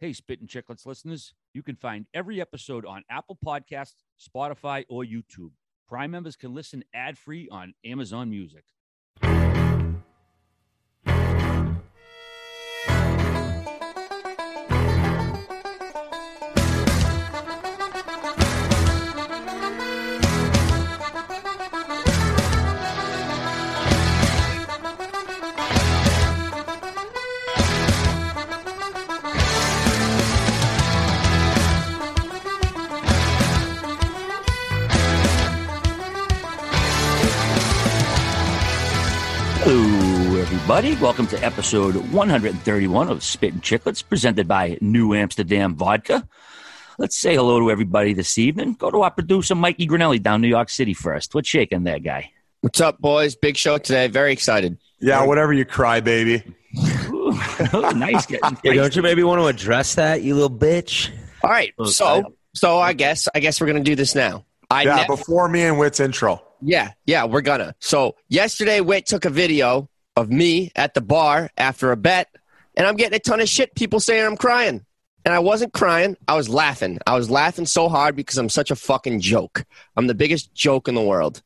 Hey, Spit and Chicklets listeners, you can find every episode on Apple Podcasts, Spotify, or YouTube. Prime members can listen ad free on Amazon Music. Everybody. Welcome to episode 131 of Spit and Chicklets, presented by New Amsterdam Vodka. Let's say hello to everybody this evening. Go to our producer, Mikey Grinelli, down New York City first. What's shaking there, guy? What's up, boys? Big show today. Very excited. Yeah, whatever you cry, baby. Ooh, nice getting. Hey, don't you maybe want to address that, you little bitch? All right. Oh, So, so I guess I guess we're gonna do this now. I Yeah, nev- before me and Witt's intro. yeah, yeah, we're gonna. So yesterday, Witt took a video of me at the bar after a bet, and I'm getting a ton of shit. People saying I'm crying, and I wasn't crying. I was laughing. I was laughing so hard because I'm such a fucking joke. I'm the biggest joke in the world.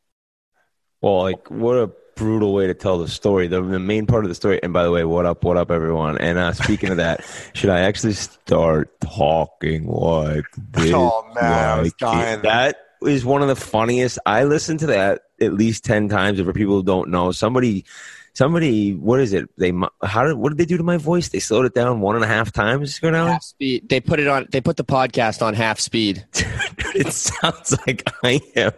Well, like, what a brutal way to tell the story. The, the main part of the story, and by the way, what up, what up, everyone? And uh, speaking of that, should I actually start talking like this? Oh, man, I was dying. That is one of the funniest. I listened to that at least 10 times. And for people who don't know, somebody. Somebody, what is it? They how did what did they do to my voice? They slowed it down one and a half times. Grinelli? Half speed. They put it on. They put the podcast on half speed. it sounds like I am.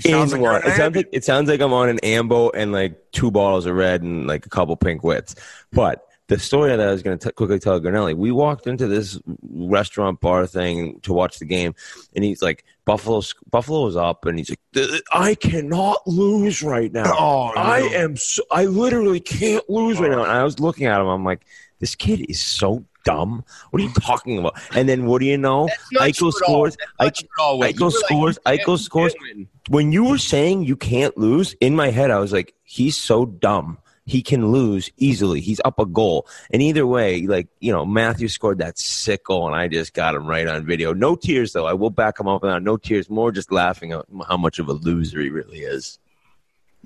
Sounds like it sounds like it sounds like I'm on an ambo and like two bottles of red and like a couple pink wits. But the story that I was going to quickly tell Grinelli, we walked into this restaurant bar thing to watch the game, and he's like, "Buffalo, Buffalo is up," and he's like, "I cannot lose right now. Oh, I no. am, so, I literally can't lose right now." And I was looking at him, I'm like, "This kid is so." Dumb. What are you talking about? And then what do you know? Eichel true at all. scores. Eichel- true at all, Witt. You Eichel like, scores. can't- Eichel scores. When you were saying you can't lose, in my head I was like, he's so dumb. He can lose easily. He's up a goal. And either way, like, you know, Matthew scored that sick goal and I just got him right on video. No tears though. I will back him up on No tears. More just laughing at how much of a loser he really is.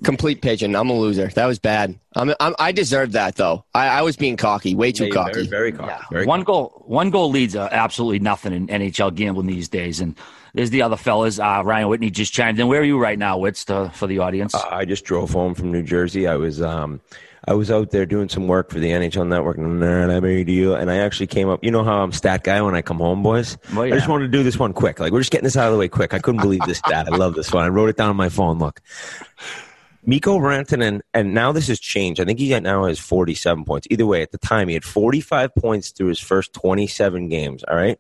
Complete pigeon. I'm a loser. That was bad. I'm, I'm, I deserved that though. I, I was being cocky, way too cocky. Very, very cocky. Yeah. Very one goal, one goal leads uh, absolutely nothing in NHL gambling these days. And there's the other fellas. Uh, Ryan Whitney just chimed in. Where are you right now, Wits, to, for the audience? Uh, I just drove home from New Jersey. I was um, I was out there doing some work for the NHL Network. Not a big deal. And I actually came up. You know how I'm stat guy when I come home, boys. Well, I just wanted to do this one quick. Like we're just getting this out of the way quick. I couldn't believe this stat. I love this one. I wrote it down on my phone. Look. Mikko Rantanen, and now this has changed. I think he now has 47 points. Either way, at the time, he had 45 points through his first 27 games. All right.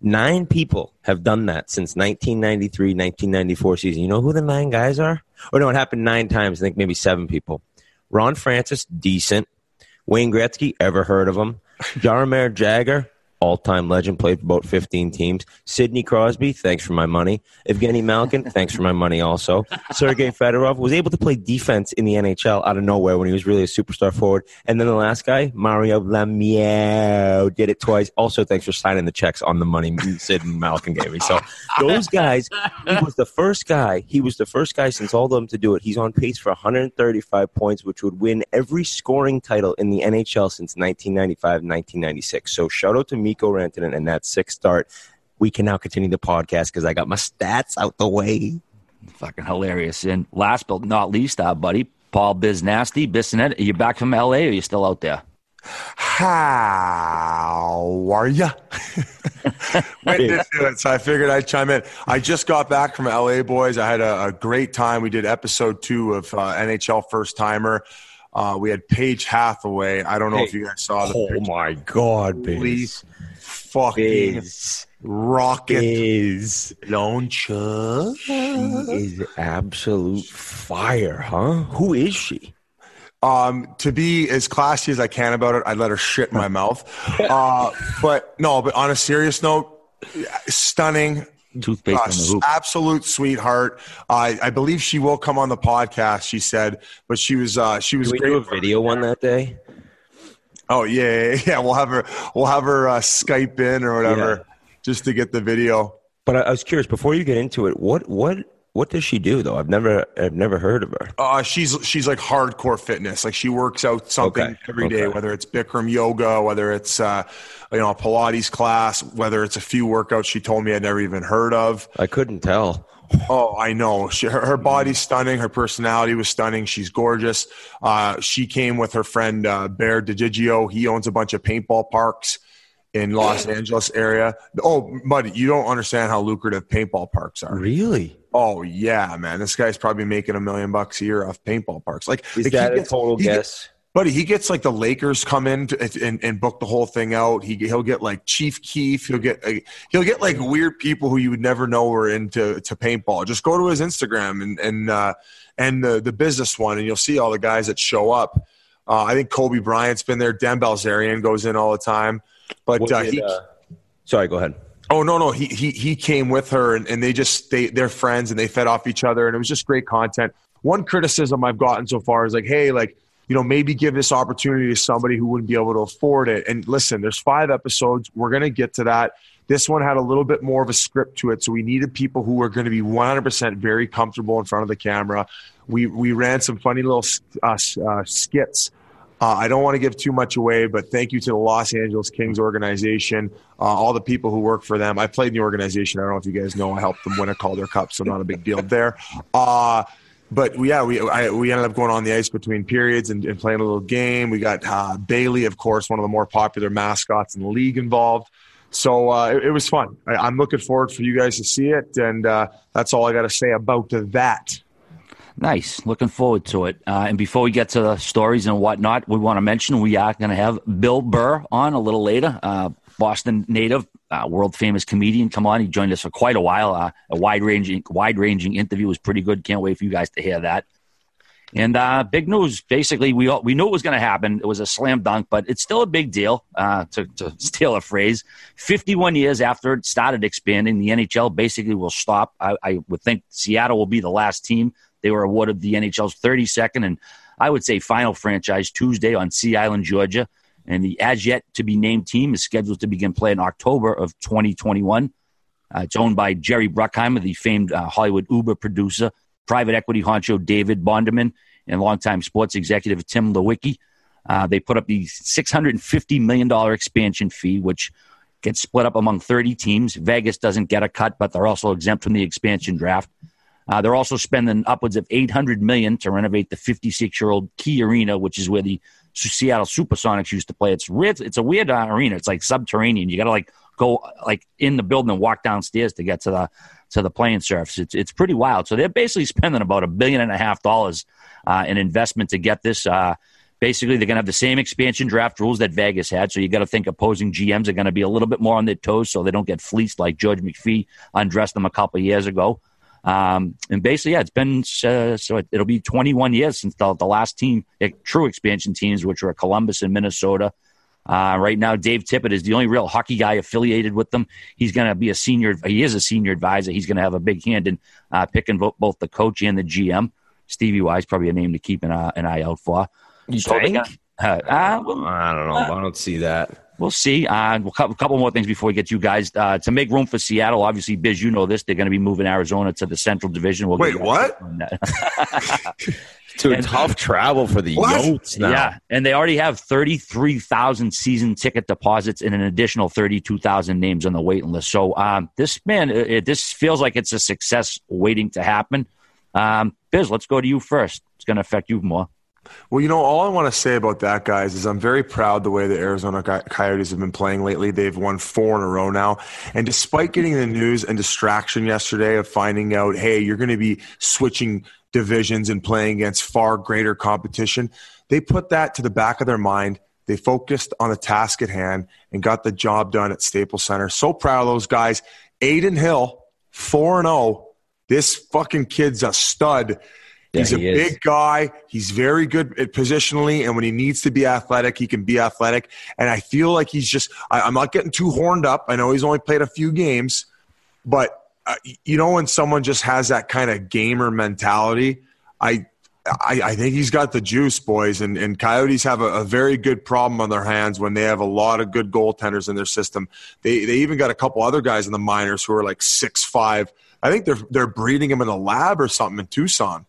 Nine people have done that since 1993, 1994 season. You know who the nine guys are? Or no, it happened nine times. I think maybe seven people. Ron Francis, decent. Wayne Gretzky, ever heard of him? Jaromir Jagr, all-time legend, played for about 15 teams. Sidney Crosby, thanks for my money. Evgeny Malkin, thanks for my money also. Sergei Fedorov was able to play defense in the NHL out of nowhere when he was really a superstar forward. And then the last guy, Mario Lemieux, did it twice. Also, thanks for signing the checks on the money Sid and Malkin gave me. So those guys, he was the first guy. He was the first guy since all of them to do it. He's on pace for 135 points, which would win every scoring title in the NHL since 1995 1996. So shout out to Mikko Rantanen and that sixth start. We can now continue the podcast because I got my stats out the way. Fucking hilarious. And last but not least, uh, buddy, Paul Biz Nasty, Bissonette, are you back from LA or are you still out there? How are ya? Wait to do it, so I figured I'd chime in. I just got back from LA, boys. I had a, a great time. We did episode two of uh, NHL First Timer. Uh, we had Paige Hathaway. I don't know if you guys saw the Oh picture. my God, Please Biz. Fucking Biz. rocket Biz. launcher. She is absolute fire, huh? Who is she? Um, to be as classy as I can about it, I'd let her shit in my mouth. Uh, but no, but on a serious note, stunning, Toothpaste uh, on the hoop. absolute sweetheart. I I believe she will come on the podcast. She said, but she was uh, she was Did we great. do a video one that day? Oh yeah, yeah, yeah. We'll have her. We'll have her uh, Skype in or whatever, Yeah. just to get the video. But I, I was curious before you get into it. What what what does she do though? I've never I've never heard of her. Uh, she's she's like hardcore fitness. Like she works out something Okay, every day, okay. whether it's Bikram yoga, whether it's uh, you know a Pilates class, whether it's a few workouts she told me I'd never even heard of. I couldn't tell. Oh, I know. She, her, her body's stunning. Her personality was stunning. She's gorgeous. Uh, she came with her friend uh, Bear DiGigio. He owns a bunch of paintball parks in Los Angeles area. Oh, buddy, you don't understand how lucrative paintball parks are. Really? Oh yeah, man. This guy's probably making a million bucks a year off paintball parks. Like, Is like, that a gets- total guess? Buddy, he gets like the Lakers come in to, and, and book the whole thing out. He he'll get like Chief Keef. He'll get uh, he'll get like weird people who you would never know were into to paintball. Just go to his Instagram and and uh, and the the business one, and you'll see all the guys that show up. Uh, I think Kobe Bryant's been there. Dan Bilzerian goes in all the time, but Was uh, he. uh, sorry, go ahead. Oh no, no, he he he came with her, and, and they just they they're friends, and they fed off each other, and it was just great content. One criticism I've gotten so far is like, hey, like you know, maybe give this opportunity to somebody who wouldn't be able to afford it. And listen, there's five episodes. We're gonna get to that. This one had a little bit more of a script to it, so we needed people who were going to be 100% very comfortable in front of the camera. We we ran some funny little uh, uh, skits uh, I don't want to give too much away, but thank you to the Los Angeles Kings organization, uh, all the people who work for them. I played in the organization. I don't know if you guys know. I helped them win a Calder Cup, so not a big deal there. Uh, but yeah, we I, we ended up going on the ice between periods and, and playing a little game. We got uh, Bailey, of course, one of the more popular mascots in the league, involved. So uh, it, it was fun. I, I'm looking forward for you guys to see it, and uh, that's all I got to say about that. Nice. Looking forward to it. Uh, and before we get to the stories and whatnot, we want to mention we are going to have Bill Burr on a little later. Boston native, uh, world famous comedian. Come on, he joined us for quite a while. Uh, a wide ranging, wide ranging interview was pretty good. Can't wait for you guys to hear that. And uh, big news. Basically, we all, we knew it was going to happen. It was a slam dunk, but it's still a big deal. Uh, to, to steal a phrase, 51 years after it started expanding, the NHL basically will stop. I, I would think Seattle will be the last team. They were awarded the NHL's 32nd and I would say final franchise Tuesday on Sea Island, Georgia. And the as yet to be named team is scheduled to begin play in October of 2021. Uh, it's owned by Jerry Bruckheimer, the famed uh, Hollywood Uber producer, private equity honcho David Bonderman, and longtime sports executive Tim Leiweke. Uh, they put up the $650 million expansion fee, which gets split up among 30 teams. Vegas doesn't get a cut, but they're also exempt from the expansion draft. Uh, they're also spending upwards of 800 million to renovate the 56 year old Key Arena, which is where the Seattle Supersonics used to play. It's weird. It's a weird uh, arena. It's like subterranean. You got to like go like in the building and walk downstairs to get to the to the playing surface. It's it's pretty wild. So they're basically spending about a billion and a half dollars uh, in investment to get this. Uh, basically, they're going to have the same expansion draft rules that Vegas had. So you got to think opposing GMs are going to be a little bit more on their toes, so they don't get fleeced like George McPhee undressed them a couple years ago. Um, and basically, yeah, it's been uh, so it, will be 21 years since the, the last team, uh, true expansion teams, which were Columbus and Minnesota. Uh, right now, Dave Tippett is the only real hockey guy affiliated with them. He's going to be a senior. He is a senior advisor. He's going to have a big hand in uh, picking both, both the coach and the GM. Stevie Wise probably a name to keep an, an eye out for. You So think? got- Uh, uh, I don't know. I don't see that. We'll see. Uh, a couple, couple more things before we get to you guys. Uh, to make room for Seattle, obviously, Biz, you know this. They're going to be moving Arizona to the Central Division. We'll Wait, what? on that. To And- tough travel for the What? Yotes now. Yeah, and they already have 33,000 season ticket deposits and an additional 32,000 names on the waiting list. So um, this, man, it, it- this feels like it's a success waiting to happen. Um, Biz, let's go to you first. It's going to affect you more. Well, you know, all I want to say about that, guys, is I'm very proud the way the Arizona Coyotes have been playing lately. They've won four in a row now. And despite getting the news and distraction yesterday of finding out, hey, you're going to be switching divisions and playing against far greater competition, they put that to the back of their mind. They focused on the task at hand and got the job done at Staples Center. So proud of those guys. Adin Hill, 4 0. This fucking kid's a stud. Yeah, He's a he big guy. He's very good at positionally, and when he needs to be athletic, he can be athletic. And I feel like he's just. I, I'm not getting too horned up. I know he's only played a few games, but uh, you know when someone just has that kind of gamer mentality, I I, I, think he's got the juice, boys, and, and Coyotes have a, a, very good problem on their hands when they have a lot of good goaltenders in their system. They they even got a couple other guys in the minors who are like six five. I think they're they're breeding them in a lab or something in Tucson.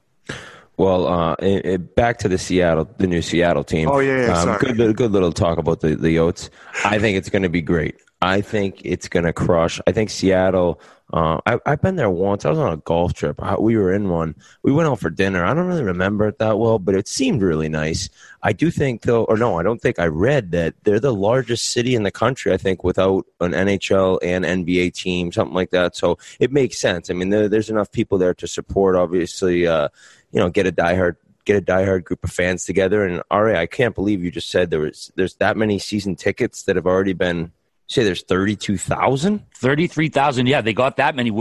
Well, uh, it, it, back to the Seattle, the new Seattle team. Oh yeah, yeah um, good, good little talk about the the Yotes. I think it's going to be great. I think it's going to crush. I think Seattle uh, I, have been there once. I was on a golf trip. We were in one. We went out for dinner. I don't really remember it that well, but it seemed really nice. I do think, though, or no, I don't think I read that they're the largest city in the country, I think, without an NHL and NBA team, something like that. So it makes sense. I mean, there, there's enough people there to support, obviously, uh, you know, get a diehard get a diehard group of fans together. And Ra, I can't believe you just said there was there's that many season tickets that have already been say there's 32,000? 33,000. Yeah, they got that many.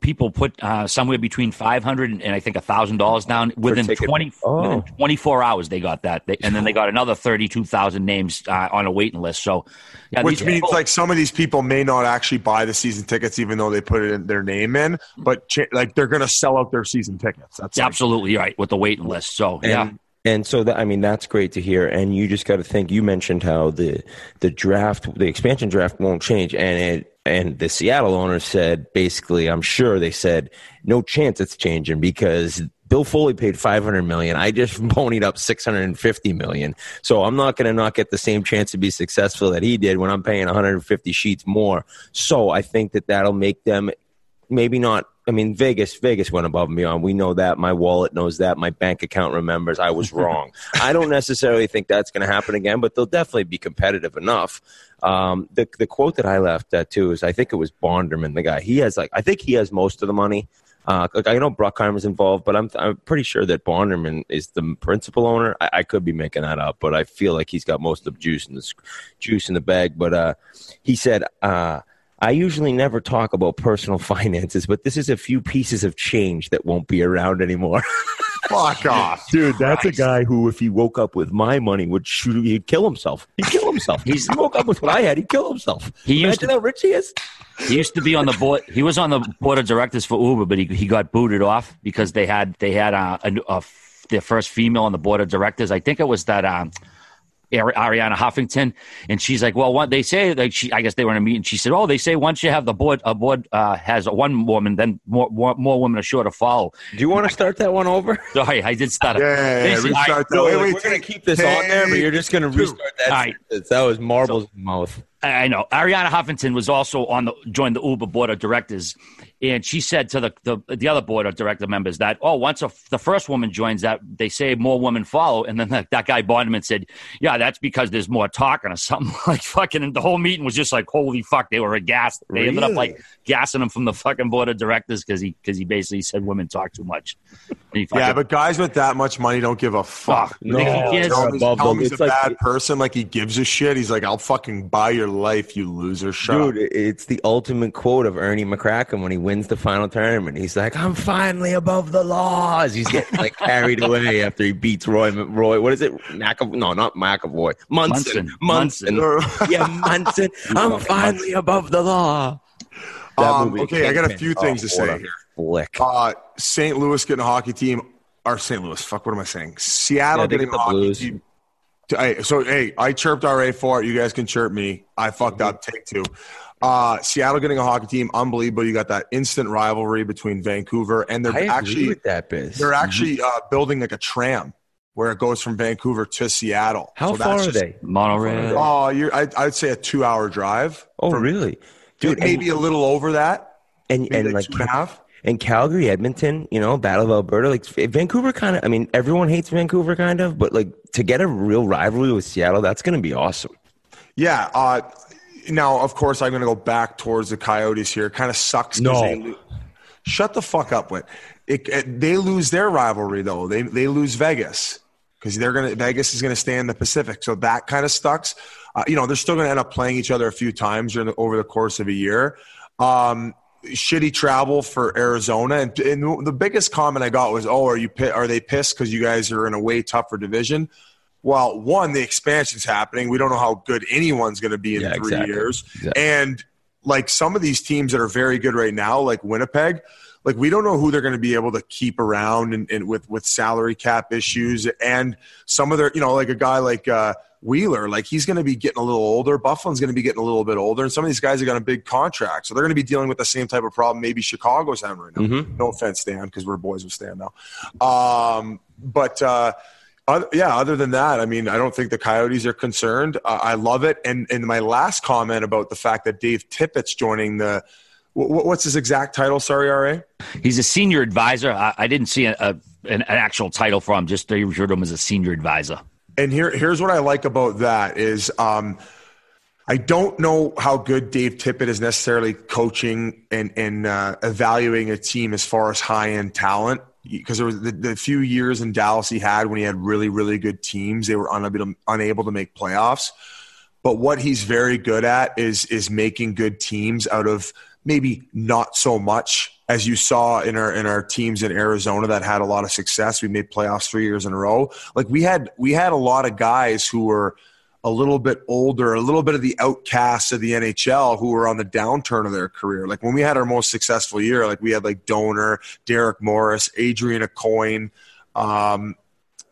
People put uh, somewhere between 500 and I think $1,000 down within 20 oh. within 24 hours they got that. They, and then they got another 32,000 names uh, on a waiting list. So yeah, Which means people, like some of these people may not actually buy the season tickets even though they put it in their name in, but like they're going to sell out their season tickets. That's absolutely like, right with the waiting list. So, and, yeah. And so that I mean that's great to hear. And you just got to think. You mentioned how the the draft, the expansion draft, won't change, and it and the Seattle owners said basically, I'm sure they said no chance it's changing because Bill Foley paid 500 million. I just ponied up 650 million. So I'm not going to not get the same chance to be successful that he did when I'm paying 150 sheets more. So I think that that'll make them maybe not I mean, Vegas, Vegas went above and beyond. We know that. My wallet knows that. My bank account remembers I was wrong. I don't necessarily think that's going to happen again, but they'll definitely be competitive enough. Um, the the quote that I left at too is I think it was Bonderman, the guy. He has like I think he has most of the money. Uh, like I know Bruckheimer's involved, but I'm I'm pretty sure that Bonderman is the principal owner. I, I, could be making that up, but I feel like he's got most of the juice in the juice in the bag. But uh, he said. Uh, I usually never talk about personal finances, but this is a few pieces of change that won't be around anymore. Fuck off. Dude, that's Christ. a guy who, if he woke up with my money, would shoot, he'd kill himself. He'd kill himself. He's, he woke up with what I had, he'd kill himself. He Imagine used to, how rich he is. He used to be on the board. He was on the board of directors for Uber, but he, he got booted off because they had, they had a, a, a their first female on the board of directors. I think it was that, um, Arianna Huffington, and she's like, "Well, what they say, like she, I guess they were in a meeting. She said, "Oh, they say once you have the board, a board uh, has one woman, then more, more, more women are sure to follow." Do you want to start that one over? Sorry, I did start. Yeah, yeah, yeah restart that. Wait, wait, we're gonna keep this hey, on there, but you're just gonna restart that. Right. That was marbles so, mouth. I know. Arianna Huffington was also on the joined the Uber board of directors, and she said to the, the, the other board of director members that oh once a, the first woman joins that they say more women follow. And then that, that guy Bonderman said yeah that's because there's more talking or something like fucking and the whole meeting was just like holy fuck they were aghast. They really? ended up like gassing him from the fucking board of directors because he because he basically said women talk too much. Yeah but guys with that much money don't give a fuck. No, no. He tell him, tell him he's a like, bad person like he gives a shit. He's like I'll fucking buy your life you loser. Shut dude up. it's the ultimate quote of Ernie McCracken when he wins the final tournament. He's like, I'm finally above the laws. He's getting like carried away after he beats Roy. Roy, what is it? McAv- no, not McAvoy. Munson. Munson. Munson. yeah, Munson. I'm finally above the law. Um, okay, I got a few things oh, to say here. Flick. Uh, St. Louis getting a hockey team, or St. Louis. Fuck, what am I saying? Seattle yeah, getting a hockey blues. team. Hey, so hey, I chirped RA for it. You guys can chirp me. I fucked mm-hmm. up. Take two. Uh, Seattle getting a hockey team, unbelievable. You got that instant rivalry between Vancouver and they're I actually that biz. they're actually uh, building like a tram where it goes from Vancouver to Seattle. How so far are they? Monorail. Oh, you're, I, would say a two-hour drive. Oh, from, really? Dude, maybe and, a little over that. And and like, like half. And Calgary, Edmonton, you know, Battle of Alberta, like Vancouver, kind of. I mean, everyone hates Vancouver, kind of, but like to get a real rivalry with Seattle, that's going to be awesome. Yeah, uh, now, of course, I'm going to go back towards the Coyotes here. It kind of sucks. No. They, shut the fuck up with it, it, They lose their rivalry though. They they lose Vegas because they're going to Vegas is going to stay in the Pacific. So that kind of sucks. Uh, you know, they're still going to end up playing each other a few times the, over the course of a year. Um, shitty travel for Arizona, and, and, the biggest comment I got was, "Oh, are you are they pissed because you guys are in a way tougher division?" Well, one, the expansion's happening. We don't know how good anyone's going to be in yeah, three exactly. years. Exactly. And like some of these teams that are very good right now, like Winnipeg, like we don't know who they're going to be able to keep around and, and with with salary cap issues and some of their you know like a guy like uh, Wheeler like he's going to be getting a little older. Byfuglien's going to be getting a little bit older, and some of these guys are got a big contract, so they're going to be dealing with the same type of problem maybe Chicago's having right now. Mhm. No offense, Stan, because we're boys with Stan now. Um, but uh, other, yeah, other than that, I mean, I don't think the Coyotes are concerned. Uh, I love it. And and my last comment about the fact that Dave Tippett's joining the wh- wh- what's his exact title? Sorry, Ra. He's a senior advisor. I, I didn't see a, a, an, an actual title for him. Just they referred to him as a senior advisor. And here here's what I like about that is. Um, I don't know how good Dave Tippett is necessarily coaching and and uh, evaluating a team as far as high end talent because there was the, the few years in Dallas he had when he had really really good teams they were unable to, unable to make playoffs. But what he's very good at is is making good teams out of maybe not so much as you saw in our in our teams in Arizona that had a lot of success. We made playoffs three years in a row. Like we had we had a lot of guys who were a little bit older, a little bit of the outcasts of the NHL who were on the downturn of their career. Like when we had our most successful year, like we had like Doaner, Derek Morris, Adrian Aucoin. Um,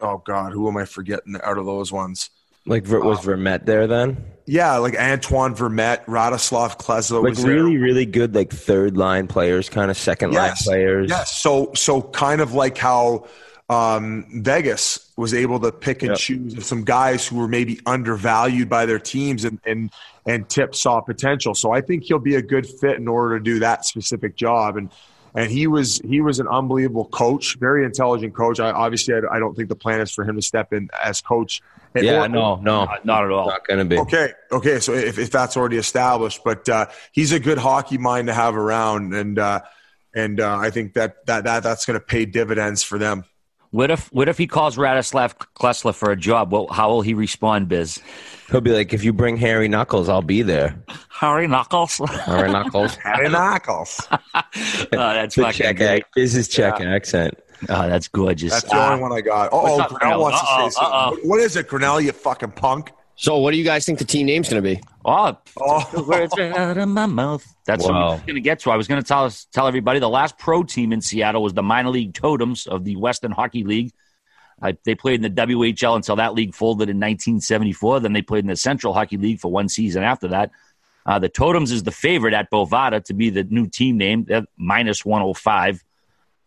oh God, who am I forgetting out of those ones? Like was Vermette there then? Yeah, like Antoine Vermette, Radoslav Klesla Like was there. really, really good, like third line players, kind of second Yes. line players. Yes. So so kind of like how um, Vegas was able to pick and Yep. choose some guys who were maybe undervalued by their teams and and and Tip saw potential. So I think he'll be a good fit in order to do that specific job. And and he was he was an unbelievable coach, very intelligent coach. I obviously I, I don't think the plan is for him to step in as coach. And- Yeah, or- no, no, Uh, not at all. not going to be. Okay, okay. So if, if that's already established, but uh, he's a good hockey mind to have around, and uh, and uh, I think that that, that that's going to pay dividends for them. What if what if he calls Radislav Klesla for a job? Well, how will he respond, Biz? He'll be like, if you bring Harry Knuckles, I'll be there. Harry Knuckles. Harry Knuckles. Harry Knuckles. oh, that's the fucking Czech great. ac- is his Czech accent. Oh, that's gorgeous. That's the Uh, only one I got. Oh, what's up, Grinnell Grinnell? wants to Uh-oh, say something. uh-oh. What is it, Grinnell? You fucking punk. So, what do you guys think the team name's going to be? Oh, Oh. the words right out of my mouth. That's what I Wow. was going to get to. I was going to tell us, tell everybody the last pro team in Seattle was the minor league totems of the Western Hockey League. Uh, they played in the WHL until that league folded in 1974. Then they played in the Central Hockey League for one season after that. Uh, the Totems is the favorite at Bovada to be the new team name, They're minus 105.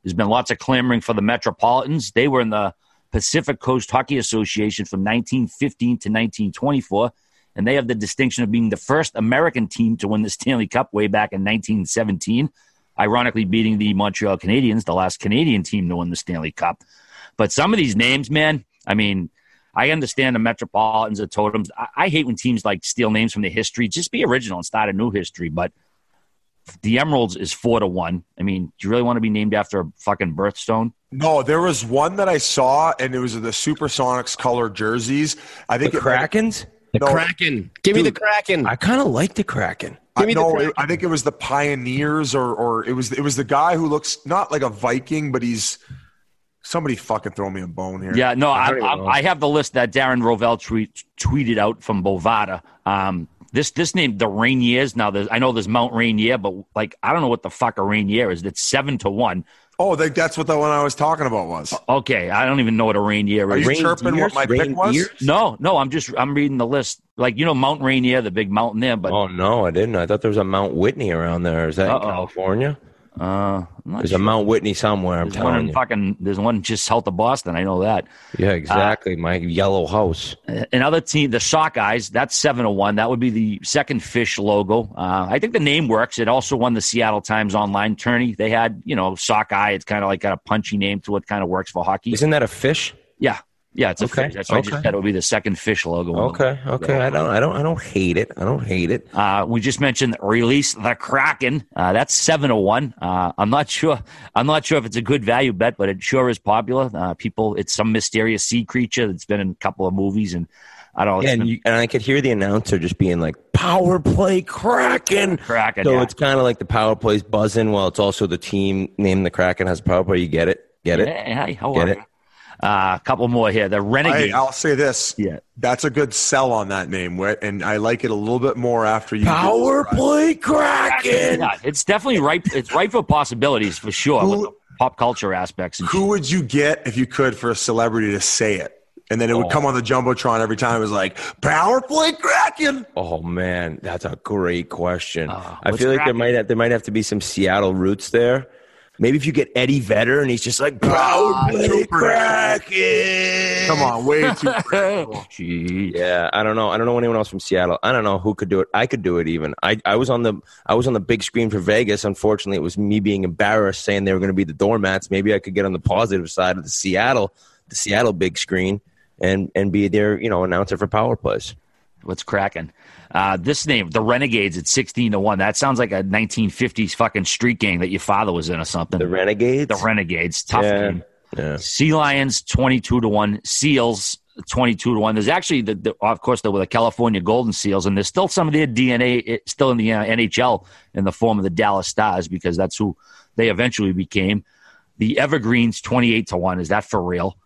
There's been lots of clamoring for the Metropolitans. They were in the Pacific Coast Hockey Association from 1915 to 1924, and they have the distinction of being the first American team to win the Stanley Cup way back in 1917, ironically beating the Montreal Canadiens, the last Canadian team to win the Stanley Cup. But some of these names, man, I mean, I understand the Metropolitans, the Totems. I, I hate when teams like steal names from the history. Just be original and start a new history. But the Emeralds is four to one. I mean, do you really want to be named after a fucking birthstone? No, there was one that I saw, and it was the Supersonics color jerseys. I The think it, Krakens? The No. Kraken. Give me the Kraken. I kind of like the Kraken. I, Give me the no, Kraken. it- I think it was the Pioneers, or or it was it was the guy who looks not like a Viking, but he's somebody fucking throw me a bone here. Yeah, no, I, don't even know. I, I have the list that Darren Rovell tweet, tweeted out from Bovada. Um, this this name, the Rainiers. Now, there's, I know there's Mount Rainier, but like I don't know what the fuck a Rainier is. It's seven to one. Oh, that, that's what the one I was talking about was. Okay, I don't even know what a Rainier Are is. you chirping what my pick was? Reindeers? no, no, I'm just I'm reading the list. Like you know Mount Rainier, the big mountain there, but Oh, no, I didn't. I thought there was a Mount Whitney around there. Is that Uh-oh. in California? Uh, There's sure. a Mount Whitney somewhere, I'm There's one telling in you. fucking. There's one just south of Boston. I know that. Yeah, exactly. My yellow house. Another team, the Sockeyes, that's seven to one. That would be the second fish logo. Uh, I think the name works. It also won the Seattle Times online tourney. They had, you know, Sockeye. It's kind of like got a punchy name to it. Kind of works for hockey. Isn't that a fish? yeah, yeah, it's a Okay, fish. That's why I just said it would be the second fish logo. Okay, okay. I don't, I don't, I don't hate it. I don't hate it. Uh, we just mentioned release the Kraken. Uh, that's seven to one. Uh, I'm not sure. I'm not sure if it's a good value bet, but it sure is popular. Uh, people, it's some mysterious sea creature that's been in a couple of movies, and I don't know. and you, and I could hear the announcer just being like, "Power play Kraken." Kraken. So yeah. it's kind of like the power plays buzzing while it's also the team named the Kraken has power play. You get it? Get it? Hey, how Get are it? You? Uh, a couple more here. The Renegade. Hey, I'll say this. Yeah. That's a good sell on that name, and I like it a little bit more after you. Power play Kraken. Yeah, it's definitely ripe. It's ripe for possibilities for sure. Who- with the pop culture aspects. And Who would you get if you could for a celebrity to say it? And then it would come on the jumbotron every time. It was like power play Kraken. Oh man, that's a great question. Oh, I feel like there might have, there might have to be some Seattle roots there. Maybe if you get Eddie Vedder and he's just like power play super. Kraken. Come on, way too. predictable. Gee. Yeah, I don't know. I don't know anyone else from Seattle. I don't know who could do it. I could do it even. I, I was on the I was on the big screen for Vegas. Unfortunately, it was me being embarrassed saying they were going to be the doormats. Maybe I could get on the positive side of the Seattle the Seattle big screen and and be their you know announcer for power plays. What's cracking? Uh, this name, the Renegades, at sixteen to one. That sounds like a nineteen fifties fucking street gang that your father was in or something. The Renegades. The Renegades, tough Yeah. name. Yeah. Sea Lions twenty two to one. Seals twenty two to one. There's actually the, the of course there were the California Golden Seals, and there's still some of their DNA it- still in the uh, NHL in the form of the Dallas Stars because that's who they eventually became. The Evergreens twenty eight to one. Is that for real?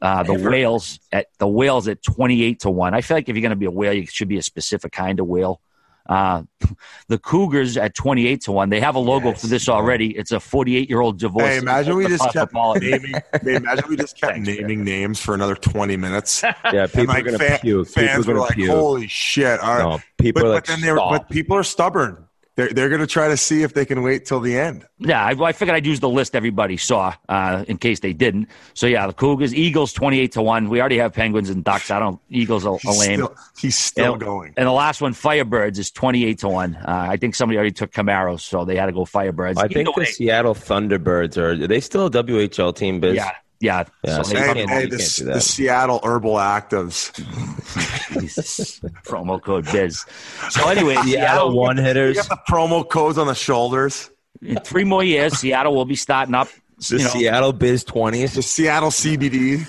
Uh, the Ever- whales at the whales at twenty eight to one. I feel like if you're going to be a whale, you should be a specific kind of whale. Uh, the Cougars at twenty eight to one. They have a logo Yes, for this already. It's a forty eight year old divorce. Hey, imagine we just kept naming. imagine we just kept Thanks, naming names for another twenty minutes. Yeah, people and like are going to puke. People are fans were like, puke. "Holy shit!" All right. No, people but, are but then they were, but people are stubborn. They're they're going to try to see if they can wait till the end. Yeah, I, I figured I'd use the list everybody saw uh, in case they didn't. So yeah, the Cougars, Eagles, twenty-eight to one. We already have Penguins and Ducks. I don't. Eagles are, are He's lame. still, he's still And- going. And the last one, Firebirds, is twenty-eight to one. Uh, I think somebody already took Camaros, so they had to go Firebirds. I Either think the way, Seattle Thunderbirds are. Are they still a WHL team? Biz? yeah, yeah. Yeah, so you Hey, hey, the, the. Seattle Urbal Activs. Promo code Biz. So anyway, Seattle Seattle, one You hitters. got the promo codes on the shoulders. in three more years, Seattle will be starting up. The you know, Seattle Biz twenties. The Seattle CBD.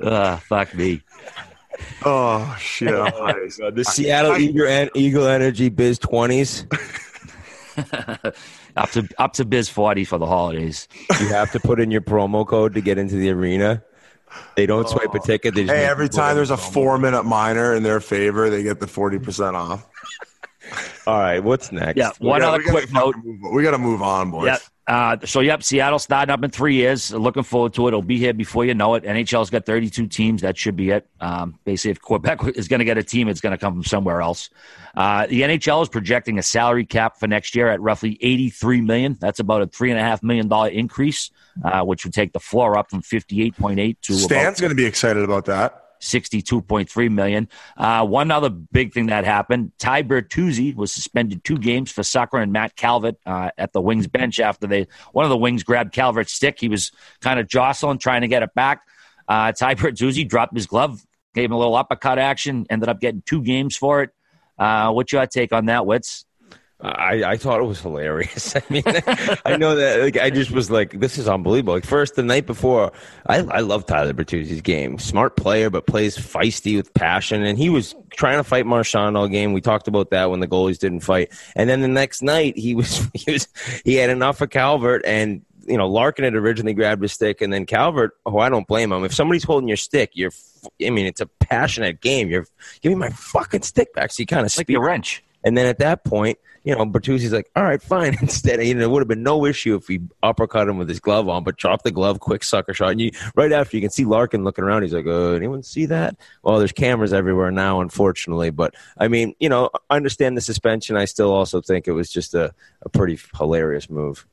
uh, fuck me. Oh shit! Nice. The Seattle I- Eagle, Eagle Energy Biz twenties. Up to up to Biz forty for the holidays. You have to put in your promo code to get into the arena. They don't swipe a ticket. They just Hey, every time there's a promo. four-minute minor in their favor, they get the forty percent off. All right, what's next? Yeah, one We gotta- other we gotta quick note. We got to move on, boys. Yep. Uh, so, yep, Seattle starting up in three years. Looking forward to it. It'll be here before you know it. NHL's got 32 teams. That should be it. Um, basically, if Quebec is going to get a team, it's going to come from somewhere else. Uh, the NHL is projecting a salary cap for next year at roughly 83 million. That's about a three and a half million dollar increase, uh, which would take the floor up from 58.8 to about Stan's going to be excited about that. 62.3 million. Uh, one other big thing that happened: Ty Bertuzzi was suspended two games for soccer and Matt Calvert uh, at the Wings bench after they one of the Wings grabbed Calvert's stick. He was kind of jostling, trying to get it back. Uh, Ty Bertuzzi dropped his glove, gave him a little uppercut action, ended up getting two games for it. Uh, what's your take on that, Wits? I, I thought it was hilarious. I mean, I know that like, I just was like, this is unbelievable. Like first, the night before, I, I love Tyler Bertuzzi's game. Smart player, but plays feisty with passion. And he was trying to fight Marchand all game. We talked about that when the goalies didn't fight. And then the next night, he was he was he had enough of Calvert and. You know, Larkin had originally grabbed his stick, and then Calvert. Oh, I don't blame him. If somebody's holding your stick, you're. I mean, it's a passionate game. You're give me my fucking stick back. So you kind of Like your wrench. And then at that point, you know, Bertuzzi's like, all right, fine. Instead, you know, it would have been no issue if he uppercut him with his glove on, but drop the glove, quick sucker shot. And you, right after, you can see Larkin looking around. He's like, uh, anyone see that? Well, there's cameras everywhere now, unfortunately. But I mean, you know, I understand the suspension. I still also think it was just a, a pretty hilarious move.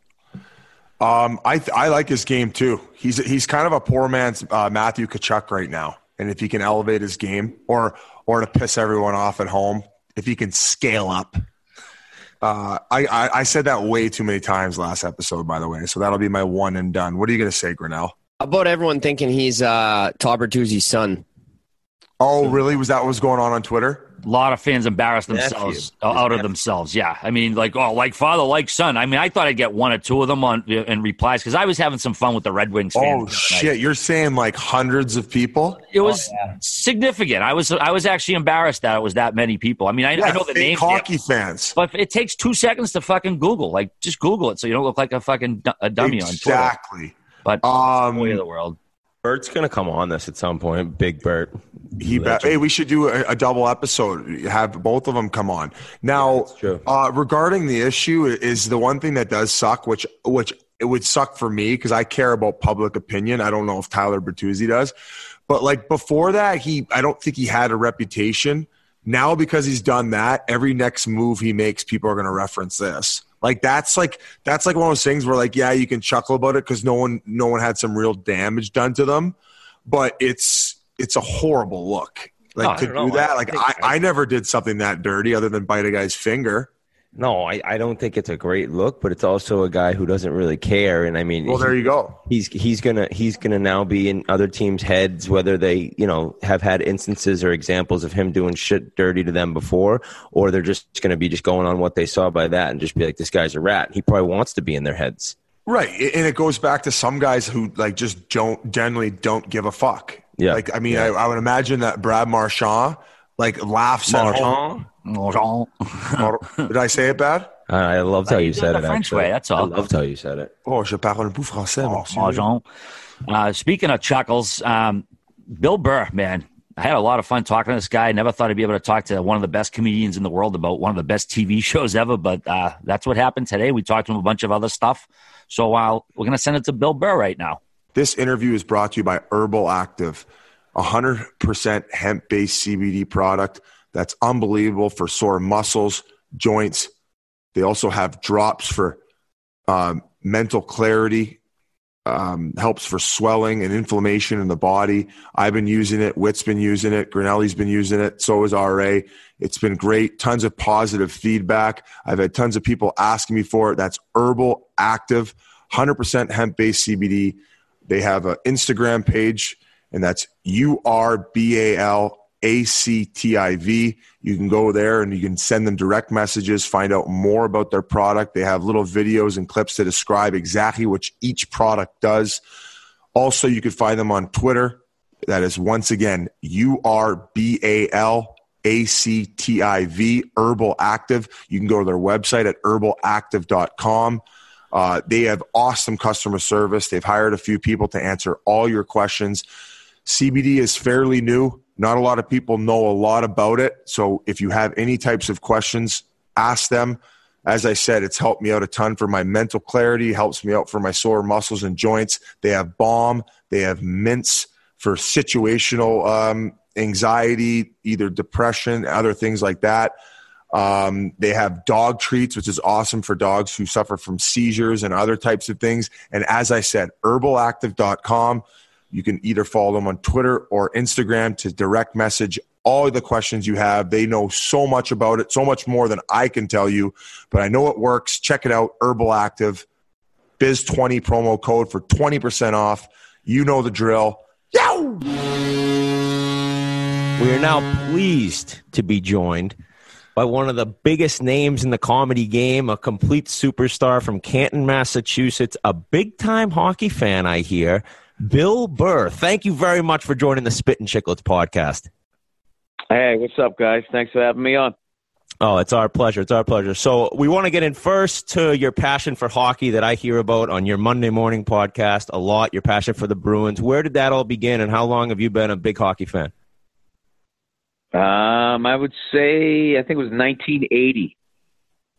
Um, I I like his game too. He's he's kind of a poor man's uh, Matthew Tkachuk right now, and if he can elevate his game, or or to piss everyone off at home, if he can scale up. Uh, I, I I said that way too many times last episode, by the way. So that'll be my one and done. What are you going to say, Grinnell? About everyone thinking he's uh, Todd Bertuzzi's son? Oh, really? Was that what was going on on Twitter? A lot of fans embarrass Nephew. themselves His out of nephew. themselves. Yeah, I mean, like oh, like father, like son. I mean, I thought I'd get one or two of them on in replies because I was having some fun with the Red Wings. Oh the night. shit! You're saying like hundreds of people? It was significant. I was I was actually embarrassed that it was that many people. I mean, I, I know the fake names, hockey fans. but it takes two seconds to fucking Google. Like, just Google it so you don't look like a fucking du- a dummy on Twitter. Exactly. But Um, way of the world. Bert's gonna come on this at some point. Big Bert. He bet. Hey, we should do a, a double episode. Have both of them come on. Now, true. Uh, regarding the issue, is the one thing that does suck, which which it would suck for me because I care about public opinion. I don't know if Tyler Bertuzzi does, but like before that, he I don't think he had a reputation. Now because he's done that, every next move he makes, people are going to reference this. Like that's like that's like one of those things where like yeah, you can chuckle about it because no one no one had some real damage done to them, but it's it's a horrible look. Like oh, No, to don't know. That, like I, I never did something that dirty other than bite a guy's finger. No, I, I don't think it's a great look, but it's also a guy who doesn't really care. And I mean, Well, there you go. he's he's gonna he's gonna now be in other teams' heads, whether they you know have had instances or examples of him doing shit dirty to them before, or they're just gonna be just going on what they saw by that and just be like, this guy's a rat. He probably wants to be in their heads. Right, and it goes back to some guys who like just don't generally don't give a fuck. Yeah. like I mean, I, I would imagine that Brad Marchand like laughs at home. Did I say it bad? I loved how you you did said the it. French actually. way, that's all. I loved how you said it. Oh, je parle un peu français, monsieur. Uh, speaking of chuckles, um, Bill Burr, man, I had a lot of fun talking to this guy. Never thought I'd be able to talk to one of the best comedians in the world about one of the best TV shows ever, but uh, that's what happened today. We talked to him a bunch of other stuff. So uh, we're going to send it to Bill Burr right now. This interview is brought to you by Urbal Activ, 100% hemp based CBD product that's unbelievable for sore muscles, joints. They also have drops for um, mental clarity, um, helps for swelling and inflammation in the body. I've been using it. Witt's been using it. Grinelli's been using it. So is RA. It's been great. Tons of positive feedback. I've had tons of people asking me for it. That's Urbal Activ, 100% hemp based CBD. They have an Instagram page, and that's U R B A L A C T I V. You can go there and you can send them direct messages, find out more about their product. They have little videos and clips to describe exactly what each product does. Also, you can find them on Twitter. That is once again U R B A L A C T I V, Urbal Activ. You can go to their website at urbalactiv.com. Uh, they have awesome customer service. They've hired a few people to answer all your questions. CBD is fairly new. Not a lot of people know a lot about it. So if you have any types of questions, ask them. As I said, it's helped me out a ton for my mental clarity, helps me out for my sore muscles and joints. They have balm, they have mints for situational um, anxiety, either depression, other things like that. Um, they have dog treats, which is awesome for dogs who suffer from seizures and other types of things. And as I said, urbalactiv.com. You can either follow them on Twitter or Instagram to direct message all the questions you have. They know so much about it, so much more than I can tell you, but I know it works. Check it out, Urbal Activ. Biz20 promo code for 20% off. You know the drill. Yow! We are now pleased to be joined by one of the biggest names in the comedy game, a complete superstar from Canton, Massachusetts, a big time hockey fan, I hear, Bill Burr. Thank you very much for joining the Spit and Chicklets podcast. Hey, what's up, guys? Thanks for having me on. Oh, it's our pleasure. It's our pleasure. So, we want to get in first to your passion for hockey that I hear about on your Monday morning podcast a lot, your passion for the Bruins. Where did that all begin, and how long have you been a big hockey fan? Um, I would say I think it was 1980.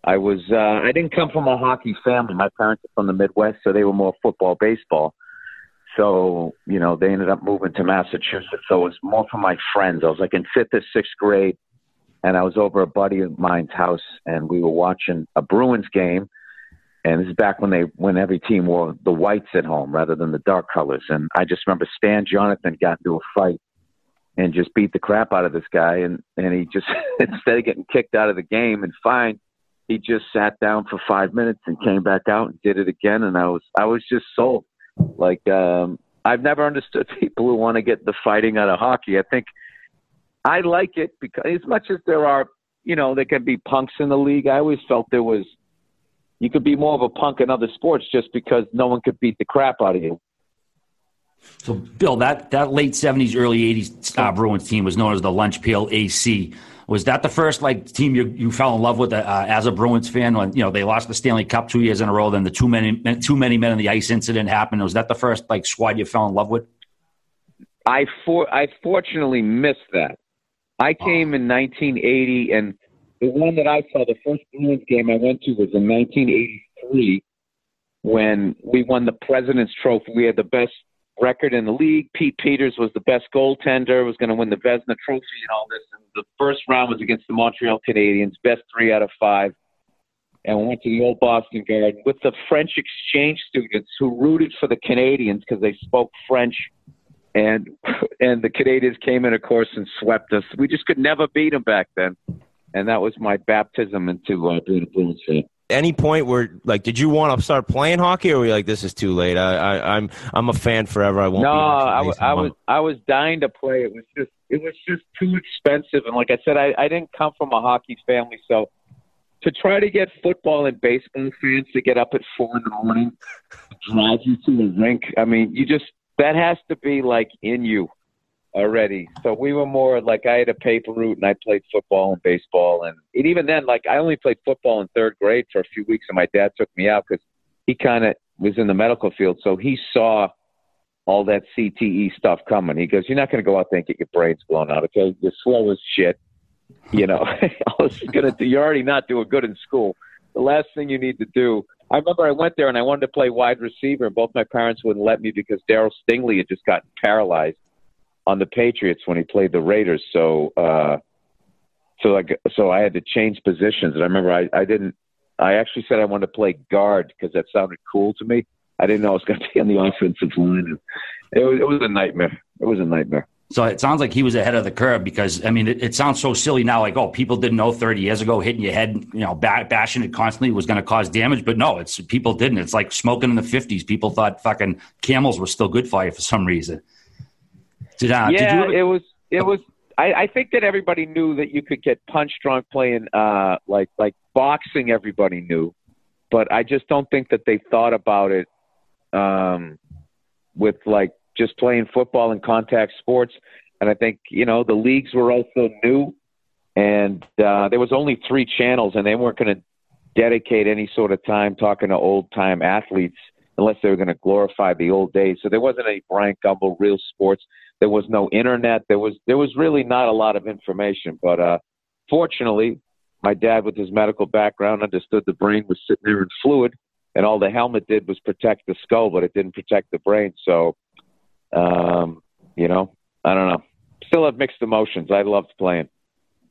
I was uh, I didn't come from a hockey family. My parents are from the Midwest, so they were more football, baseball. So you know they ended up moving to Massachusetts. So it was more for my friends. I was like in fifth or sixth grade, and I was over a buddy of mine's house, and we were watching a Bruins game. And this is back when they when every team wore the whites at home rather than the dark colors. And I just remember Stan Jonathan got into a fight and just beat the crap out of this guy. And and he just instead of getting kicked out of the game and fined, he just sat down for five minutes and came back out and did it again. And I was I was just sold. Like um, I've never understood people who want to get the fighting out of hockey. I think I like it because as much as there are, you know, there can be punks in the league. I always felt there was you could be more of a punk in other sports just because no one could beat the crap out of you. So, Bill, that, that late 70s, early 80s uh, Bruins team was known as the Lunch Pail AC. Was that the first like team you, you fell in love with uh, as a Bruins fan when you know they lost the Stanley Cup two years in a row? Then the too many too many men in the ice incident happened. Was that the first like squad you fell in love with? I for I fortunately missed that. I came in 1980, and the one that I saw, the first Bruins game I went to was in 1983 when we won the President's Trophy. We had the best record in the league. Pete Peeters was the best goaltender, was going to win the Vezina Trophy and all this. And the first round was against the Montreal Canadiens, best three out of five. And we went to the old Boston Garden with the French exchange students who rooted for the Canadians because they spoke French. And and the Canadiens came in, of course, and swept us. We just could never beat them back then. And that was my baptism into uh, being a Bruins fan any point where like did you want to start playing hockey or were you like this is too late. I, I i'm i'm a fan forever. I won't no I, w- I was i was dying to play. It was just it was just too expensive. And like i said i i didn't come from a hockey family so to try to get football and baseball fans to get up at four in the morning drive you to the rink. I mean you just that has to be like in you already. So we were more like I had a paper route and I played football and baseball and, even then like I only played football in third grade for a few weeks and my dad took me out because he kind of was in the medical field so he saw all that CTE stuff coming. He goes, "You're not going to go out there and get your brains blown out. Okay, you're slow as shit. You know, I was gonna. Do, you're already not doing good in school. The last thing you need to do." I remember I went there and I wanted to play wide receiver, and both my parents wouldn't let me because Darryl Stingley had just gotten paralyzed on the Patriots when he played the Raiders. So, uh, so like, so I had to change positions. And I remember I, I didn't, I actually said I wanted to play guard because that sounded cool to me. I didn't know I was going to be on the offensive line. It was, it was a nightmare. It was a nightmare. So it sounds like he was ahead of the curve because I mean it, it, sounds so silly now. Like oh, people didn't know 30 years ago hitting your head, you know, bashing it constantly was going to cause damage. But no, it's people didn't. It's like smoking in the 50s. People thought fucking camels were still good for you for some reason. Did, uh, yeah, you... it was. It was. I, I think that everybody knew that you could get punch drunk playing uh, like like boxing. Everybody knew, but I just don't think that they thought about it um, with like just playing football and contact sports. And I think you know the leagues were also new, and uh, there was only three channels, and they weren't going to dedicate any sort of time talking to old time athletes unless they were going to glorify the old days. So there wasn't any Bryant Gumbel real sports. There was no internet. There was there was really not a lot of information. But uh, fortunately, my dad, with his medical background, understood the brain was sitting there in fluid, and all the helmet did was protect the skull, but it didn't protect the brain. So, um, you know, I don't know. Still have mixed emotions. I loved playing.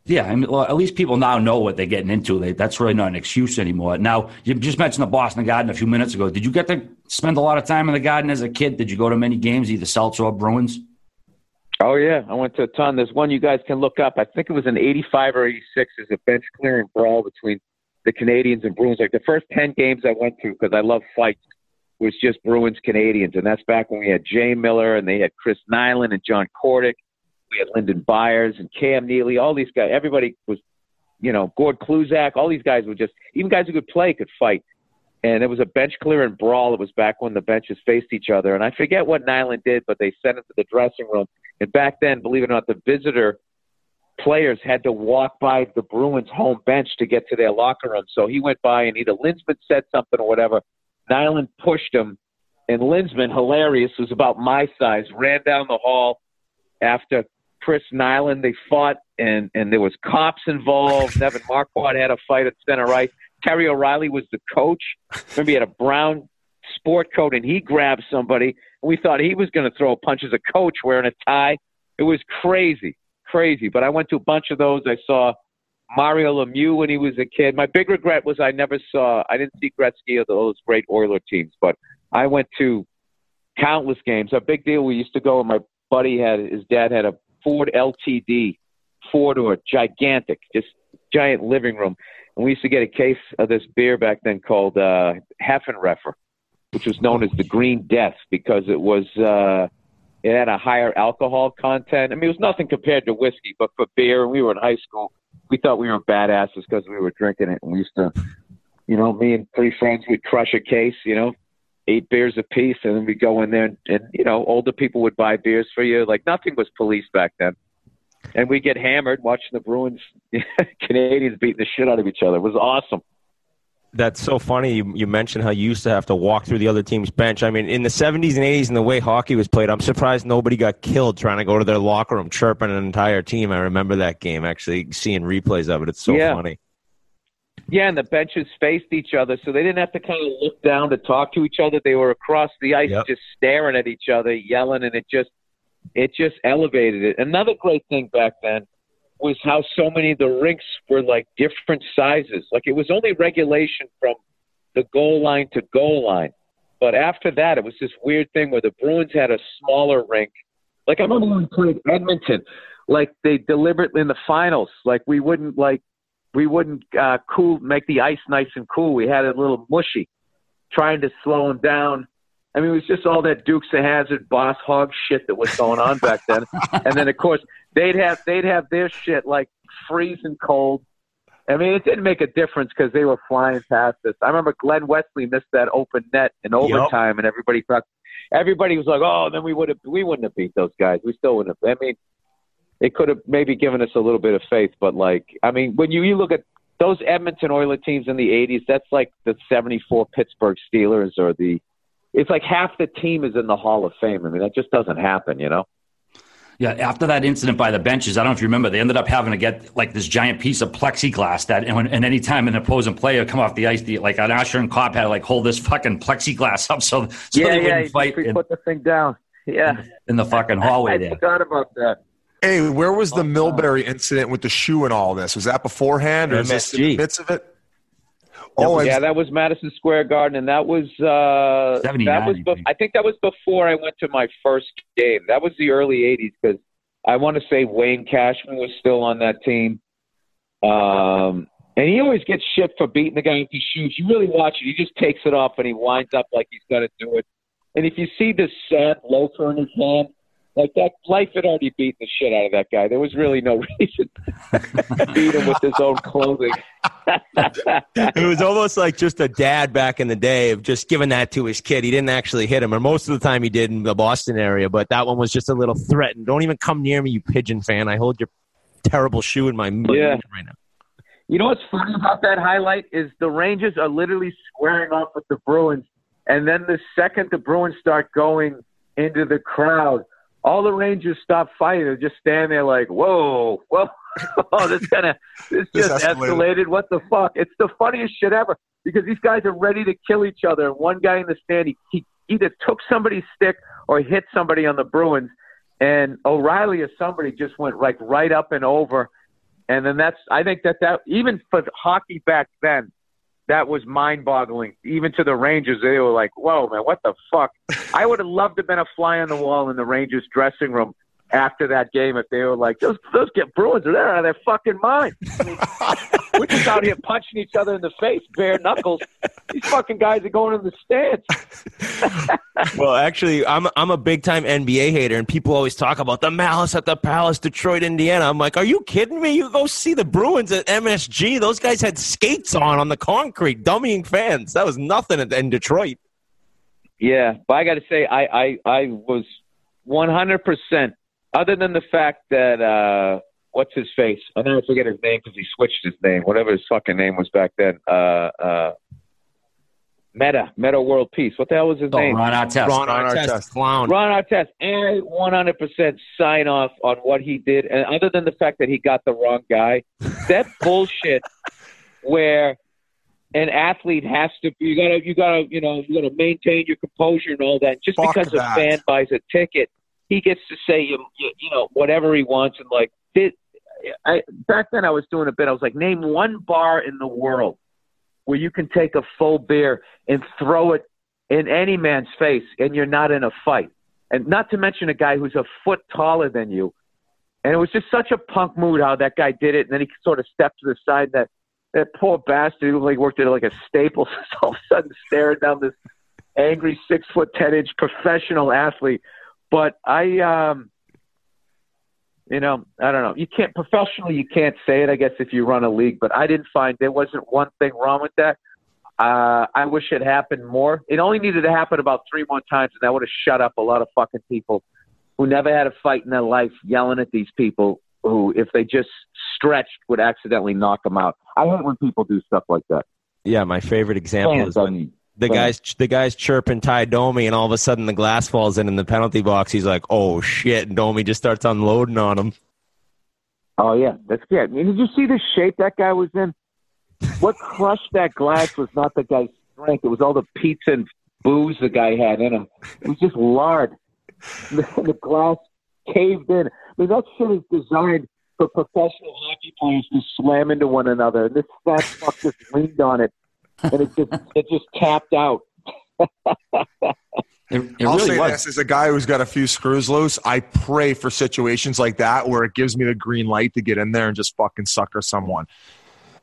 Yeah, I mean, well, at least people now know what they're getting into. They, that's really not an excuse anymore. Now, you just mentioned the Boston Garden a few minutes ago. Did you get to spend a lot of time in the Garden as a kid? Did you go to many games, either Celtics or Bruins? Oh yeah, I went to a ton. There's one you guys can look up. I think it was in '85 or '86. There's a bench clearing brawl between the Canadiens and Bruins. Like the first ten games I went to because I love fights was just Bruins Canadiens, and that's back when we had Jay Miller and they had Chris Nilan and John Kordic. We had Lyndon Byers and Cam Neely. All these guys. Everybody was, you know, Gord Kluzak. All these guys were just even guys who could play could fight and it was a bench clearing brawl. It was back when the benches faced each other, and I forget what Nilan did, but they sent him to the dressing room. And back then, believe it or not, the visitor players had to walk by the Bruins' home bench to get to their locker room. So he went by, and either Linseman said something or whatever. Nilan pushed him, and Linseman, hilarious, was about my size, ran down the hall after Chris Nilan. They fought, and and there was cops involved. Nevin Markwart had a fight at center right. Terry O'Reilly was the coach. Remember, he had a brown sport coat, and he grabbed somebody. And We thought he was going to throw a punch as a coach wearing a tie. It was crazy, crazy. But I went to a bunch of those. I saw Mario Lemieux when he was a kid. My big regret was I never saw. I didn't see Gretzky or those great Oiler teams, but I went to countless games. A big deal. We used to go, and my buddy had his dad had a Ford LTD, four door, gigantic, just giant living room. And we used to get a case of this beer back then called uh, Haffenreffer, which was known as the Green Death because it was uh, it had a higher alcohol content. I mean, it was nothing compared to whiskey, but for beer, we were in high school. We thought we were badasses because we were drinking it, and we used to, you know, me and three friends we'd crush a case, you know, eight beers apiece, and then we go in there, and, and you know, older people would buy beers for you. Like nothing was policed back then, and we get hammered watching the Bruins Canadiens beating the shit out of each other. It was awesome. That's so funny. You, you mentioned how you used to have to walk through the other team's bench. I mean, in the 70s and 80s and the way hockey was played, I'm surprised nobody got killed trying to go to their locker room chirping an entire team. I remember that game, actually seeing replays of it. It's so Yeah. funny. Yeah, and the benches faced each other, so they didn't have to kind of look down to talk to each other. They were across the ice, Yep. just staring at each other, yelling, and it just it just elevated it. Another great thing back then was how so many of the rinks were like different sizes. Like it was only regulation from the goal line to goal line, but after that, it was this weird thing where the Bruins had a smaller rink. Like I remember when we played Edmonton, like they deliberately in the finals, like we wouldn't like we wouldn't uh, cool make the ice nice and cool. We had it a little mushy, trying to slow him down. I mean, it was just all that Dukes of Hazzard, Boss Hogg shit that was going on back then. and then, of course, they'd have they'd have their shit like freezing cold. I mean, it didn't make a difference because they were flying past us. I remember Glen Wesley missed that open net in overtime, and everybody thought everybody was like, "Oh, then we would have we wouldn't have beat those guys. We still wouldn't have." I mean, it could have maybe given us a little bit of faith, but like, I mean, when you you look at those Edmonton Oilers teams in the '80s, that's like the '74 Pittsburgh Steelers or the. It's like half the team is in the Hall of Fame. I mean, that just doesn't happen, you know. Yeah, after that incident by the benches, I don't know if you remember, they ended up having to get like this giant piece of plexiglass that, and, when, and any time an opposing player come off the ice, the, like an Usher and Cop had to like hold this fucking plexiglass up so, so yeah, they yeah. wouldn't fight in, put the thing down. Yeah, in the fucking hallway I there. forgot about that. Hey, where was the Milbury incident with the shoe and all this? Was that beforehand or is this in the midst of it? Oh, yeah, that was Madison Square Garden, and that was uh, that was. I Be- think. I think that was before I went to my first game. That was the early '80s because I want to say Wayne Cashman was still on that team, um, and he always gets shit for beating the guy with his shoes. You really watch it; he just takes it off and he winds up like he's got to do it. And if you see this sad loafer in his hand, like that, life had already beaten the shit out of that guy. There was really no reason to beat him with his own clothing. It was almost like just a dad back in the day of just giving that to his kid. He didn't actually hit him, or most of the time he did in the Boston area, but that one was just a little threatened. Don't even come near me, you pigeon fan. I hold your terrible shoe in my my Yeah. right now. You know what's funny about that highlight is the Rangers are literally squaring off with the Bruins, and then the second the Bruins start going into the crowd, all the Rangers stop fighting. They're just stand there like, "Whoa, whoa, oh, this kind of this This just escalated. escalated. What the fuck?" It's the funniest shit ever because these guys are ready to kill each other. And one guy in the stand, he, he either took somebody's stick or hit somebody on the Bruins, and O'Reilly or somebody just went like right up and over. And then that's I think that that even for hockey back then, that was mind boggling. Even to the Rangers, they were like, "Whoa, man, what the fuck?" I would have loved to have been a fly on the wall in the Rangers dressing room after that game if they were like, "Those those get Bruins are out of their fucking mind." I mean, we're just out here punching each other in the face, bare knuckles. These fucking guys are going in the stands. Well, actually, I'm I'm a big time NBA hater, and people always talk about the malice at the Palace, Detroit, Indiana. I'm like, are you kidding me? You go see the Bruins at MSG. Those guys had skates on on the concrete, dummying fans. That was nothing in, in Detroit. Yeah, but I got to say, I, I I was 100 percent. Other than the fact that uh, what's his face? I never forget his name because he switched his name. Whatever his fucking name was back then. Uh, uh, Meta, Metta World Peace. What the hell was his Oh, name? Ron Artest. Ron Ron Artest, Artest. clown. Ron Artest, and 100% sign off on what he did. And other than the fact that he got the wrong guy, that bullshit where an athlete has to be, you gotta, you gotta, you know, you gotta maintain your composure and all that. Just Fuck because a fan buys a ticket, he gets to say, you, you, you know, whatever he wants. And like, did, I, back then I was doing a bit. I was like, name one bar in the world where you can take a full beer and throw it in any man's face and you're not in a fight. And not to mention a guy who's a foot taller than you. And it was just such a punk mood how that guy did it. And then he sort of stepped to the side. That that poor bastard who like worked at like a Staples, all of a sudden staring down this angry six foot ten inch professional athlete. But I, um, you know, I don't know. You can't professionally, you can't say it. I guess if you run a league, but I didn't find there wasn't one thing wrong with that. uh, I wish it happened more. It only needed to happen about three more times, and that would have shut up a lot of fucking people who never had a fight in their life yelling at these people who, if they just stretched, would accidentally knock them out. I hate when people do stuff like that. Yeah, my favorite example Fans, is when the fans. guys the guys chirping Tie Domi, and all of a sudden the glass falls in in the penalty box. He's like, "Oh shit!" And Domi just starts unloading on him. Oh yeah, that's good. I mean, did you see the shape that guy was in? What crushed that glass was not the guy's strength; it was all the pizza and booze the guy had in him. It was just lard. The, the glass caved in. I mean, that shit is designed for professional hockey players to slam into one another. And this fat fuck just leaned on it, and it just it just tapped out. It, it I'll really say was. this as a guy who's got a few screws loose. I pray for situations like that where it gives me the green light to get in there and just fucking sucker someone.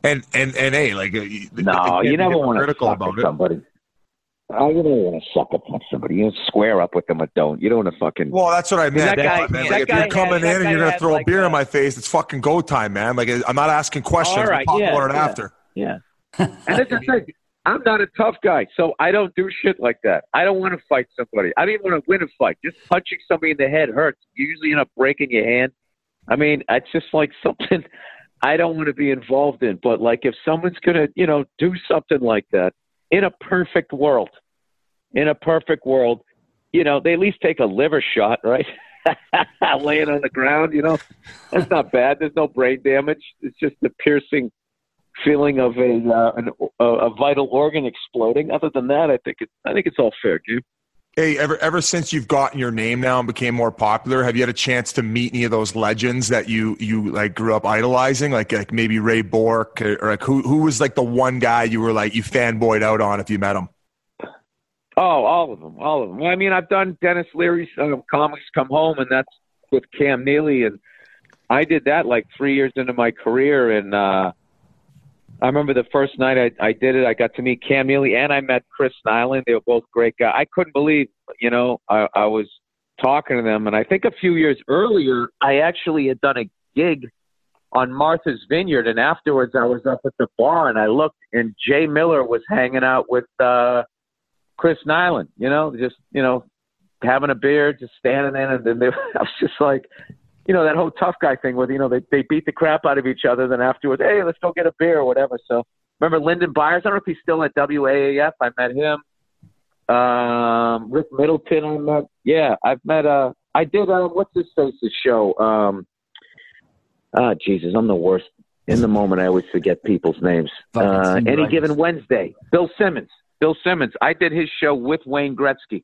And and and hey, like uh, No, can't you be never want to critical suck about at it. somebody. Oh, you don't want to suck up on somebody. You square up with them or don't. You don't want to fucking. Well, that's what I meant. that guy- man. that Like, if you're coming had- in and you're gonna throw like, a beer a- in my face, it's fucking go time, man. Like I'm not asking questions. All We'll talk yeah, about it yeah. after. Yeah. And that's the thing. I'm not a tough guy, so I don't do shit like that. I don't want to fight somebody. I don't even want to win a fight. Just punching somebody in the head hurts. You usually end up breaking your hand. I mean, it's just like something I don't want to be involved in. But like, if someone's gonna, you know, do something like that in a perfect world, in a perfect world, you know, they at least take a liver shot, right? Laying on the ground, you know, that's not bad. There's no brain damage. It's just the piercing feeling of a uh, an, a, a vital organ exploding. Other than that, I think it, I think it's all fair game. Hey, ever ever since you've gotten your name now and became more popular, have you had a chance to meet any of those legends that you you like grew up idolizing, like like maybe Ray Bourque or, or like who who was like the one guy you were like you fanboyed out on if you met him? Oh, all of them, all of them. Well, I mean, I've done Denis Leary's uh, comics come home, and that's with Cam Neely, and I did that like three years into my career, and uh, I remember the first night I, I did it, I got to meet Cam Neely, and I met Chris Nilan. They were both great guys. I couldn't believe, you know, I, I was talking to them, and I think a few years earlier, I actually had done a gig on Martha's Vineyard, and afterwards, I was up at the bar, and I looked, and Jay Miller was hanging out with. uh Chris Nilan, you know, just you know, having a beer, just standing there, and then they, I was just like, you know, that whole tough guy thing where you know they they beat the crap out of each other, then afterwards, hey, let's go get a beer or whatever. So remember Lyndon Byers? I don't know if he's still at WAAF. I met him. Um, Rick Middleton, I met. Yeah, I've met. Uh, I did. Uh, what's his face's show? Um, ah, Jesus, I'm the worst. In the moment, I always forget people's names. Uh, any Rogers. given Wednesday, Bill Simmons. Bill Simmons. I did his show with Wayne Gretzky,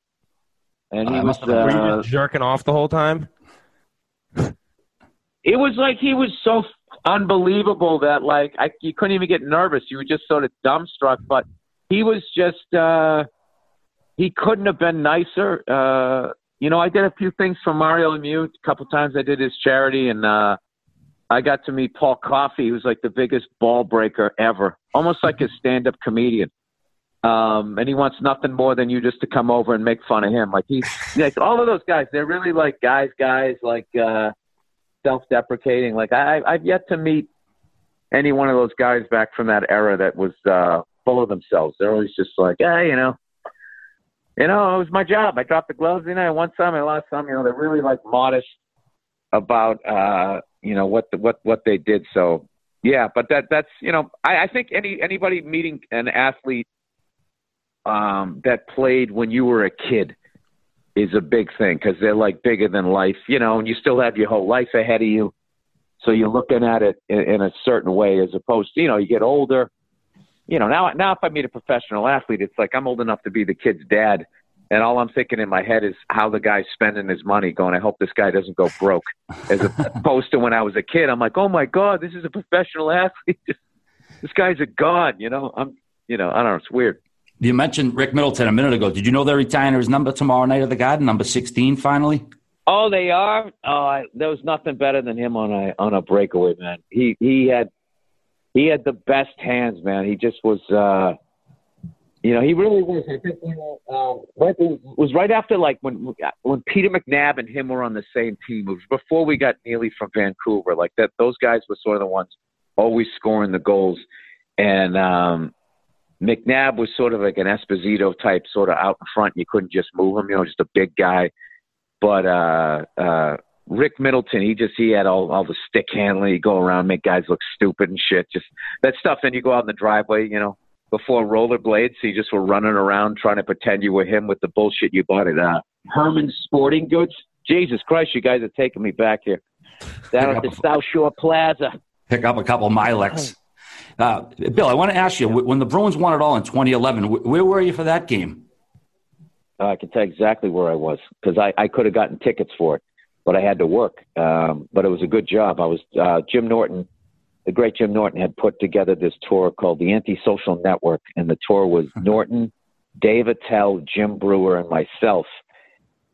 and he I was. must Were you Uh, just jerking off the whole time? It was like he was so unbelievable that like I you couldn't even get nervous. You were just sort of dumbstruck. But he was just. uh He couldn't have been nicer. Uh You know, I did a few things for Mario Lemieux. A couple times I did his charity, and uh I got to meet Paul Coffey, who's like the biggest ball breaker ever, almost like a stand-up comedian. Um, and he wants nothing more than you just to come over and make fun of him. Like he's like all of those guys, they're really like guys, guys, like uh, self-deprecating. Like I, I've yet to meet any one of those guys back from that era that was uh, full of themselves. They're always just like, hey, you know, you know, it was my job. I dropped the gloves. You know, I won some, I lost some. You know, they're really like modest about uh, you know what the, what what they did. So yeah, but that that's you know, I, I think any anybody meeting an athlete um, that played when you were a kid is a big thing because they're like bigger than life, you know, and you still have your whole life ahead of you. So you're looking at it in, in a certain way as opposed to, you know, you get older. You know, now now if I meet a professional athlete, it's like I'm old enough to be the kid's dad. And all I'm thinking in my head is how the guy's spending his money, going, I hope this guy doesn't go broke. As opposed to when I was a kid, I'm like, oh my God, this is a professional athlete. this guy's a god, you know? I'm, you know, I don't know, it's weird. You mentioned Rick Middleton a minute ago. Did you know they're retiring his number tomorrow night at the Garden, number 16, finally? Oh, they are. I, there was nothing better than him on a on a breakaway, man. He he had he had the best hands, man. He just was. uh you know, he really was. I think you know, it was right after like when when Peter McNab and him were on the same team. It was before we got Neely from Vancouver. Like that, those guys were sort of the ones always scoring the goals. And um, McNab was sort of like an Esposito type, sort of out in front. You couldn't just move him, you know, just a big guy. But uh, uh, Rick Middleton, he just he had all all the stick handling. He'd go around, make guys look stupid and shit. Just that stuff. And you go out in the driveway, you know, before rollerblades, so you just were running around trying to pretend you were him with the bullshit you bought at uh, Herman's Sporting Goods. Jesus Christ, you guys are taking me back here. Down at the South Shore Plaza. Pick up a couple Mylecs. Uh, Bill, I want to ask you when the Bruins won it all in 2011, where were you for that game? Uh, I can tell exactly where I was because I, I could have gotten tickets for it, but I had to work. Um, but it was a good job. I was uh, Jim Norton, the great Jim Norton, had put together this tour called the Antisocial Network, and the tour was Norton, Dave Attell, Jim Breuer, and myself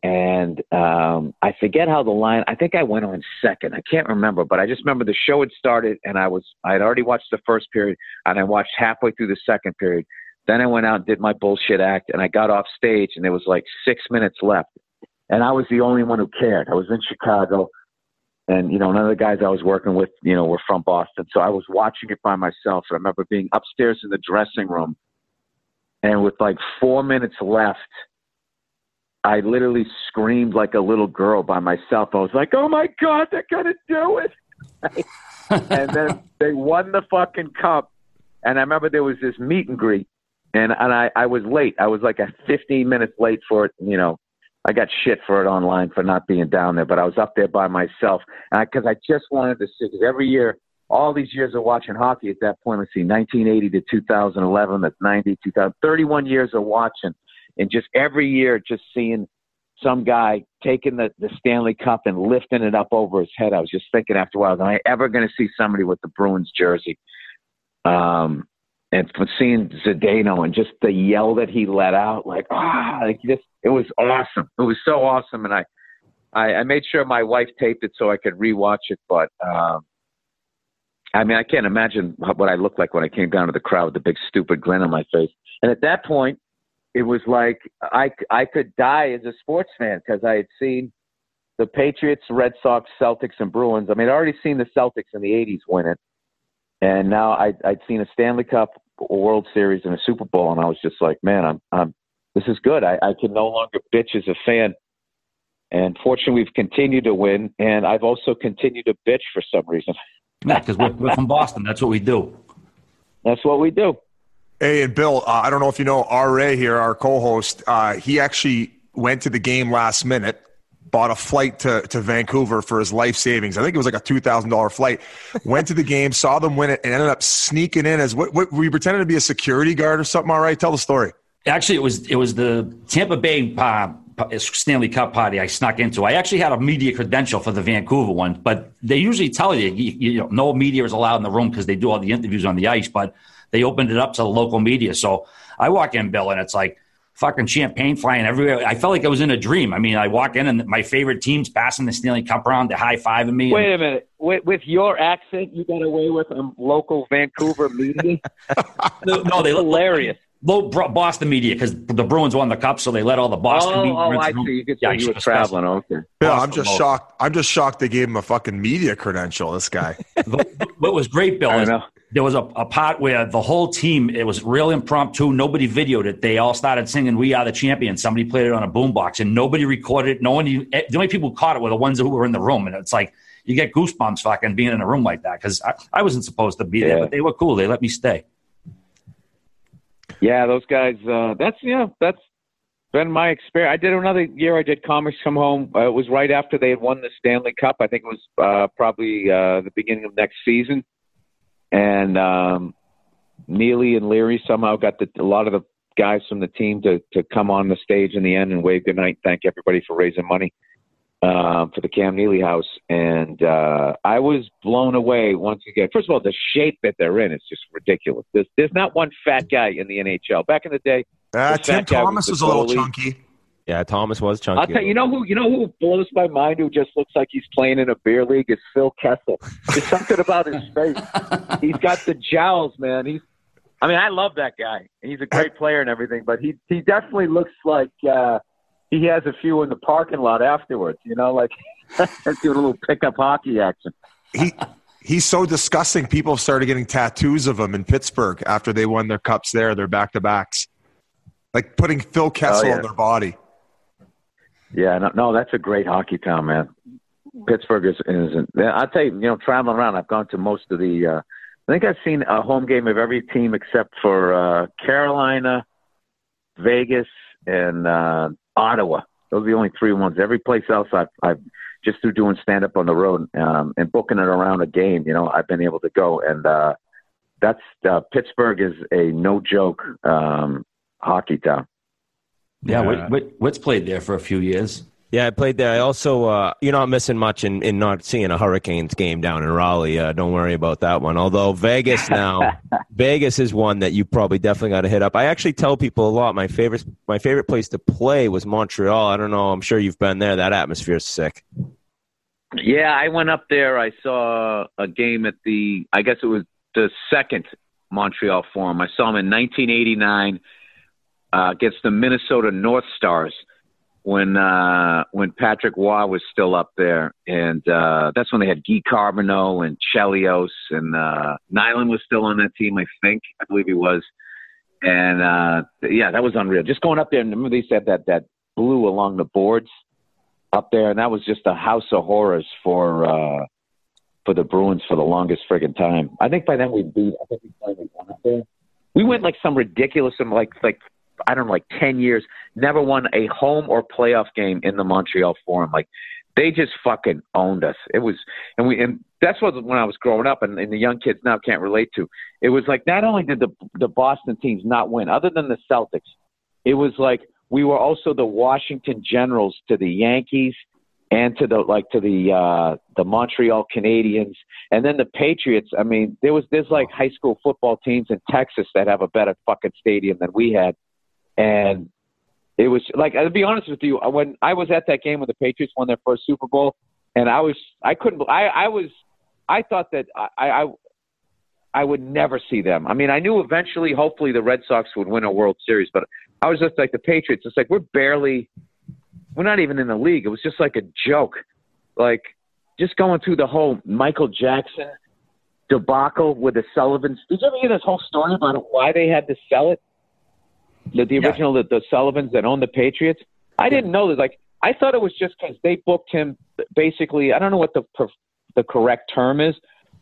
and um, I forget how the line. I think I went on second. I can't remember, but I just remember the show had started, and I was I had already watched the first period, and I watched halfway through the second period. Then I went out and did my bullshit act, and I got off stage, and there was like six minutes left, and I was the only one who cared. I was in Chicago, and you know none of the guys I was working with, you know, were from Boston, so I was watching it by myself. And I remember being upstairs in the dressing room, and with like four minutes left I literally screamed like a little girl by myself. I was like, "Oh my god, they're gonna do it!" and then they won the fucking cup. And I remember there was this meet and greet, and and I I was late. I was like a 15 minutes late for it. You know, I got shit for it online for not being down there, but I was up there by myself and because I, I just wanted to see. Because every year, all these years of watching hockey at that point, let's see, 1980 to 2011, that's 90, 2000, 31 years of watching and just every year just seeing some guy taking the, the Stanley Cup and lifting it up over his head. I was just thinking after a while, am I ever going to see somebody with the Bruins jersey? Um, and seeing Zdeno and just the yell that he let out, like ah, like just it was awesome. It was so awesome, and I, I, I made sure my wife taped it so I could rewatch it. But um, I mean, I can't imagine what I looked like when I came down to the crowd with the big stupid grin on my face. And at that point, it was like I, I could die as a sports fan because I had seen the Patriots, Red Sox, Celtics, and Bruins. I mean, I'd already seen the Celtics in the 80s win it. And now I'd, I'd seen a Stanley Cup, a World Series, and a Super Bowl. And I was just like, man, I'm, I'm this is good. I, I can no longer bitch as a fan. And fortunately, we've continued to win. And I've also continued to bitch for some reason. Yeah, because we're, we're from Boston. That's what we do. That's what we do. Hey, and Bill, uh, I don't know if you know RA here, our co-host. Uh, he actually went to the game last minute, bought a flight to, to Vancouver for his life savings. I think it was like a two thousand dollar flight. Went to the game, saw them win it, and ended up sneaking in as what, what were you pretending to be a security guard or something? All right, tell the story. Actually, it was it was the Tampa Bay uh, Stanley Cup party I snuck into. I actually had a media credential for the Vancouver one, but they usually tell you, you, you know, no media is allowed in the room because they do all the interviews on the ice. But they opened it up to the local media. So I walk in, Bill, and it's like fucking champagne flying everywhere. I felt like I was in a dream. I mean, I walk in and my favorite team's passing the Stanley Cup around, they're high fiving me. Wait a minute. With, with, your accent, you got away with um, local Vancouver media? no, no, they look hilarious. Low Boston media because the Bruins won the cup, so they let all the Boston. Oh, media oh I see. You could yeah, you were traveling. Okay. Yeah, I'm just local. shocked. I'm just shocked they gave him a fucking media credential. This guy. what was great, Bill, is there was a, a part where the whole team, it was real impromptu. Nobody videoed it. They all started singing We Are the Champions. Somebody played it on a boombox and nobody recorded it. No one, even, eh, the only people who caught it were the ones who were in the room. And it's like, you get goosebumps fucking being in a room like that because I, I, wasn't supposed to be yeah. there, but they were cool. They let me stay. Yeah, those guys, uh, that's, yeah, that's been my experience. I did another year. I did Comics Come Home. Uh, it was right after they had won the Stanley Cup. I think it was uh, probably uh, the beginning of next season and um, Neely and Leary somehow got the, a lot of the guys from the team to to come on the stage in the end and wave goodnight. Thank everybody for raising money uh, for the Cam Neely House, and uh, I was blown away once again. First of all, the shape that they're in is just ridiculous. There's there's not one fat guy in the NHL. Back in the day, uh, Tim Thomas was, was a little chunky. Yeah, Thomas was chunky. I'll tell you, you know who you know who blows my mind who just looks like he's playing in a beer league is Phil Kessel. There's something about his face. He's got the jowls, man. He's I mean, I love that guy. He's a great player and everything, but he he definitely looks like uh he has a few in the parking lot afterwards, you know, like doing a little pickup hockey action. He he's so disgusting. People started getting tattoos of him in Pittsburgh after they won their cups there, their back to backs, like putting Phil Kessel Oh, yeah. on their body. Yeah, no, no, that's a great hockey town, man. Pittsburgh is, is I'll tell you, you know, traveling around, I've gone to most of the. Uh, I think I've seen a home game of every team except for uh, Carolina, Vegas, and uh, Ottawa. Those are the only three ones. Every place else, I've, I've just through doing stand up on the road um, and booking it around a game. You know, I've been able to go, and uh, that's uh, Pittsburgh is a no joke um, hockey town. Yeah, Yeah. Whit, Whit, Whit's played there for a few years. Yeah, I played there. I also, uh, you're not missing much in, in not seeing a Hurricanes game down in Raleigh. Uh, don't worry about that one. Although Vegas now, Vegas is one that you probably definitely got to hit up. I actually tell people a lot. My favorite, my favorite place to play was Montreal. I don't know. I'm sure you've been there. That atmosphere is sick. Yeah, I went up there. I saw a game at the, I guess it was the second Montreal Forum. I saw him in 1989 uh, against the Minnesota North Stars when uh, when Patrick Roy was still up there, and uh, that's when they had Guy Carbonneau and Chelios, and uh, Nilan was still on that team. I think, I believe he was. And uh, yeah, that was unreal. Just going up there, and remember they said that that blue along the boards up there, and that was just a house of horrors for uh, for the Bruins for the longest friggin' time. I think by then we beat. I think we finally won up there. We went like some ridiculous, some like like I don't know, like ten years. Never won a home or playoff game in the Montreal Forum. Like they just fucking owned us. It was, and we and that's what when I was growing up, and, and the young kids now can't relate to. It was like not only did the the Boston teams not win, other than the Celtics, it was like we were also the Washington Generals to the Yankees and to the like to the uh the Montreal Canadiens and then the Patriots. I mean, there was there's like high school football teams in Texas that have a better fucking stadium than we had. And it was like I'll be honest with you, when I was at that game when the Patriots won their first Super Bowl and I was I couldn't I I was I thought that I I I would never see them. I mean, I knew eventually, hopefully, the Red Sox would win a World Series, but I was just like the Patriots. It's like we're barely, we're not even in the league. It was just like a joke, like just going through the whole Michael Jackson debacle with the Sullivans. Did you ever hear this whole story about why they had to sell it? The, the Yeah. original, the, the Sullivans that owned the Patriots. I didn't know that. Like, I thought it was just because they booked him. Basically, I don't know what the the correct term is,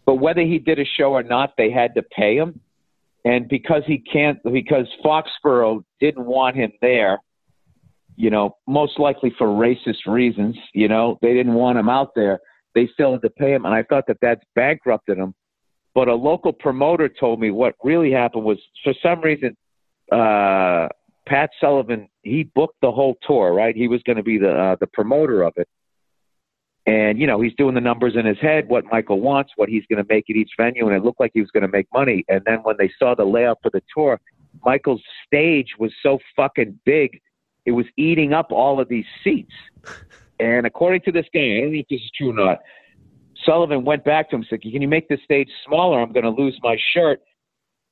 but whether he did a show or not, they had to pay him. And because he can't, because Foxborough didn't want him there, you know, most likely for racist reasons, you know, they didn't want him out there. They still had to pay him. And I thought that that's bankrupted him. But a local promoter told me what really happened was for some reason, uh, Pat Sullivan, he booked the whole tour, right? He was going to be the, uh, the promoter of it. And, you know, he's doing the numbers in his head, what Michael wants, what he's going to make at each venue. And it looked like he was going to make money. And then when they saw the layout for the tour, Michael's stage was so fucking big, it was eating up all of these seats. And according to this guy, I don't know if this is true or not, Sullivan went back to him and said, Can you make the stage smaller? I'm going to lose my shirt.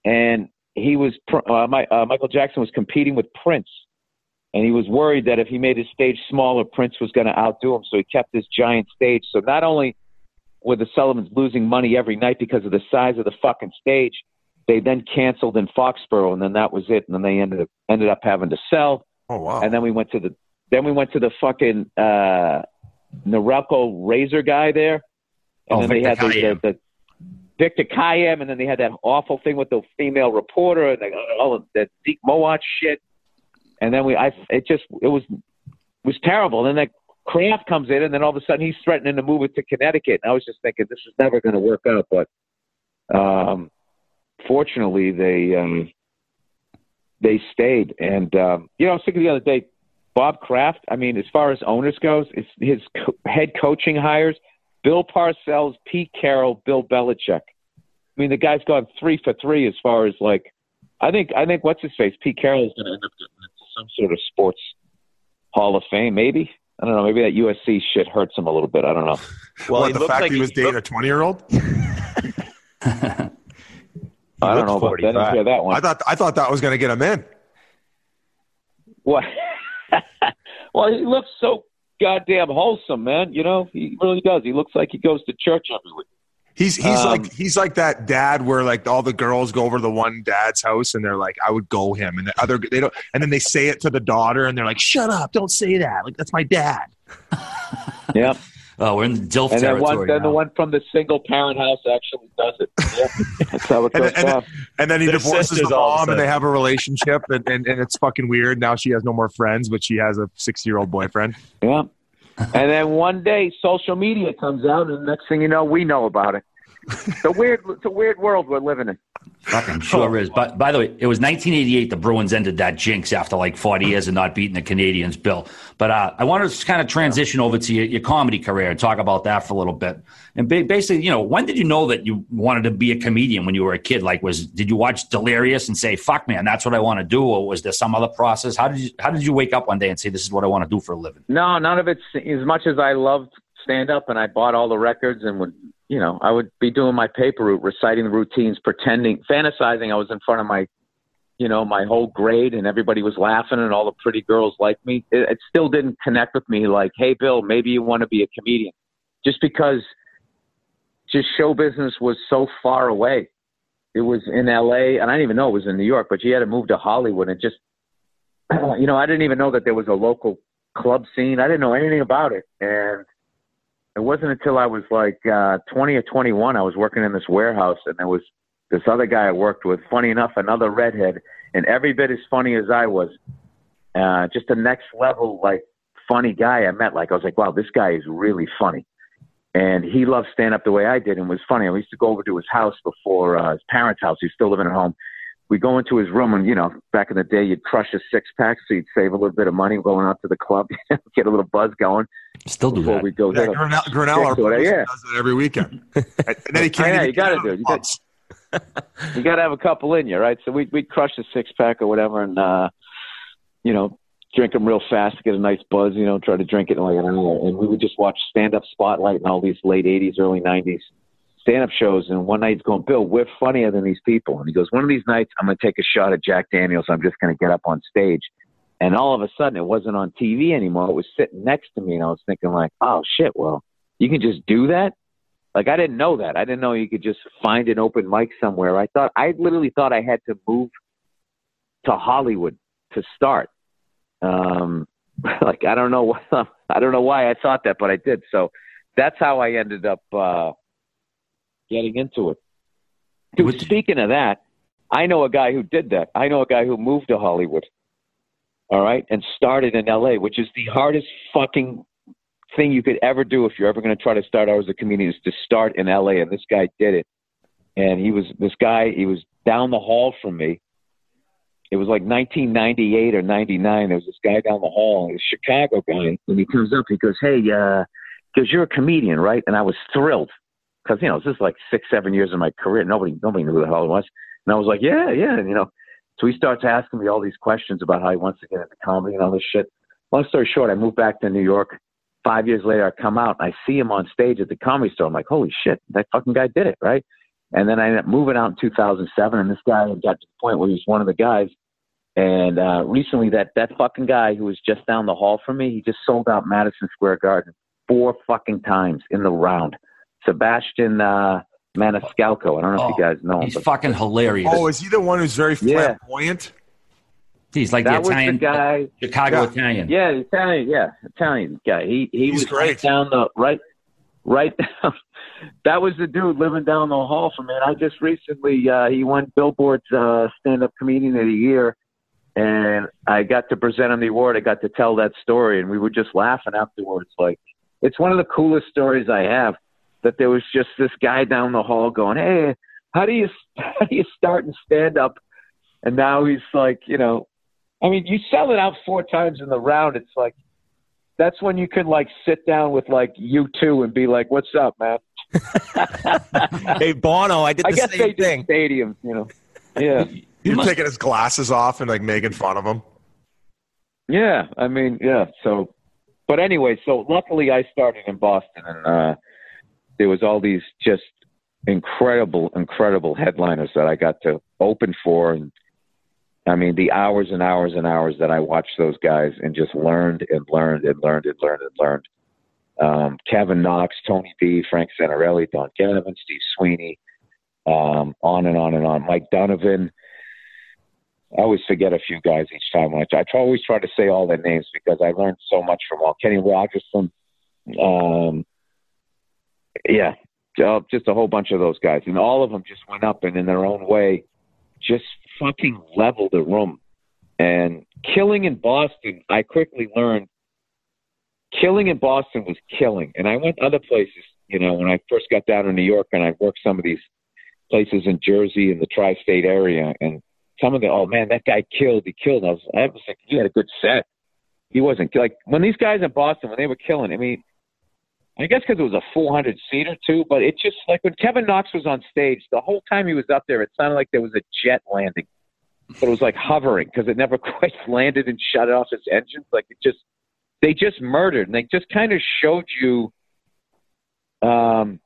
And he was, uh, my, uh, Michael Jackson was competing with Prince. And he was worried that if he made his stage smaller, Prince was going to outdo him. So he kept this giant stage. So not only were the Sullivans losing money every night because of the size of the fucking stage, they then canceled in Foxborough, and then that was it. And then they ended up ended up having to sell. Oh wow! And then we went to the then we went to the fucking uh, Norelco Razor guy there, and Oh, then they had the, the, the Victor Kiam, and then they had that awful thing with the female reporter and they, all that Zeke Mowatt shit. And then we, I, it just, it was, it was terrible. And then that Kraft comes in, and then all of a sudden he's threatening to move it to Connecticut. And I was just thinking this is never going to work out. But um, fortunately, they um, they stayed. And um, you know, I was thinking the other day, Bob Kraft. I mean, as far as owners goes, it's his co- head coaching hires: Bill Parcells, Pete Carroll, Bill Belichick. I mean, the guy's gone three for three as far as like. I think I think what's his face? Pete Carroll is going to end up getting into some sort of sports Hall of Fame, maybe. I don't know. Maybe that USC shit hurts him a little bit. I don't know. Well, what, he the looks fact like he was he- dating a twenty-year-old? I don't know about that. I didn't hear that one. I thought I thought that was going to get him in. What? well, he looks so goddamn wholesome, man. You know, he really does. He looks like he goes to church every week. He's he's Um, like he's like that dad where like all the girls go over to the one dad's house and they're like, I would go him, and the other they don't, and then they say it to the daughter and they're like, Shut up, don't say that. Like that's my dad. Yeah. Oh, we're in the DILF And then territory one, then the one from the single parent house actually does it. Yeah. That's how it And, goes then- and, then, and then he They're divorces the sisters all of a mom and they have a relationship and, and, and it's fucking weird. Now she has no more friends, but she has a six year old boyfriend. Yeah. And then one day, social media comes out, and the next thing you know, we know about it. It's a weird, it's a weird world we're living in. Fucking sure is. But by the way, it was 1988. The Bruins ended that jinx after like 40 years of not beating the Canadiens, Bill. But uh, I want to kind of transition over to your, your comedy career and talk about that for a little bit. And ba- basically, you know, when did you know that you wanted to be a comedian when you were a kid? Like, was did you watch Delirious and say, "Fuck, man, that's what I want to do," or was there some other process? How did you How did you wake up one day and say, "This is what I want to do for a living"? No, none of it's as much as I loved stand up and I bought all the records and would, you know, I would be doing my paper route, reciting the routines, pretending, fantasizing I was in front of my, you know, my whole grade and everybody was laughing and all the pretty girls liked me. It, it still didn't connect with me like, hey, Bill, maybe you want to be a comedian. Just because just show business was so far away. It was in LA, and I didn't even know it was in New York, but you had to move to Hollywood and just, you know, I didn't even know that there was a local club scene. I didn't know anything about it. And it wasn't until I was like uh, 20 or 21, I was working in this warehouse, and there was this other guy I worked with, funny enough, another redhead, and every bit as funny as I was. Uh, just a next level, like, funny guy I met. Like, I was like, wow, this guy is really funny. And he loved stand up the way I did and was funny. I used to go over to his house before uh, his parents' house. He was still living at home we go into his room and you know back in the day you'd crush a six pack so you'd save a little bit of money going out to the club get a little buzz going Still do before that. we go Yeah, hit 'em. Grinnell, Grinnell our Yeah, yeah. does it every weekend. and then he can't Yeah, you gotta do it. You got- you got to have a couple in you right so we we'd crush a six pack or whatever and uh you know drink them real fast to get a nice buzz you know try to drink it in like an hour and we would just watch stand up spotlight and all these late 80s early 90s stand up shows and one night he's going bill we're funnier than these people and he goes one of these nights i'm going to take a shot at jack daniels i'm just going to get up on stage and all of a sudden it wasn't on tv anymore it was sitting next to me and i was thinking like oh shit well you can just do that like I didn't know that. I didn't know you could just find an open mic somewhere. I thought I literally thought I had to move to Hollywood to start. Um, like I don't know what I don't know why I thought that, but I did. So that's how I ended up uh, getting into it. Dude, speaking of that, I know a guy who did that. I know a guy who moved to Hollywood. All right, and started in L.A., which is the hardest fucking thing you could ever do if you're ever going to try to start out as a comedian is to start in LA. And this guy did it. And he was this guy. He was down the hall from me. It was like 1998 or 99. There was this guy down the hall, a Chicago guy, and he comes up. He goes, "Hey, uh, because you're a comedian, right?" And I was thrilled because you know this is like six, seven years of my career. Nobody, nobody knew who the hell I was. And I was like, "Yeah, yeah," and you know. So he starts asking me all these questions about how he wants to get into comedy and all this shit. Long story short, I moved back to New York five years later, I come out and I see him on stage at the comedy store. I'm like, holy shit, that fucking guy did it, right? And then I ended up moving out in 2007, and this guy got to the point where he was one of the guys. And uh, recently, that that fucking guy who was just down the hall from me, he just sold out Madison Square Garden four fucking times in the round. Sebastian uh, Maniscalco. I don't know if Oh, you guys know him, He's but fucking hilarious. Oh, is he the one who's very Yeah. flamboyant? He's like that the Italian, the guy. Chicago Yeah. Italian. Yeah, Italian. Yeah, Italian guy. He he He's was great. right down the right, right. Down, that was the dude living down the hall from me. And I just recently uh, he won Billboard's uh, stand-up comedian of the year, and I got to present him the award. I got to tell that story, and we were just laughing afterwards. Like it's one of the coolest stories I have. That there was just this guy down the hall going, "Hey, how do you how do you start and stand up?" And now he's like, you know, I mean, you sell it out four times in the round. It's like that's when you can like sit down with like you two and be like, "What's up, man?" hey Bono, I did I the guess same they do thing. stadiums, you know. Yeah, You're must- taking his glasses off and like making fun of him. yeah. I mean, yeah. So, but anyway, so luckily I started in Boston, and uh, there was all these just incredible, incredible headliners that I got to open for, and I mean, the hours and hours and hours that I watched those guys and just learned and learned and learned and learned and learned. um, Kevin Knox, Tony V, Frank Santorelli, Don Gavin, Steve Sweeney, um, on and on and on. Mike Donovan. I always forget a few guys each time. I, try, I always try to say all their names because I learned so much from all. Kenny Rogerson, um, yeah, uh, just a whole bunch of those guys, and all of them just went up and in their own way, just fucking leveled the room. And killing in Boston, I quickly learned killing in Boston was killing. And I went other places, you know, when I first got down to New York and I worked some of these places in Jersey and the tri state area and some of the oh man, that guy killed, he killed. I was I was like, he had a good set. He wasn't like when these guys in Boston when they were killing, I mean I guess because it was a 400 seater too, but it just like when Kevin Knox was on stage, the whole time he was up there, it sounded like there was a jet landing, but it was like hovering because it never quite landed and shut off its engines. Like it just, they just murdered, and they just kind of showed you, um,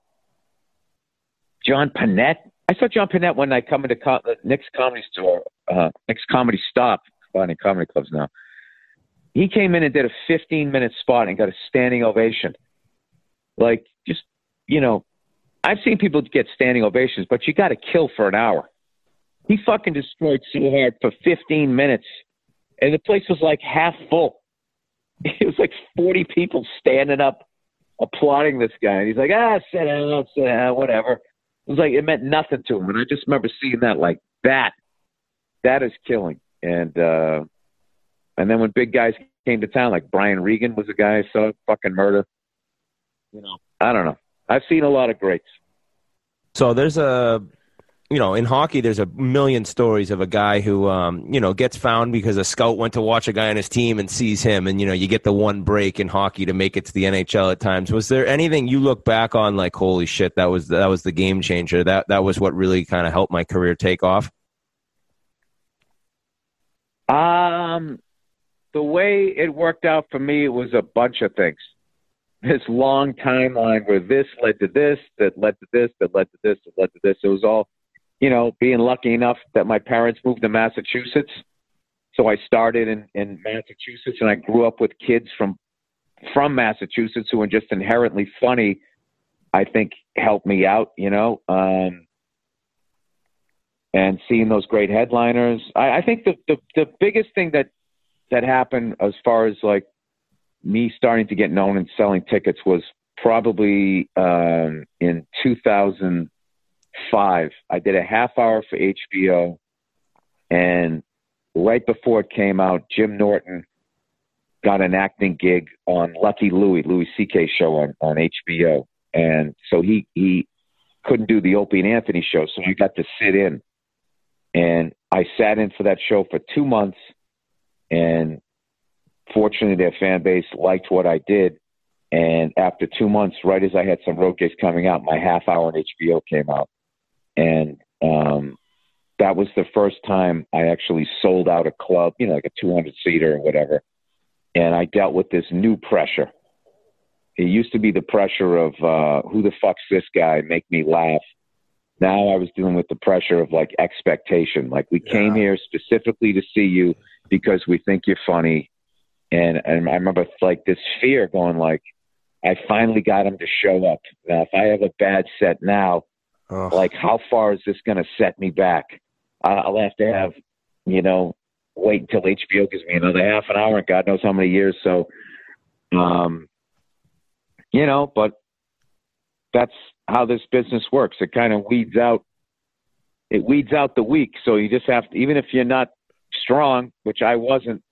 John Pinette. I saw John Pinette one night coming to co- the Nick's Comedy Store, uh, Nick's Comedy Stop, finding comedy clubs now. He came in and did a 15 minute spot and got a standing ovation like, just, you know, I've seen people get standing ovations, but you got to kill for an hour. He fucking destroyed so for 15 minutes, and the place was like half full. It was like 40 people standing up applauding this guy. And he's like, ah, sit down, sit down, whatever. It was like, it meant nothing to him. And I just remember seeing that, like, that, that is killing. And, uh, and then when big guys came to town, like Brian Regan was a guy I saw fucking murder you know, I don't know. I've seen a lot of greats. So there's a, you know, in hockey, there's a million stories of a guy who, um, you know, gets found because a scout went to watch a guy on his team and sees him, and you know, you get the one break in hockey to make it to the NHL at times. Was there anything you look back on like, holy shit, that was that was the game changer? That that was what really kind of helped my career take off. Um, the way it worked out for me was a bunch of things this long timeline where this led to this, that led to this, that led to this, that led to this. It was all, you know, being lucky enough that my parents moved to Massachusetts. So I started in, in Massachusetts and I grew up with kids from from Massachusetts who were just inherently funny, I think helped me out, you know. Um and seeing those great headliners. I, I think the, the the biggest thing that that happened as far as like me starting to get known and selling tickets was probably um, in 2005. I did a half hour for HBO, and right before it came out, Jim Norton got an acting gig on Lucky Louie, Louis C.K. show on, on HBO, and so he he couldn't do the Opie and Anthony show, so I got to sit in, and I sat in for that show for two months, and fortunately, their fan base liked what I did. And after two months, right as I had some road gigs coming out, my half hour on HBO came out. And um, that was the first time I actually sold out a club, you know, like a 200 seater or whatever. And I dealt with this new pressure. It used to be the pressure of uh, who the fuck's this guy, make me laugh. Now I was dealing with the pressure of like expectation. Like we yeah. came here specifically to see you because we think you're funny and and I remember like this fear going like, I finally got him to show up. Now, if I have a bad set now, oh. like how far is this going to set me back? I'll have to have, you know, wait until HBO gives me another half an hour and God knows how many years. So, um, you know, but that's how this business works. It kind of weeds out, it weeds out the weak. So you just have to, even if you're not strong, which I wasn't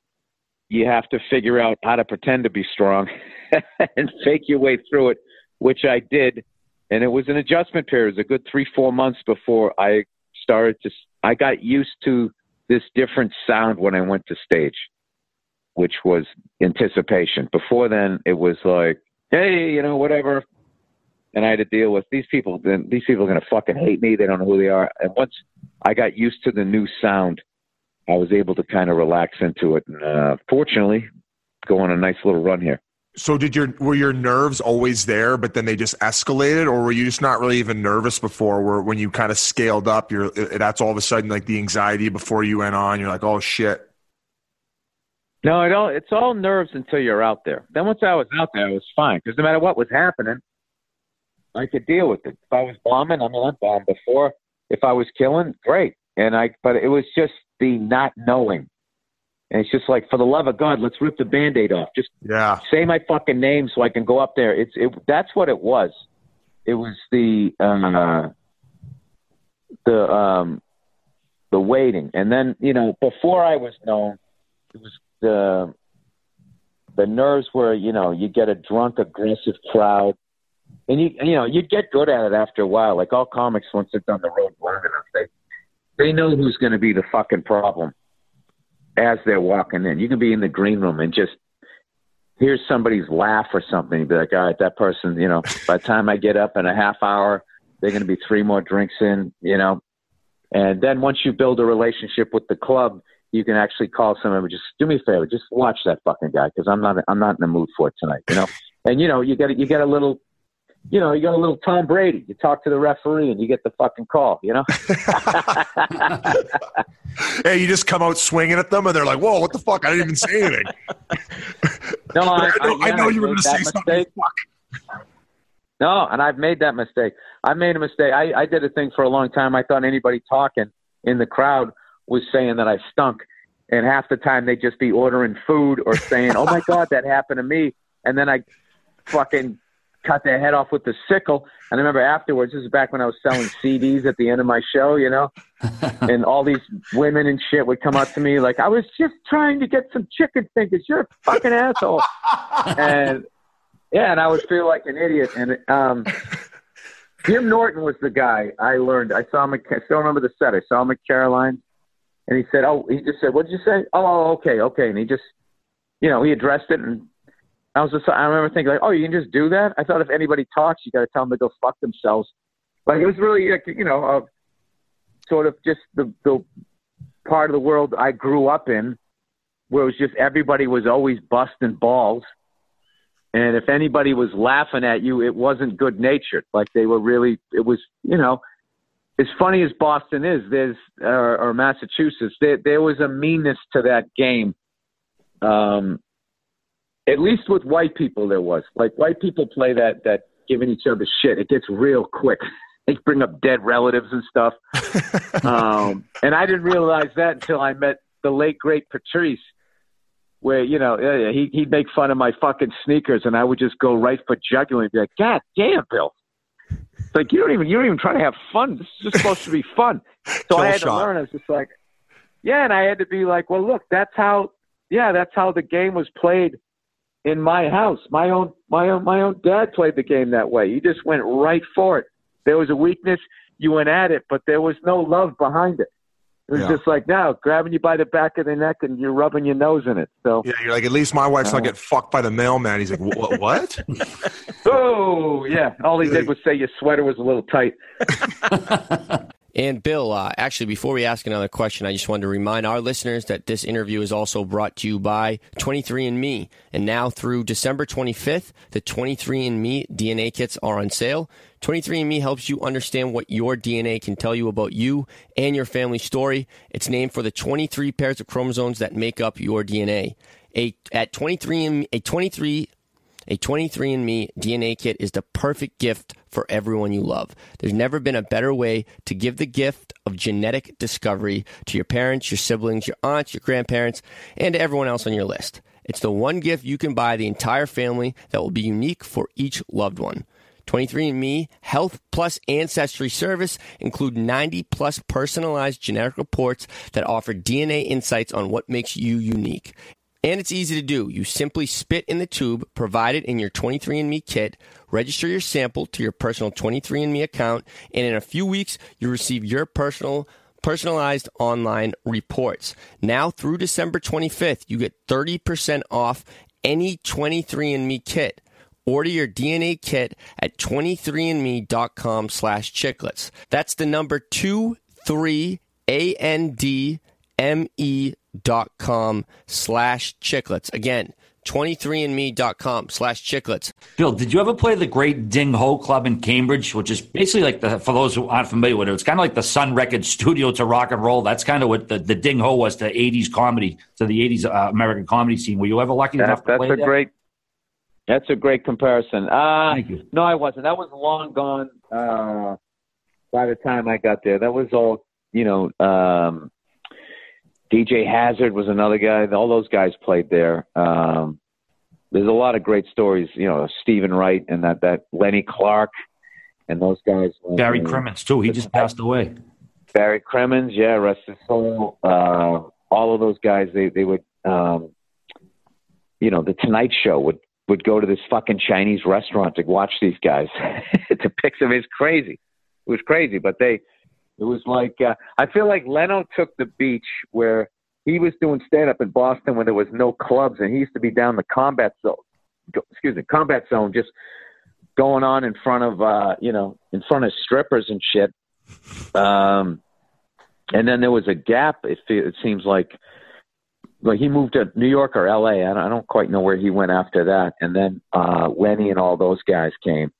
you have to figure out how to pretend to be strong and fake your way through it, which I did. And it was an adjustment period. It was a good three, four months before I started to, I got used to this different sound when I went to stage, which was anticipation. Before then, it was like, hey, you know, whatever. And I had to deal with these people. Then these people are going to fucking hate me. They don't know who they are. And once I got used to the new sound, I was able to kind of relax into it, and uh, fortunately, go on a nice little run here. So, did your were your nerves always there, but then they just escalated, or were you just not really even nervous before? Where when you kind of scaled up, you're that's all of a sudden like the anxiety before you went on. You're like, oh shit. No, I don't. It's all nerves until you're out there. Then once I was out there, I was fine because no matter what was happening, I could deal with it. If I was bombing, I mean, I bombed before. If I was killing, great. And I, but it was just the not knowing. And it's just like, for the love of God, let's rip the band-aid off. Just Yeah. say my fucking name so I can go up there. It's it. That's what it was. It was the uh, the um, the waiting, and then you know before I was known, it was the the nerves were you know you get a drunk aggressive crowd, and you you know you get good at it after a while. Like all comics, once they've done the road long enough, they they know who's going to be the fucking problem as they're walking in. You can be in the green room and just hear somebody's laugh or something. You'd be like, all right, that person, you know, by the time I get up in a half hour, they're going to be three more drinks in, you know. And then once you build a relationship with the club, you can actually call someone and just do me a favor, just watch that fucking guy because I'm not I'm not in the mood for it tonight, you know. And you know, you get you get a little, you know, you got a little Tom Brady. You talk to the referee and you get the fucking call, you know. Hey, you just come out swinging at them, and they're like, "Whoa, what the fuck? I didn't even say anything." No, I, I know, I yeah, know you were going to say something. No, and I've made that mistake. I made a mistake. I, I did a thing for a long time. I thought anybody talking in the crowd was saying that I stunk, and half the time they'd just be ordering food or saying, "Oh my god, that happened to me," and then I fucking cut their head off with the sickle. And I remember afterwards, this is back when I was selling CDs at the end of my show, you know, and all these women and shit would come up to me like, I was just trying to get some chicken fingers. You're a fucking asshole. and yeah, and I would feel like an idiot. And um, Jim Norton was the guy I learned. I saw him. At, I still remember the set. I saw him at Caroline, and he said, "Oh," he just said, "What did you say?" Oh, okay, okay. And he just, you know, he addressed it, and I was just, I remember thinking like, "Oh, you can just do that." I thought if anybody talks, you got to tell them to go fuck themselves. Like it was really, like, you know, uh, sort of just the the part of the world I grew up in, where it was just everybody was always busting balls. And if anybody was laughing at you, it wasn't good natured. Like they were really, it was, you know, as funny as Boston is, there's, or, or Massachusetts, there, there was a meanness to that game. Um, at least with white people, there was. Like white people play that, that giving each other shit. It gets real quick. They bring up dead relatives and stuff. um, and I didn't realize that until I met the late, great Patrice where you know he he'd make fun of my fucking sneakers, and I would just go right for jugular and be like, "God damn, Bill!" It's like you don't even you don't even try to have fun. This is just supposed to be fun. So Kill I had shot. to learn. I was just like, yeah, and I had to be like, well, look, that's how, yeah, that's how the game was played in my house. My own my own my own dad played the game that way. You just went right for it. There was a weakness, you went at it, but there was no love behind it. It was Yeah. just like now grabbing you by the back of the neck and you're rubbing your nose in it. So, Yeah, you're like, at least my wife's Uh-huh. not getting fucked by the mailman. He's like, what? what? oh yeah, all he did was say your sweater was a little tight. And Bill, uh, actually, before we ask another question, I just wanted to remind our listeners that this interview is also brought to you by 23andMe. And now through December 25th, the 23andMe DNA kits are on sale. 23andMe helps you understand what your DNA can tell you about you and your family story. It's named for the 23 pairs of chromosomes that make up your DNA. A, at 23 a 23 a 23andMe DNA kit is the perfect gift for everyone you love. There's never been a better way to give the gift of genetic discovery to your parents, your siblings, your aunts, your grandparents, and to everyone else on your list. It's the one gift you can buy the entire family that will be unique for each loved one. 23andMe Health Plus Ancestry Service include 90 plus personalized genetic reports that offer DNA insights on what makes you unique. And it's easy to do. You simply spit in the tube provided in your 23andMe kit, register your sample to your personal 23andMe account, and in a few weeks, you receive your personal personalized online reports. Now through December 25th, you get 30% off any 23andMe kit. Order your DNA kit at 23andme.com slash chiclets. That's the number 2 3 A N D M E 23andme.com slash chiclets. Again, 23andme.com slash chiclets. Bill, did you ever play the great Ding Ho Club in Cambridge, which is basically like the, for those who aren't familiar with it, it's kind of like the Sun Records studio to rock and roll. That's kind of what the, the Ding Ho was to 80s comedy, to the 80s uh, American comedy scene. Were you ever lucky that, enough to play a there? Great, that's a great comparison. Uh, Thank you. No, I wasn't. That was long gone uh, by the time I got there. That was all, you know, um, DJ Hazard was another guy. All those guys played there. Um, there's a lot of great stories. You know, Steven Wright and that that Lenny Clarke and those guys. Barry Uh, too. He just passed away. Barry Crimmins, yeah, rest his soul. Uh, all of those guys, they they would, um, you know, the Tonight Show would would go to this fucking Chinese restaurant to watch these guys to pick them. It's crazy. It was crazy, but they, it was like uh, I feel like Leno took the beach where he was doing stand up in Boston when there was no clubs, and he used to be down the combat zone. Excuse me, combat zone, just going on in front of uh, you know, in front of strippers and shit. Um, and then there was a gap. It, it seems like, like he moved to New York or L.A. I don't, I don't quite know where he went after that. And then uh, Lenny and all those guys came,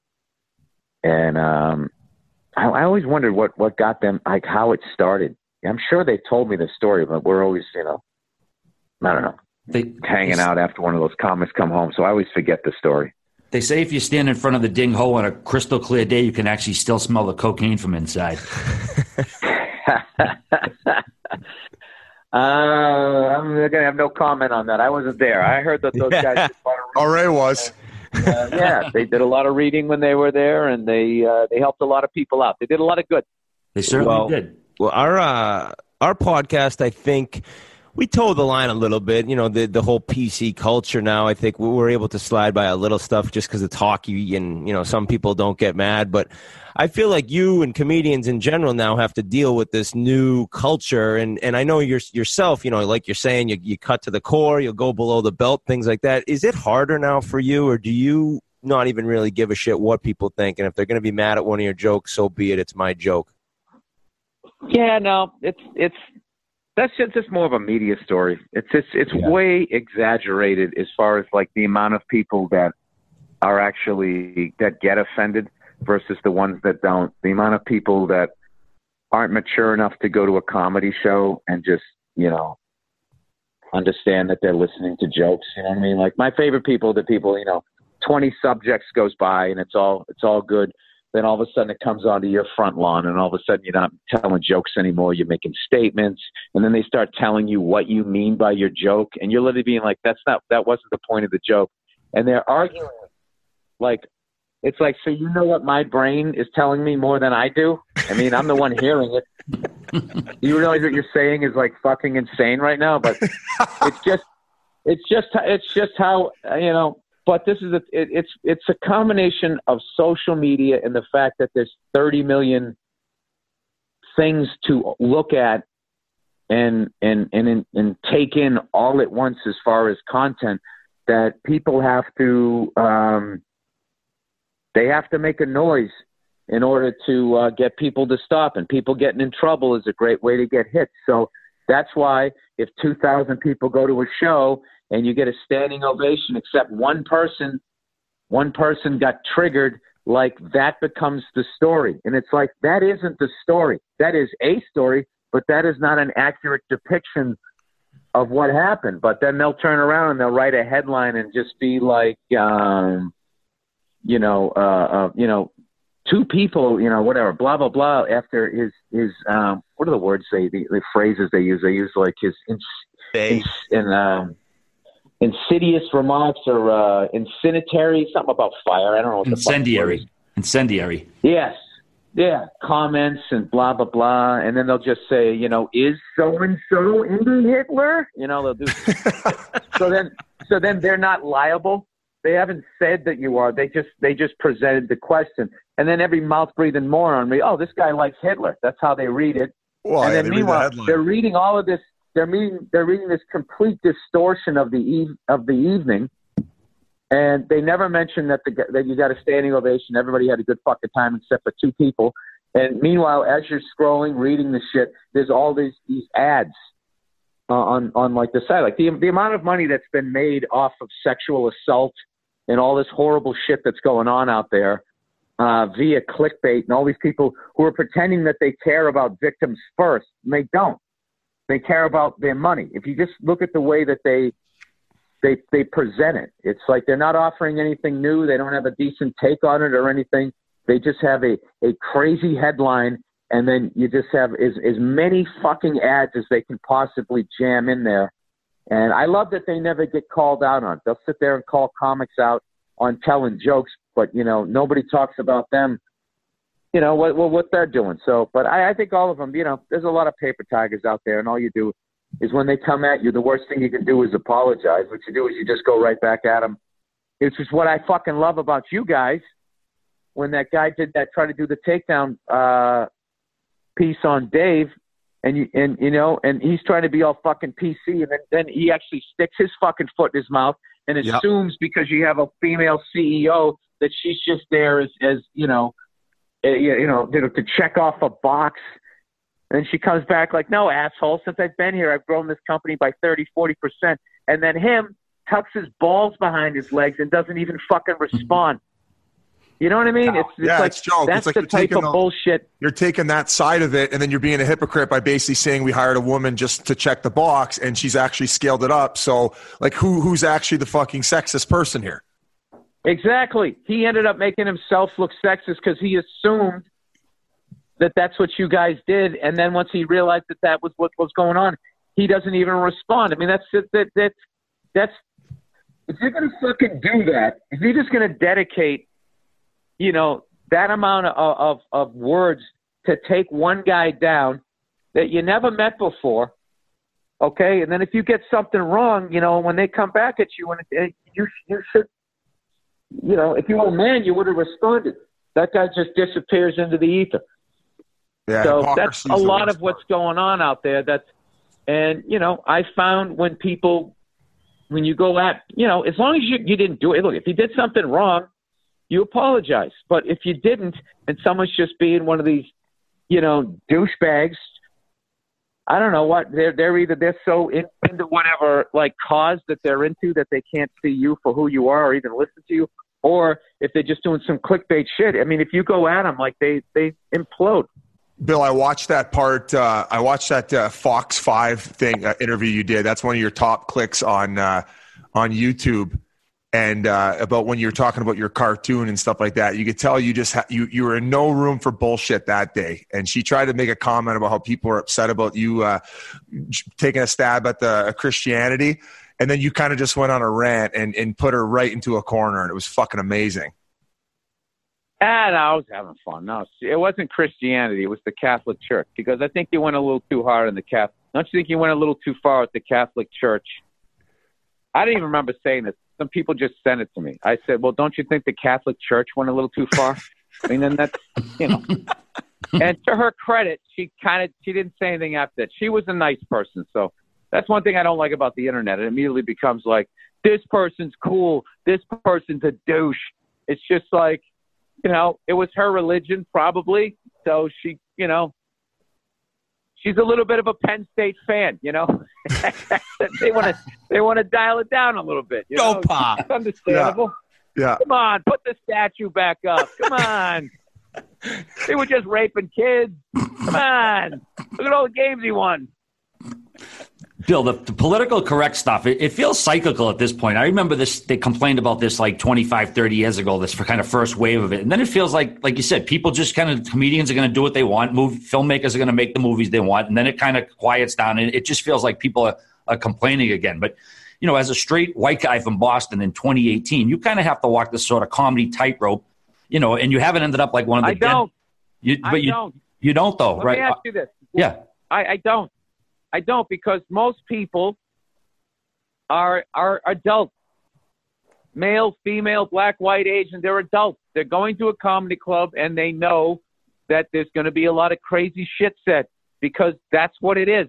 and um, I, I always wondered what what got them, like how it started. I'm sure they told me the story, but we're always, you know, I don't know, They, hanging out after one of those comics come home. So I always forget the story. They say if you stand in front of the ding hole on a crystal clear day, you can actually still smell the cocaine from inside. uh, I'm gonna have no comment on that. I wasn't there. I heard that those guys. did a lot Oh, Ray was. Uh, yeah, they did a lot of reading when they were there, and they uh, they helped a lot of people out. They did a lot of good. They certainly Well- did. Well, our uh, our podcast, I think we told the line a little bit. You know, the the whole PC culture now. I think we were able to slide by a little stuff just because it's hockey, and you know, some people don't get mad. But I feel like you and comedians in general now have to deal with this new culture, and and I know your, yourself. You know, like you're saying, you you cut to the core, you'll go below the belt, things like that. Is it harder now for you, or do you? Not even really give a shit what people think, and if they're going to be mad at one of your jokes, so be it. It's my joke. Yeah, no, it's it's that's just, just more of a media story. It's it's it's Yeah. way exaggerated as far as like the amount of people that are actually that get offended versus the ones that don't. The amount of people that aren't mature enough to go to a comedy show and just you know understand that they're listening to jokes. You know what I mean? Like my favorite people, the people you know, twenty subjects goes by and it's all it's all good then all of a sudden it comes onto your front lawn and all of a sudden you're not telling jokes anymore you're making statements and then they start telling you what you mean by your joke and you're literally being like that's not that wasn't the point of the joke and they're arguing. Like it's like so you know what my brain is telling me more than i do? I mean i'm the one hearing it. You realize what you're saying is like fucking insane right now but it's just it's just it's just how you know but this is a it, it's it's a combination of social media and the fact that there's 30 million things to look at and and and and take in all at once as far as content that people have to um, they have to make a noise in order to uh, get people to stop. And people getting in trouble is a great way to get hit so that's why if 2000 people go to a show and you get a standing ovation except one person one person got triggered like that becomes the story. And it's like that isn't the story. That is a story but that is not an accurate depiction of what happened. But then they'll turn around and they'll write a headline and just be like um you know uh, uh you know two people you know whatever blah blah blah after his his um what are the words they the, the phrases they use? They use like his ins, ins, in um insidious remarks or uh, incendiary, something about fire. I don't know what the fuck the Incendiary. Incendiary. Yes. Yeah. Comments and blah, blah, blah. And then they'll just say, you know, is so and so into Hitler? You know, they'll do. so then, so then they're not liable. They haven't said that you are. They just, they just presented the question. And then every mouth breathing moron read, oh, this guy likes Hitler. That's how they read it Well, and yeah, then they read the they're reading all of this. They're reading. They're reading this complete distortion of the eve, of the evening, and they never mention that the that you got a standing ovation. Everybody had a good fucking time except for two people. And meanwhile, as you're scrolling, reading the shit, there's all these these ads uh, on on like the side. Like the the amount of money that's been made off of sexual assault and all this horrible shit that's going on out there uh, via clickbait and all these people who are pretending that they care about victims first, and they don't. They care about their money. If you just look at the way that they they they present it, it's like they're not offering anything new. They don't have a decent take on it or anything. They just have a a crazy headline, and then you just have as as many fucking ads as they can possibly jam in there. And I love that they never get called out on. They'll sit there and call comics out on telling jokes, but you know nobody talks about them. You know what what, what they're doing. So, but I, I think all of them. You know, there's a lot of paper tigers out there, and all you do is when they come at you, the worst thing you can do is apologize. What you do is you just go right back at them. It's just what I fucking love about you guys. When that guy did that, try to do the takedown uh, piece on Dave, and you and you know, and he's trying to be all fucking PC, and then, then he actually sticks his fucking foot in his mouth and assumes yep. because you have a female CEO that she's just there as, as you know, uh, you know, to check off a box. And she comes back like, no, asshole, since I've been here, I've grown this company by 30, 40%. And then him tucks his balls behind his legs and doesn't even fucking respond. You know what I mean? It's, it's yeah, like, it's joke. That's it's like the type of the, bullshit. You're taking that side of it, and then you're being a hypocrite by basically saying we hired a woman just to check the box, and she's actually scaled it up. So, like, who who's actually the fucking sexist person here? Exactly. He ended up making himself look sexist because he assumed that that's what you guys did, and then once he realized that that was what was going on, he doesn't even respond. I mean, that's that that that's if you're gonna fucking do that, if you're just gonna dedicate you know, that amount of, of, of words to take one guy down that you never met before, okay? And then if you get something wrong, you know, when they come back at you, and it, you you should, you know, if you were a man, you would have responded. That guy just disappears into the ether. Yeah, so that's a lot of what's going on out there. That's and you know, I found when people when you go at you know, as long as you you didn't do it. Look, if you did something wrong, you apologize. But if you didn't, and someone's just being one of these, you know, douchebags, I don't know what they're they're either they're so in, into whatever like cause that they're into that they can't see you for who you are or even listen to you, or if they're just doing some clickbait shit. I mean, if you go at them, like they they implode. Bill, I watched that part. Uh, I watched that uh, Fox Five thing uh, interview you did. That's one of your top clicks on uh, on YouTube and uh, about when you were talking about your cartoon and stuff like that. You could tell you just ha- you you were in no room for bullshit that day. And she tried to make a comment about how people are upset about you uh, taking a stab at the Christianity, and then you kind of just went on a rant and and put her right into a corner, and it was fucking amazing. And I was having fun. No, it wasn't Christianity. It was the Catholic Church because I think you went a little too hard on the Catholic. Don't you think you went a little too far with the Catholic Church? I didn't even remember saying this some people just sent it to me. I said, "Well, don't you think the Catholic Church went a little too far?" I mean, then that's you know. and to her credit, she kind of she didn't say anything after that. She was a nice person, so that's one thing I don't like about the internet. It immediately becomes like this person's cool, this person's a douche. It's just like, you know, it was her religion probably, so she, you know, she's a little bit of a Penn State fan, you know. they want to they want to dial it down a little bit. You Go know? pop. It's understandable. Yeah. yeah. Come on, put the statue back up. Come on. they were just raping kids. Come on. Look at all the games he won. Bill, the, the, political correct stuff, it, it, feels cyclical at this point. I remember this, they complained about this like 25, 30 years ago, this for kind of first wave of it. And then it feels like, like you said, people just kind of, comedians are going to do what they want. Movie, filmmakers are going to make the movies they want. And then it kind of quiets down and it just feels like people are, are complaining again. But, you know, as a straight white guy from Boston in 2018, you kind of have to walk this sort of comedy tightrope, you know, and you haven't ended up like one of the. I don't. You, but I you, don't. You don't though, Let right? Me ask you this. Yeah. I, I don't. I don't because most people are are adults. Male, female, black, white, Asian, they're adults. They're going to a comedy club and they know that there's going to be a lot of crazy shit said because that's what it is.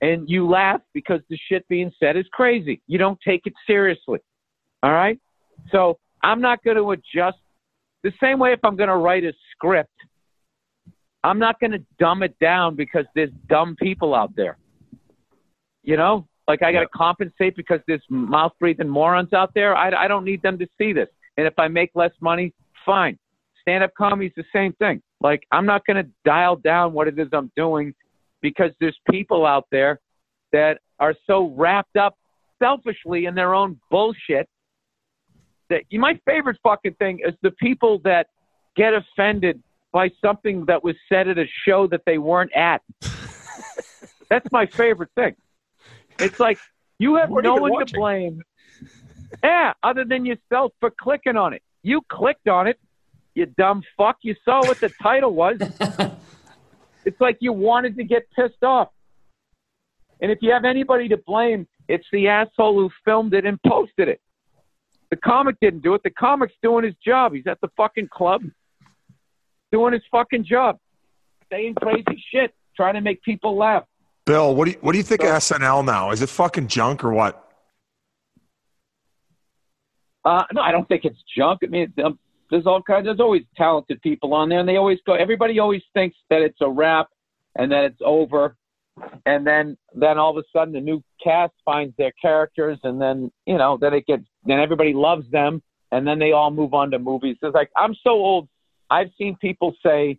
And you laugh because the shit being said is crazy. You don't take it seriously. All right? So I'm not going to adjust the same way if I'm going to write a script I'm not going to dumb it down because there's dumb people out there. You know, like I got to compensate because there's mouth breathing morons out there. I, I don't need them to see this. And if I make less money, fine. Stand up comedy is the same thing. Like I'm not going to dial down what it is I'm doing because there's people out there that are so wrapped up selfishly in their own bullshit that my favorite fucking thing is the people that get offended by something that was said at a show that they weren't at. That's my favorite thing. It's like you have no one watching. to blame. Yeah, other than yourself for clicking on it. You clicked on it, you dumb fuck. You saw what the title was. it's like you wanted to get pissed off. And if you have anybody to blame, it's the asshole who filmed it and posted it. The comic didn't do it. The comic's doing his job. He's at the fucking club doing his fucking job, saying crazy shit, trying to make people laugh. Bill, what do you, what do you think so, of SNL now? Is it fucking junk or what? Uh, no, I don't think it's junk. I mean, um, there's all kinds. There's always talented people on there, and they always go. Everybody always thinks that it's a wrap and that it's over, and then then all of a sudden the new cast finds their characters, and then you know then it gets then everybody loves them, and then they all move on to movies. It's like I'm so old. I've seen people say.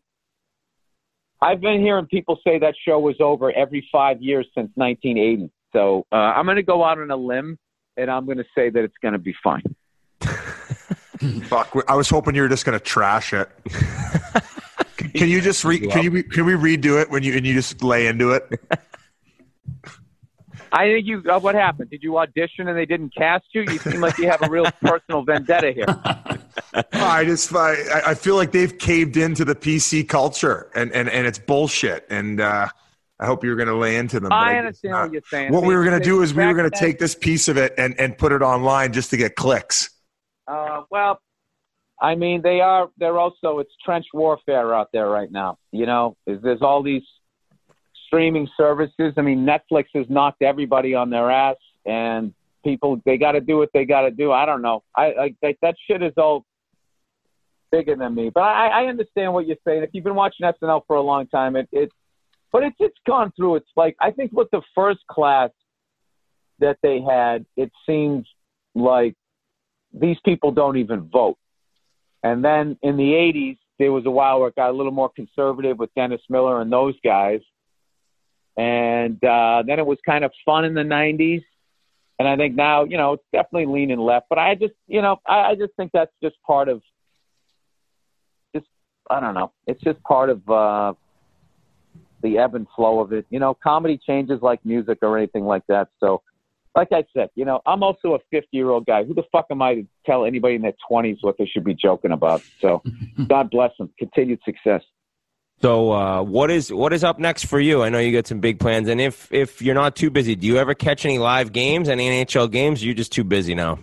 I've been hearing people say that show was over every five years since 1980. So uh, I'm going to go out on a limb, and I'm going to say that it's going to be fine. Fuck! I was hoping you were just going to trash it. Can you just re- can you can we redo it when you and you just lay into it? I think you. Uh, what happened? Did you audition and they didn't cast you? You seem like you have a real personal vendetta here. I just I, I feel like they've caved into the PC culture and and, and it's bullshit. And uh, I hope you're going to lay into them. I understand what you're saying. What we were going to do is we were going to take this piece of it and and put it online just to get clicks. Uh, well, I mean, they are. They're also. It's trench warfare out there right now. You know, there's all these streaming services. I mean, Netflix has knocked everybody on their ass, and people they got to do what they got to do. I don't know. I, I that shit is all bigger than me. But I, I understand what you're saying. If you've been watching SNL for a long time, it, it but it's it's gone through. It's like I think with the first class that they had, it seemed like these people don't even vote. And then in the 80s, there was a while where it got a little more conservative with Dennis Miller and those guys. And uh, then it was kind of fun in the 90s. And I think now, you know, it's definitely leaning left. But I just, you know, I, I just think that's just part of, I don't know. It's just part of uh, the ebb and flow of it. You know, comedy changes like music or anything like that. So like I said, you know, I'm also a 50 year old guy. Who the fuck am I to tell anybody in their 20s what they should be joking about? So, God bless them. Continued success. So, uh, what is what is up next for you? I know you got some big plans, and if if you're not too busy, do you ever catch any live games, any NHL games? you're just too busy now.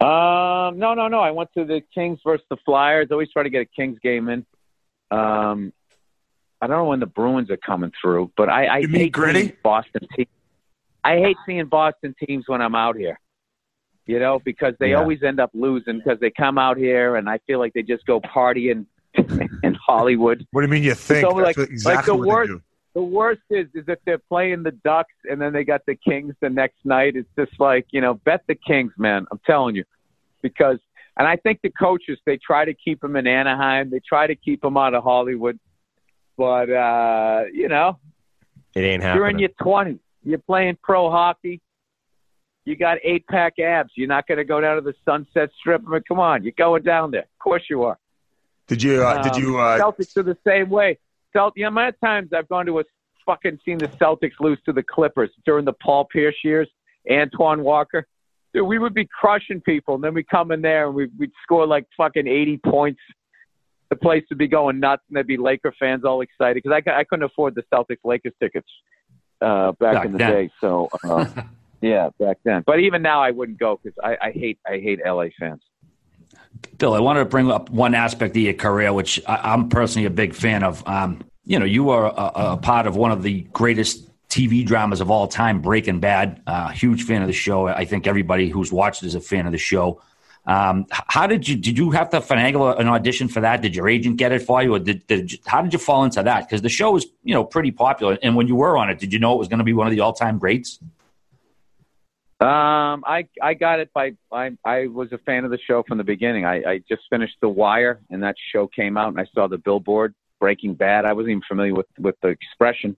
Um, no, no, no. I went to the Kings versus the Flyers. I always try to get a Kings game in. Um, I don't know when the Bruins are coming through, but I, I you hate gritty Boston teams. I hate seeing Boston teams when I'm out here. You know, because they yeah. always end up losing because they come out here and I feel like they just go partying in Hollywood. What do you mean you think? So, like, exactly like the worst, the worst is is if they're playing the Ducks and then they got the Kings the next night. It's just like you know, bet the Kings, man. I'm telling you, because and I think the coaches they try to keep them in Anaheim. They try to keep them out of Hollywood, but uh, you know, it ain't happening. You're in your 20s. You're playing pro hockey. You got eight pack abs. You're not going to go down to the Sunset Strip. I mean, come on, you're going down there. Of course you are. Did you? Uh, um, did you? Uh, Celtics are the same way. Celt- the amount of times I've gone to a fucking seen the Celtics lose to the Clippers during the Paul Pierce years, Antoine Walker. Dude, we would be crushing people, and then we come in there and we, we'd score like fucking 80 points. The place would be going nuts, and there'd be Laker fans all excited because I, I couldn't afford the Celtics Lakers tickets uh, back, back, in the then. day. So uh, yeah, back then. But even now, I wouldn't go because I, I hate I hate LA fans. Bill, I wanted to bring up one aspect of your career, which I, am personally a big fan of. Um, you know, you are a, a, part of one of the greatest TV dramas of all time, Breaking Bad. Uh, huge fan of the show. I think everybody who's watched is a fan of the show. Um, how did you did you have to finagle an audition for that? Did your agent get it for you, or did, did how did you fall into that? Because the show was you know pretty popular, and when you were on it, did you know it was going to be one of the all time greats? Um, I I got it by I I was a fan of the show from the beginning. I, I just finished The Wire, and that show came out, and I saw the billboard Breaking Bad. I wasn't even familiar with with the expression,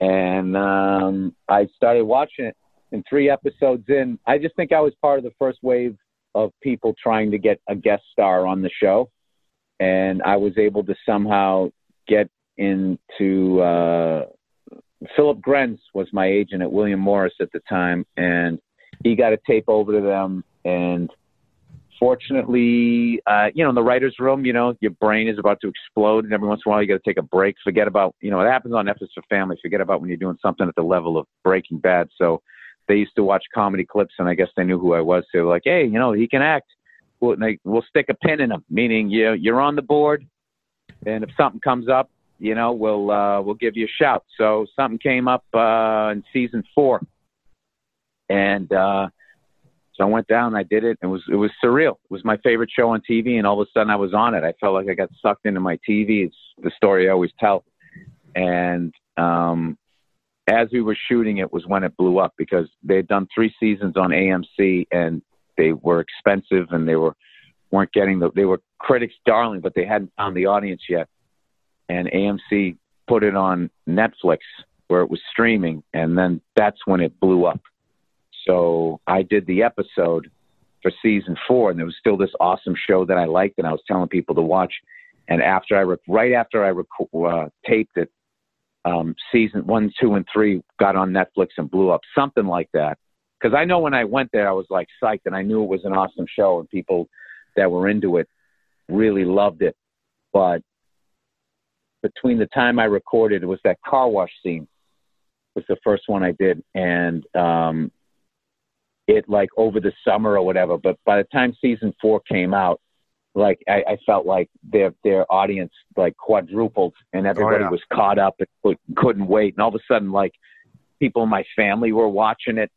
and um, I started watching it. And three episodes in, I just think I was part of the first wave of people trying to get a guest star on the show, and I was able to somehow get into. Uh, Philip Grenz was my agent at William Morris at the time, and he got a tape over to them. And fortunately, uh, you know, in the writer's room, you know, your brain is about to explode, and every once in a while you got to take a break. Forget about, you know, it happens on Netflix for Family. Forget about when you're doing something at the level of Breaking Bad. So they used to watch comedy clips, and I guess they knew who I was. So they were like, hey, you know, he can act. We'll, they, we'll stick a pin in him, meaning you you're on the board, and if something comes up, you know, we'll uh, we'll give you a shout. So something came up uh, in season four, and uh, so I went down. I did it. It was it was surreal. It was my favorite show on TV, and all of a sudden I was on it. I felt like I got sucked into my TV. It's the story I always tell. And um, as we were shooting it, was when it blew up because they had done three seasons on AMC, and they were expensive, and they were weren't getting the they were critics' darling, but they hadn't found the audience yet and AMC put it on Netflix where it was streaming, and then that's when it blew up. So I did the episode for season four, and there was still this awesome show that I liked, and I was telling people to watch. And after I, rec- right after I rec- uh, taped it, um, season one, two, and three got on Netflix and blew up, something like that. Because I know when I went there, I was like psyched, and I knew it was an awesome show, and people that were into it really loved it. But between the time I recorded, it was that car wash scene was the first one I did, and um, it like over the summer or whatever. But by the time season four came out, like I, I felt like their their audience like quadrupled, and everybody oh, yeah. was caught up and could, couldn't wait. And all of a sudden, like people in my family were watching it,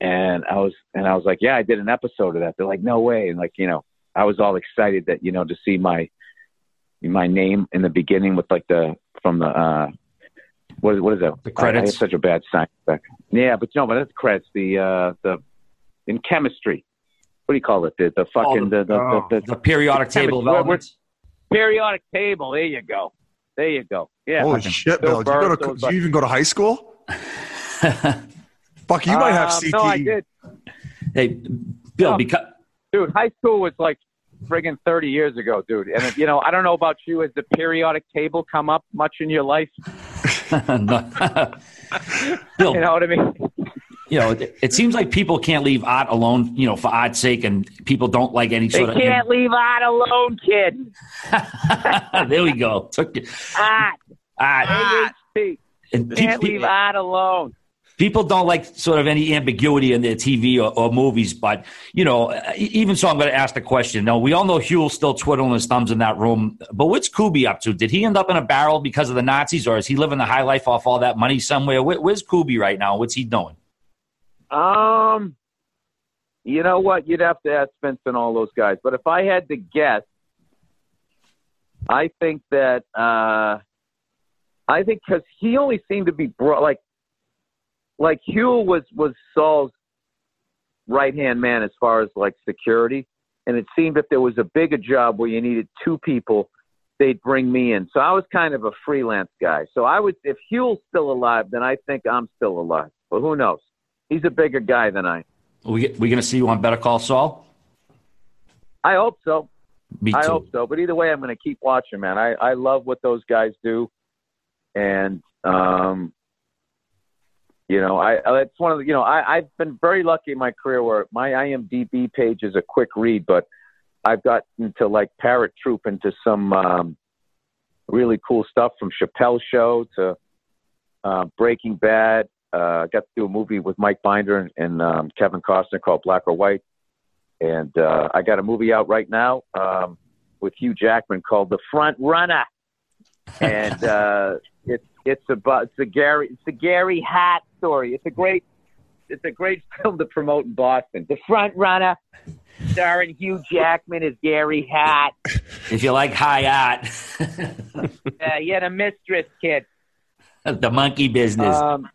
and I was and I was like, yeah, I did an episode of that. They're like, no way, and like you know, I was all excited that you know to see my my name in the beginning with like the from the uh what what is that? The credits. I, I have such a bad sign back. Yeah, but no, but that's credits. The uh the in chemistry. What do you call it? The the fucking the, the, oh. the, The periodic the table of chemistry- elements. periodic table. There you go. There you go. Yeah. Holy shit, Bill! Did you, go to, did you even go to high school? Fuck, you might have Um, CTE. No, I did. hey, Bill, No. because Dude, high school was like friggin' 30 years ago, dude. And, you know, I don't know about you. Has the periodic table come up much in your life? Bill, You know what I mean? you know, it, it seems like people can't leave art alone, you know, for art's sake, and people don't like any sort They sort can't leave art alone, kid. there we go. Took it. Art. AHP. And Can't leave art alone. People don't like sort of any ambiguity in their TV or, or movies, but you know, even so, I'm going to ask the question. No, we all know Huell's still twiddling his thumbs in that room, but what's Kuby up to? Did he end up in a barrel because of the Nazis, or is he living the high life off all that money somewhere? Where, where's Kuby right now? What's he doing? Um, you know what? You'd have to ask Vince and all those guys. But if I had to guess, I think that uh, I think because he only seemed to be bro- like like Huell was was Saul's right hand man as far as like security, and it seemed if there was a bigger job where you needed two people, they'd bring me in. So I was kind of a freelance guy. So I would if Huell's still alive, then I think I'm still alive. But who knows? He's a bigger guy than I. We we going to see you on Better Call Saul? I hope so. Me too. I hope so. But either way, I'm going to keep watching, man. I, I love what those guys do, and um, you know, I it's one of the you know I I've been very lucky in my career where my IMDb page is a quick read, but I've gotten to like parrot troop into some um, really cool stuff from Chappelle Show to uh, Breaking Bad. Uh, I got to do a movie with Mike Binder and, and um, Kevin Costner called Black or White. And uh, I got a movie out right now um, with Hugh Jackman called The Front Runner, and uh, it's it's about it's a Gary it's a Gary Hart story. It's a great it's a great film to promote in Boston. The Front Runner, starring Hugh Jackman as Gary Hart. If you like high art, Uh, he had a mistress kid. the monkey business. Um,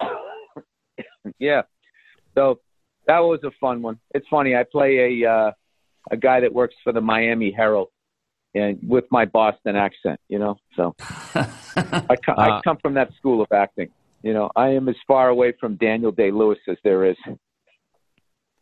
yeah. So that was a fun one. It's funny. I play a uh, a guy that works for the Miami Herald, and with my Boston accent, you know. So I, co- I Uh, come from that school of acting. You know, I am as far away from Daniel Day Lewis as there is.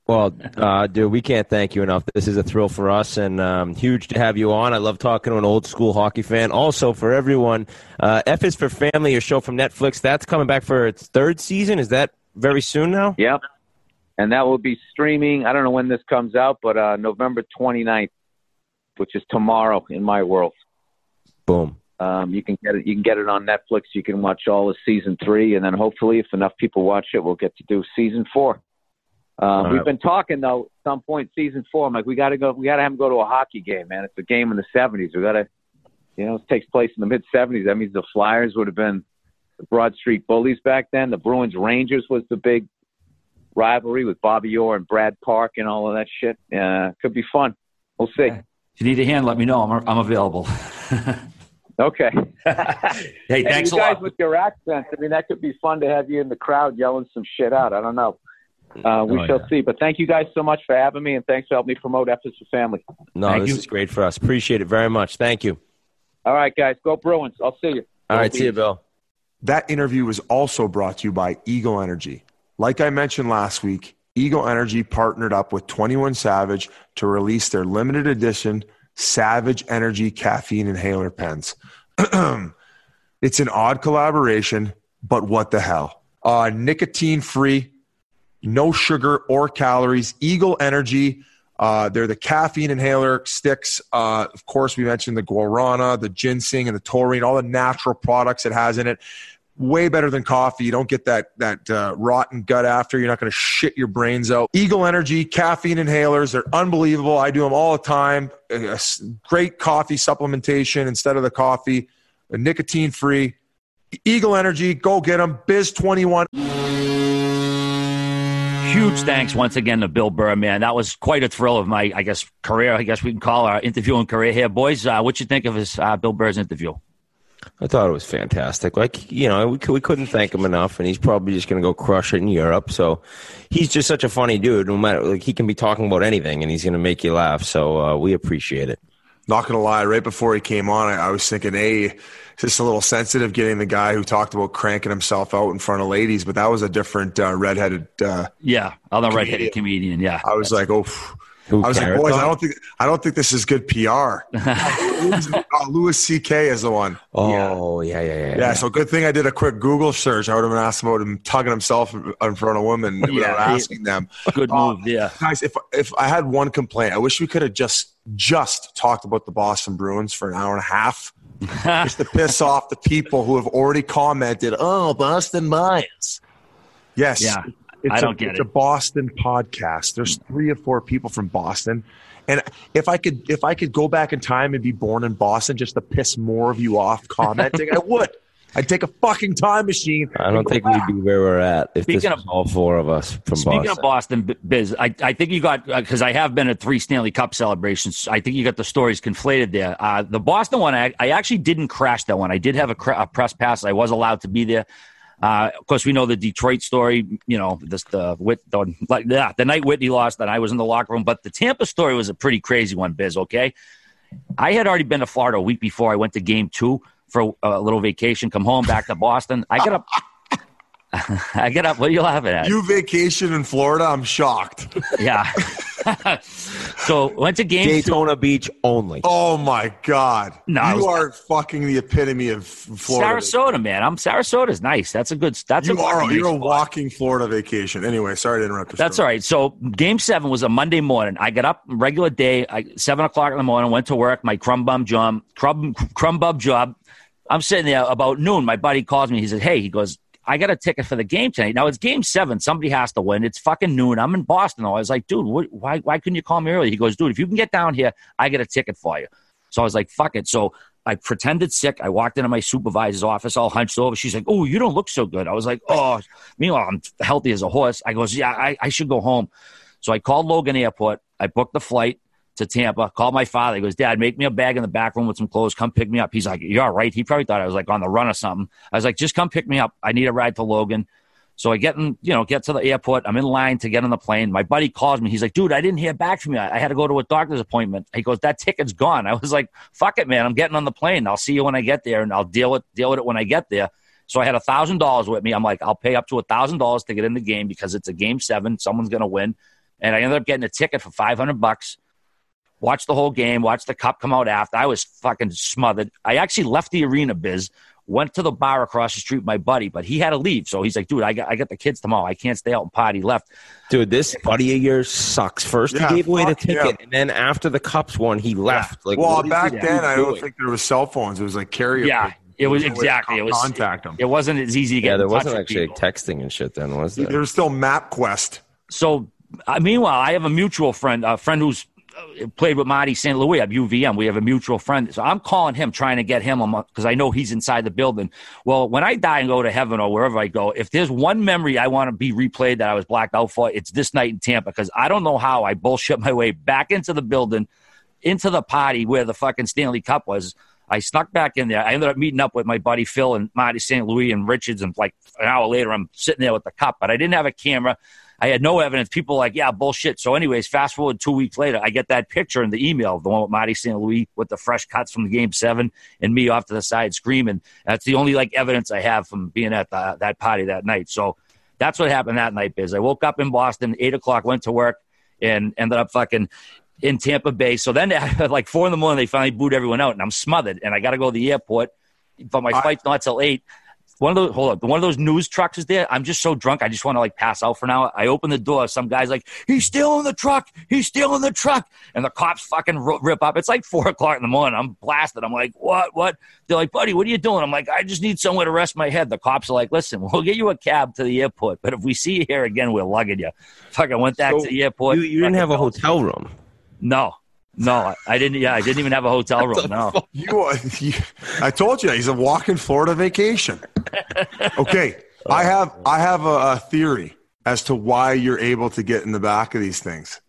Well, uh, dude, we can't thank you enough. This is a thrill for us, and um, huge to have you on. I love talking to an old school hockey fan. Also, for everyone, uh, F is for Family, your show from Netflix. That's coming back for its third season. Is that very soon now? Yep. And that will be streaming. I don't know when this comes out, but uh, November 29th, which is tomorrow in my world. Boom. Um, you can get it. You can get it on Netflix. You can watch all of season three, and then hopefully, if enough people watch it, we'll get to do season four. Um. We've been talking though. At some point, season four. I'm like, we got to go. We got to have him go to a hockey game, man. It's a game in the '70s. We got to, you know, it takes place in the mid '70s. That means the Flyers would have been the Broad Street Bullies back then. The Bruins Rangers was the big rivalry with Bobby Orr and Brad Park and all of that shit. Uh, could be fun. We'll see. If you need a hand, let me know. I'm, I'm available. Okay. hey, And thanks a you guys lot. with your accents, I mean, that could be fun to have you in the crowd yelling some shit out. I don't know. Uh, we Oh, shall yeah. see. But thank you guys so much for having me, and thanks for helping me promote F is for Family. No, Thank this you. is great for us. Appreciate it very much. Thank you. All right, guys, go Bruins. I'll see you. All right, see you, Bill. That interview was also brought to you by Eagle Energy. Like I mentioned last week, Eagle Energy partnered up with 21 Savage to release their limited edition Savage Energy caffeine inhaler pens. it's an odd collaboration, but what the hell? Uh, nicotine free, no sugar or calories. Eagle Energy. Uh, they're the caffeine inhaler sticks. Uh, of course, we mentioned the guarana, the ginseng, and the taurine, all the natural products it has in it. Way better than coffee. You don't get that that uh, rotten gut after. You're not going to shit your brains out. Eagle Energy caffeine inhalers. They're unbelievable. I do them all the time. Great coffee supplementation instead of the coffee. Nicotine free. Eagle Energy. Go get them. Biz twenty one. Huge thanks once again to Bill Burr, man. That was quite a thrill of my, I guess, career. I guess we can call our interviewing career here, boys. Uh, what you think of his uh, Bill Burr's interview? I thought it was fantastic. Like you know, we, we couldn't thank him enough, and he's probably just going to go crush it in Europe. So he's just such a funny dude. No matter like he can be talking about anything, and he's going to make you laugh. So uh, we appreciate it. Not gonna lie, right before he came on, I, I was thinking, hey, just a little sensitive getting the guy who talked about cranking himself out in front of ladies, but that was a different uh, redheaded. Uh, Yeah, other Comedian. redheaded comedian. Yeah, I was like, oh, phew. Who, I was like, Carrot boys, I don't think, I don't think this is good PR. oh, Louis C.K. is the one. Oh yeah, yeah, yeah. Yeah, so good thing I did a quick Google search. I would have been asked about him tugging himself in front of women without asking them. good Uh, move. Yeah, Guys, if if I had one complaint, I wish we could have just just talked about the Boston Bruins for an hour and a half, just to piss off the people who have already commented. Oh, Boston Myers. Yes. Yeah, It's I don't a, get it's it. a Boston podcast. There's three or four people from Boston. And if I could if I could go back in time and be born in Boston just to piss more of you off commenting, I would. I'd take a fucking time machine. I don't think we'd be where we're at if this Speaking was of- all four of us from Speaking Boston. of Boston Biz, I, I think you got because I have been at three Stanley Cup celebrations. I think you got the stories conflated there. Uh, the Boston one, I, I actually didn't crash that one. I did have a, cra- a press pass. I was allowed to be there. Uh, of course, we know the Detroit story. You know, this the the like yeah, the night Whitney lost, and I was in the locker room. But the Tampa story was a pretty crazy one, Biz. Okay, I had already been to Florida a week before I went to Game Two for a little vacation. Come home back to Boston. I get up. I get up. What are you laughing at? You vacation in Florida, I'm shocked. Yeah. so went to game two. Daytona Beach only. Oh my God. No, you was- are fucking the epitome of Florida. Sarasota, man. I'm Sarasota is nice. That's a good. That's You a are you're a walking Florida vacation. Anyway, sorry to interrupt. your That's all story. right. So game seven was a Monday morning. I got up regular day, I, seven o'clock in the morning, went to work, my crumb bum job, crumb, crumb bum job. I'm sitting there about noon. My buddy calls me. He says, Hey, he goes, I got a ticket for the game tonight. Now it's game seven. Somebody has to win. It's fucking noon. I'm in Boston though. I was like, dude, what, why, why couldn't you call me early? He goes, dude, if you can get down here, I get a ticket for you. So I was like, fuck it. So I pretended sick. I walked into my supervisor's office, all hunched over. She's like, "Oh, you don't look so good." I was like, "Oh." Meanwhile, I'm healthy as a horse. I goes, "Yeah, I, I should go home." So I called Logan Airport. I booked the flight to Tampa, called my father. He goes, Dad, make me a bag in the back room with some clothes. Come pick me up. He's like, You're all right. He probably thought I was like on the run or something. I was like, Just come pick me up. I need a ride to Logan. So I get in, you know, get to the airport. I'm in line to get on the plane. My buddy calls me. He's like, dude, I didn't hear back from you. I, I had to go to a doctor's appointment. He goes, that ticket's gone. I was like, fuck it, man. I'm getting on the plane. I'll see you when I get there and I'll deal with, deal with it when I get there. So I had a thousand dollars with me. I'm like, I'll pay up to a thousand dollars to get in the game because it's a game seven. Someone's going to win. And I ended up getting a ticket for 500 bucks. Watched the whole game, watched the cup come out after. I was fucking smothered. I actually left the arena biz went to the bar across the street with my buddy, but he had to leave. So he's like, dude, I got, I got the kids tomorrow. I can't stay out and party. Left. Dude, this buddy of yours sucks. First, Yeah, he gave away the ticket, him. and then after the Cups won, he left. Like, well, back then, I don't think there was cell phones. It was like carrier. Yeah, pigeons. it was There no way to exactly. It was contact them. It wasn't as easy to get. Yeah, there in touch wasn't with actually people. texting and shit then, was there? There was still MapQuest. So, uh, meanwhile, I have a mutual friend, a friend who's played with Marty St. Louis at UVM. We have a mutual friend. So I'm calling him, trying to get him because I know he's inside the building. Well, when I die and go to heaven or wherever I go, if there's one memory I want to be replayed that I was blacked out for, it's this night in Tampa because I don't know how I bullshit my way back into the building, into the party where the fucking Stanley Cup was. I snuck back in there. I ended up meeting up with my buddy Phil and Marty St. Louis and Richards. And like an hour later, I'm sitting there with the cup, but I didn't have a camera. I had no evidence. People were like, yeah, bullshit. So, anyways, fast forward two weeks later, I get that picture in the email, the one with Marty St. Louis with the fresh cuts from the game seven and me off to the side screaming. That's the only like evidence I have from being at the, that party that night. So that's what happened that night, Biz. I woke up in Boston, eight o'clock, went to work, and ended up fucking in Tampa Bay. So then at like four in the morning, they finally booed everyone out, and I'm smothered, and I got to go to the airport, but my flight's not till eight. One of those, hold up, one of those news trucks is there. I'm just so drunk, I just want to like pass out for now. I open the door, some guy's like, "He's stealing the truck! He's stealing the truck!" And the cops fucking rip up. It's like four o'clock in the morning. I'm blasted. I'm like, "What? What?" They're like, "Buddy, what are you doing?" I'm like, "I just need somewhere to rest my head." The cops are like, "Listen, we'll get you a cab to the airport, but if we see you here again, we're lugging you." Fucking went back So to the airport. you, you didn't have a hotel room. no, no, I, I didn't. Yeah, I didn't even have a hotel room. No, You, you, I told you he's a walking Florida vacation. Okay, I oh, have I have a, a theory as to why you're able to get in the back of these things.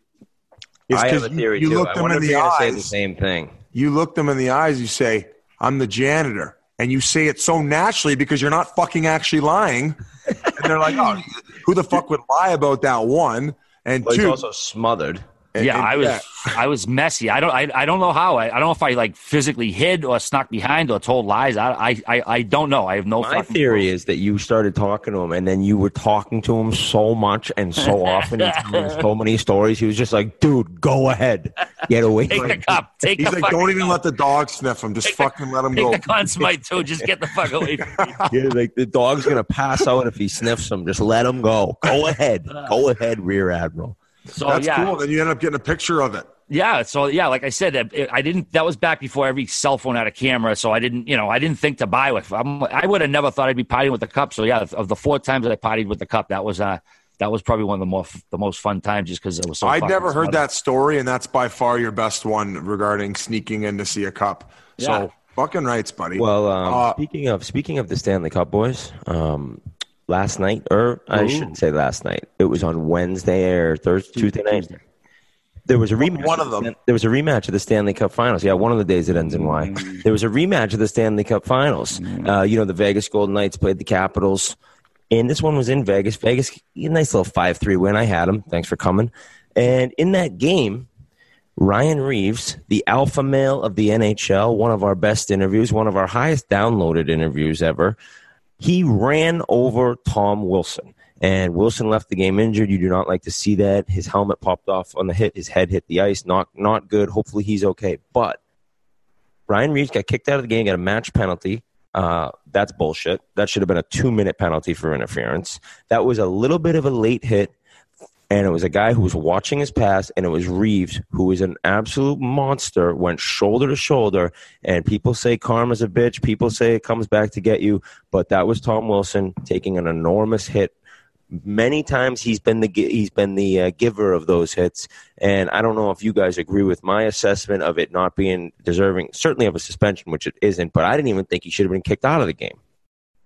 It's I have 'cause a theory you, you too. look I them wonder in if the you're gonna say the eyes. same thing. You look them in the eyes. You say, "I'm the janitor," and you say it so naturally because you're not fucking actually lying. And they're like, "Oh, who the fuck would lie about that one?" And But he's two, also smothered. And- yeah, and- I was, I was messy. I don't, I, I don't know how. I, I don't know if I like physically hid or snuck behind or told lies. I, I, I, I don't know. I have no. My theory clue. is that you started talking to him, and then you were talking to him so much and so often, and telling so many stories. He was just like, "Dude, go ahead, get away." take from the me." cup. Take He's the like, "Don't even cup. let the dog sniff him. Just Take the- fucking let him Take go." the consumate too. Just get the fuck away from me. Yeah, like the dog's gonna pass out if he sniffs him. Just let him go. Go ahead. Go ahead, Rear Admiral. So That's yeah, cool. Then you end up getting a picture of it. yeah. So yeah, like I said, it- I didn't. That was back before every cell phone had a camera. So I didn't, you know, I didn't think to buy with. I'm, I would have never thought I'd be partying with the cup. So yeah, of the four times that I partied with the cup, that was uh, that was probably one of the more the most fun times, just because it was so. I'd never heard that story, and that's by far your best one regarding sneaking in to see a cup. Yeah. So fucking rights, buddy. Well, um, Uh, speaking of speaking of the Stanley Cup, boys, um, last night, or I Ooh. shouldn't say last night. It was on Wednesday or Thursday, Tuesday night. Tuesday. There was a rematch. One of them. There was a rematch of the Stanley Cup Finals. Yeah, one of the days it ends in Y. There was a rematch of the Stanley Cup Finals. Uh, you know, the Vegas Golden Knights played the Capitals, and this one was in Vegas. Vegas, a nice little five three win. I had them. Thanks for coming. And in that game, Ryan Reaves, the alpha male of the NHL, one of our best interviews, one of our highest downloaded interviews ever, he ran over Tom Wilson. And Wilson left the game injured. You do not like to see that. His helmet popped off on the hit. His head hit the ice. Not not good. Hopefully he's okay. But Ryan Reaves got kicked out of the game, got a match penalty. Uh, that's bullshit. That should have been a two minute penalty for interference. That was a little bit of a late hit and it was a guy who was watching his pass, and it was Reaves, who is an absolute monster, went shoulder to shoulder. And people say karma's a bitch. People say it comes back to get you. But that was Tom Wilson taking an enormous hit. Many times he's been the he's been the uh, giver of those hits, and I don't know if you guys agree with my assessment of it not being deserving, certainly of a suspension, which it isn't. But I didn't even think he should have been kicked out of the game.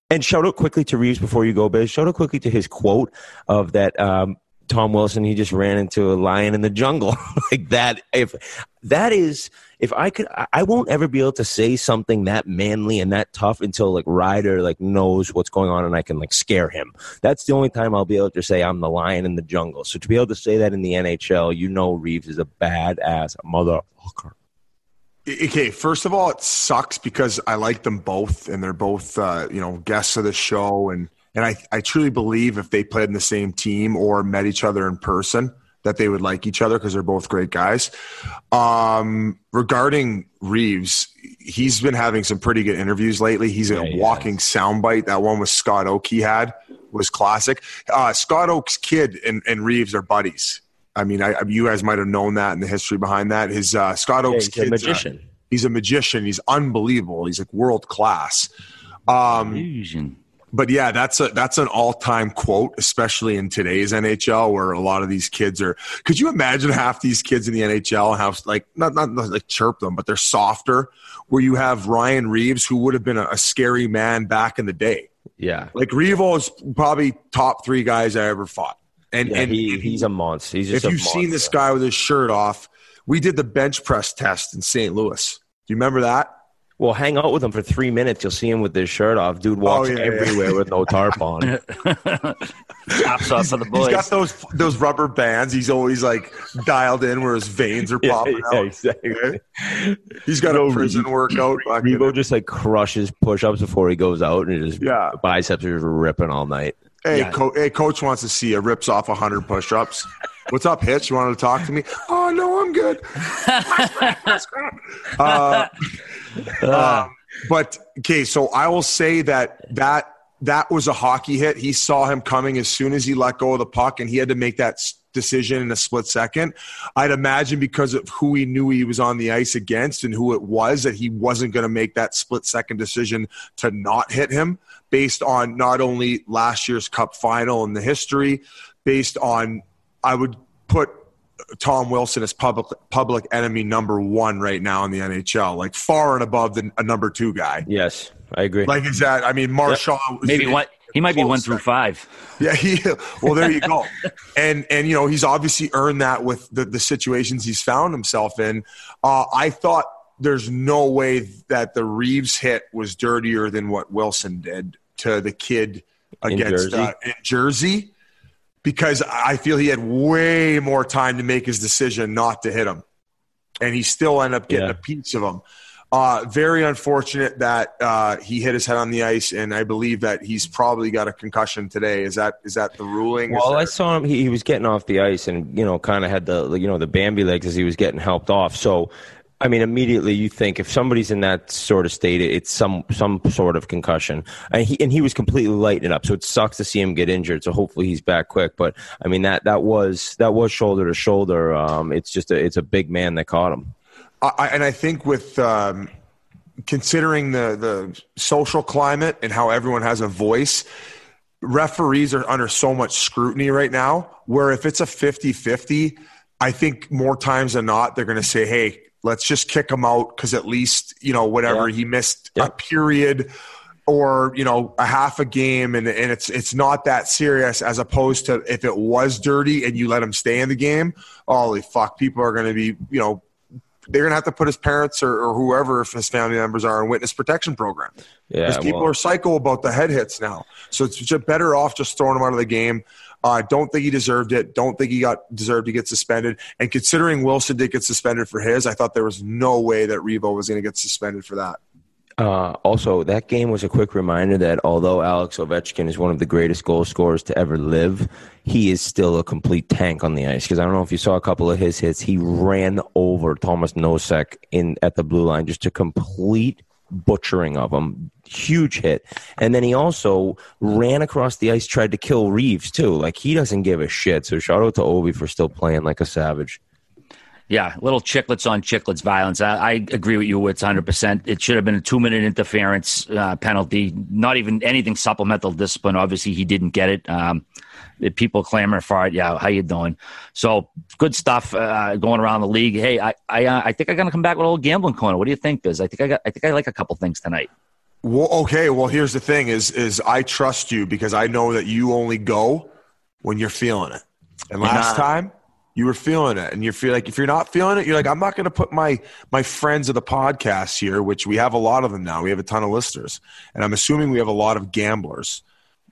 And shout out quickly to Reaves before you go, Biz. Shout out quickly to his quote of that um, Tom Wilson, he just ran into a lion in the jungle. like that, if that is, if I could, I won't ever be able to say something that manly and that tough until like Ryder like knows what's going on and I can like scare him. That's the only time I'll be able to say I'm the lion in the jungle. So to be able to say that in the NHL, you know, Reaves is a badass motherfucker. Okay, first of all, it sucks because I like them both, and they're both uh, you know guests of the show, and and I I truly believe if they played in the same team or met each other in person, that they would like each other because they're both great guys. Um, regarding Reaves, he's been having some pretty good interviews lately. He's a yeah, walking soundbite. That one with Scott Oake he had was classic. Uh, Scott Oake's kid and, and Reaves are buddies. I mean, I, you guys might have known that and the history behind that. His uh, Scott Oake's yeah, a uh, magician. He's a magician. He's unbelievable. He's like world class. Um, but yeah, that's a that's an all time quote, especially in today's NHL, where a lot of these kids are. Could you imagine half these kids in the NHL have like not not, not like chirp them, but they're softer. Where you have Ryan Reaves, who would have been a, a scary man back in the day. Yeah, like Revo is probably top three guys I ever fought. And yeah, and he, he's a monster. He's if you've monster. seen this guy with his shirt off, we did the bench press test in St. Louis. Do you remember that? Well, hang out with him for three minutes. You'll see him with his shirt off. Dude oh, walks oh, yeah, everywhere yeah. with no tarp on. Tops off for the boys. He's got those those rubber bands. He's always like dialed in where his veins are popping yeah, out. Exactly. He's got no, a prison he, workout. Revo just like crushes push-ups before he goes out, and his yeah. biceps are ripping all night. Hey, yeah. co- hey, coach wants to see you rips off 100 push-ups. What's up, Hitch? You wanted to talk to me? Oh no, I'm good. uh, um, but okay, so I will say that that that was a hockey hit. He saw him coming as soon as he let go of the puck, and he had to make that decision in a split second. I'd imagine because of who he knew he was on the ice against and who it was that he wasn't going to make that split second decision to not hit him based on not only last year's cup final and the history, based on, I would put Tom Wilson as public public enemy number one right now in the NHL, like far and above the, a number two guy. Yes, I agree. Like is that? I mean, Marshall yep. maybe one. He might be one through five. Yeah, he. Well, there you go. and and you know he's obviously earned that with the the situations he's found himself in. Uh, I thought there's no way that the Reaves hit was dirtier than what Wilson did to the kid against in Jersey, uh, in Jersey because I feel he had way more time to make his decision not to hit him, and he still ended up getting yeah. a piece of him. Uh, very unfortunate that uh, he hit his head on the ice, and I believe that he's probably got a concussion today. Is that is that the ruling? Well, there... I saw him; he, he was getting off the ice, and you know, kind of had the you know the Bambi legs as he was getting helped off. So I mean, immediately you think if somebody's in that sort of state, it's some some sort of concussion, and he and he was completely lighting up. So it sucks to see him get injured. So hopefully he's back quick. But I mean that that was that was shoulder to shoulder. Um, it's just a it's a big man that caught him. I, and I think with um, considering the the social climate and how everyone has a voice, referees are under so much scrutiny right now. Where if it's a 50-50, I think more times than not they're going to say, "Hey." Let's just kick him out because at least you know whatever yeah. he missed yeah. a period or you know a half a game and, and it's it's not that serious as opposed to if it was dirty and you let him stay in the game holy fuck people are going to be you know they're going to have to put his parents or, or, whoever if his family members are in witness protection program yeah people well, are psycho about the head hits now so it's just better off just throwing him out of the game I uh, don't think he deserved it. Don't think he got deserved to get suspended. And considering Wilson did get suspended for his, I thought there was no way that Revo was going to get suspended for that. Uh, also, that game was a quick reminder that although Alex Ovechkin is one of the greatest goal scorers to ever live, he is still a complete tank on the ice. Because I don't know if you saw a couple of his hits, he ran over Thomas Nosek in at the blue line, just a complete butchering of him. Huge hit. And then he also ran across the ice, tried to kill Reaves too. Like he doesn't give a shit. So shout out to Ovi for still playing like a savage. Yeah, little chiclets on chiclets violence. I, I agree with you. It's 100%. It should have been a two minute interference uh, penalty, not even anything supplemental discipline. Obviously, he didn't get it. Um, people clamor for it. Yeah, how you doing? So good stuff uh, going around the league. Hey, I I, uh, I think I'm gonna come back with a little gambling corner. What do you think, Biz? I think I got I think I like a couple things tonight. Well, okay. Well, here's the thing: is is I trust you because I know that you only go when you're feeling it. And last uh, time you were feeling it, and you feel like if you're not feeling it, you're like, I'm not going to put my my friends of the podcast here, which we have a lot of them now. We have a ton of listeners, and I'm assuming we have a lot of gamblers.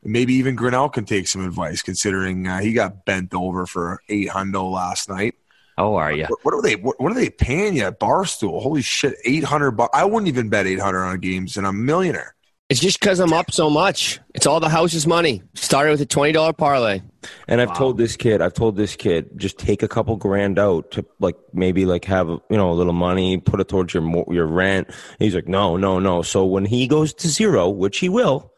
Maybe even Grinelli can take some advice, considering uh, he got bent over for eight hundo last night. How are you? What, what are they? What, what, are they paying you at Barstool? Holy shit, eight hundred bucks! I wouldn't even bet eight hundred on games, and I'm a millionaire. It's just because I'm up so much. It's all the house's money. Started with a twenty dollar parlay. And I've wow. told this kid, I've told this kid, just take a couple grand out to like maybe like have you know a little money, put it towards your your rent. And he's like, no, no, no. So when he goes to zero, which he will,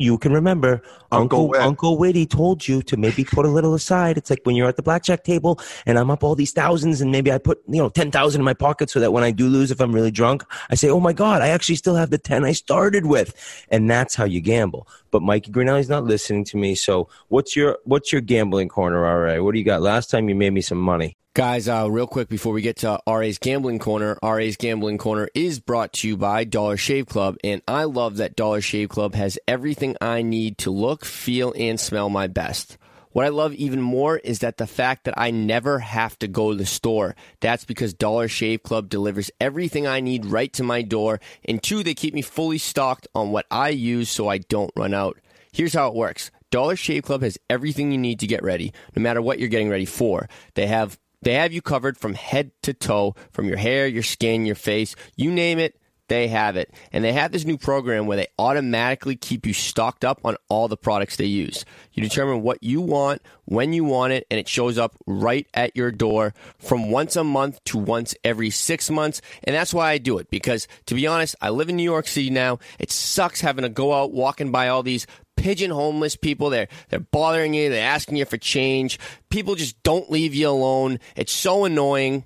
you can remember Uncle Uncle, Uncle Witty told you to maybe put a little aside. It's like when you're at the blackjack table and I'm up all these thousands and maybe I put, you know, 10,000 in my pocket so that when I do lose, if I'm really drunk, I say, oh my God, I actually still have the 10 I started with. And that's how you gamble. But Mikey Grinelli's not listening to me. So what's your, what's your gambling corner, all right? What do you got? Last time you made me some money. Guys, uh, real quick before we get to RA's Gambling Corner, RA's Gambling Corner is brought to you by Dollar Shave Club, and I love that Dollar Shave Club has everything I need to look, feel, and smell my best. What I love even more is that the fact that I never have to go to the store. That's because Dollar Shave Club delivers everything I need right to my door, and two, they keep me fully stocked on what I use so I don't run out. Here's how it works. Dollar Shave Club has everything you need to get ready, no matter what you're getting ready for. They have they have you covered from head to toe, from your hair, your skin, your face, you name it, they have it. And they have this new program where they automatically keep you stocked up on all the products they use. You determine what you want, when you want it, and it shows up right at your door from once a month to once every six months. And that's why I do it because, to be honest, I live in New York City now. It sucks having to go out walking by all these pigeon homeless people. They're they're bothering you. They're asking you for change. People just don't leave you alone. It's so annoying.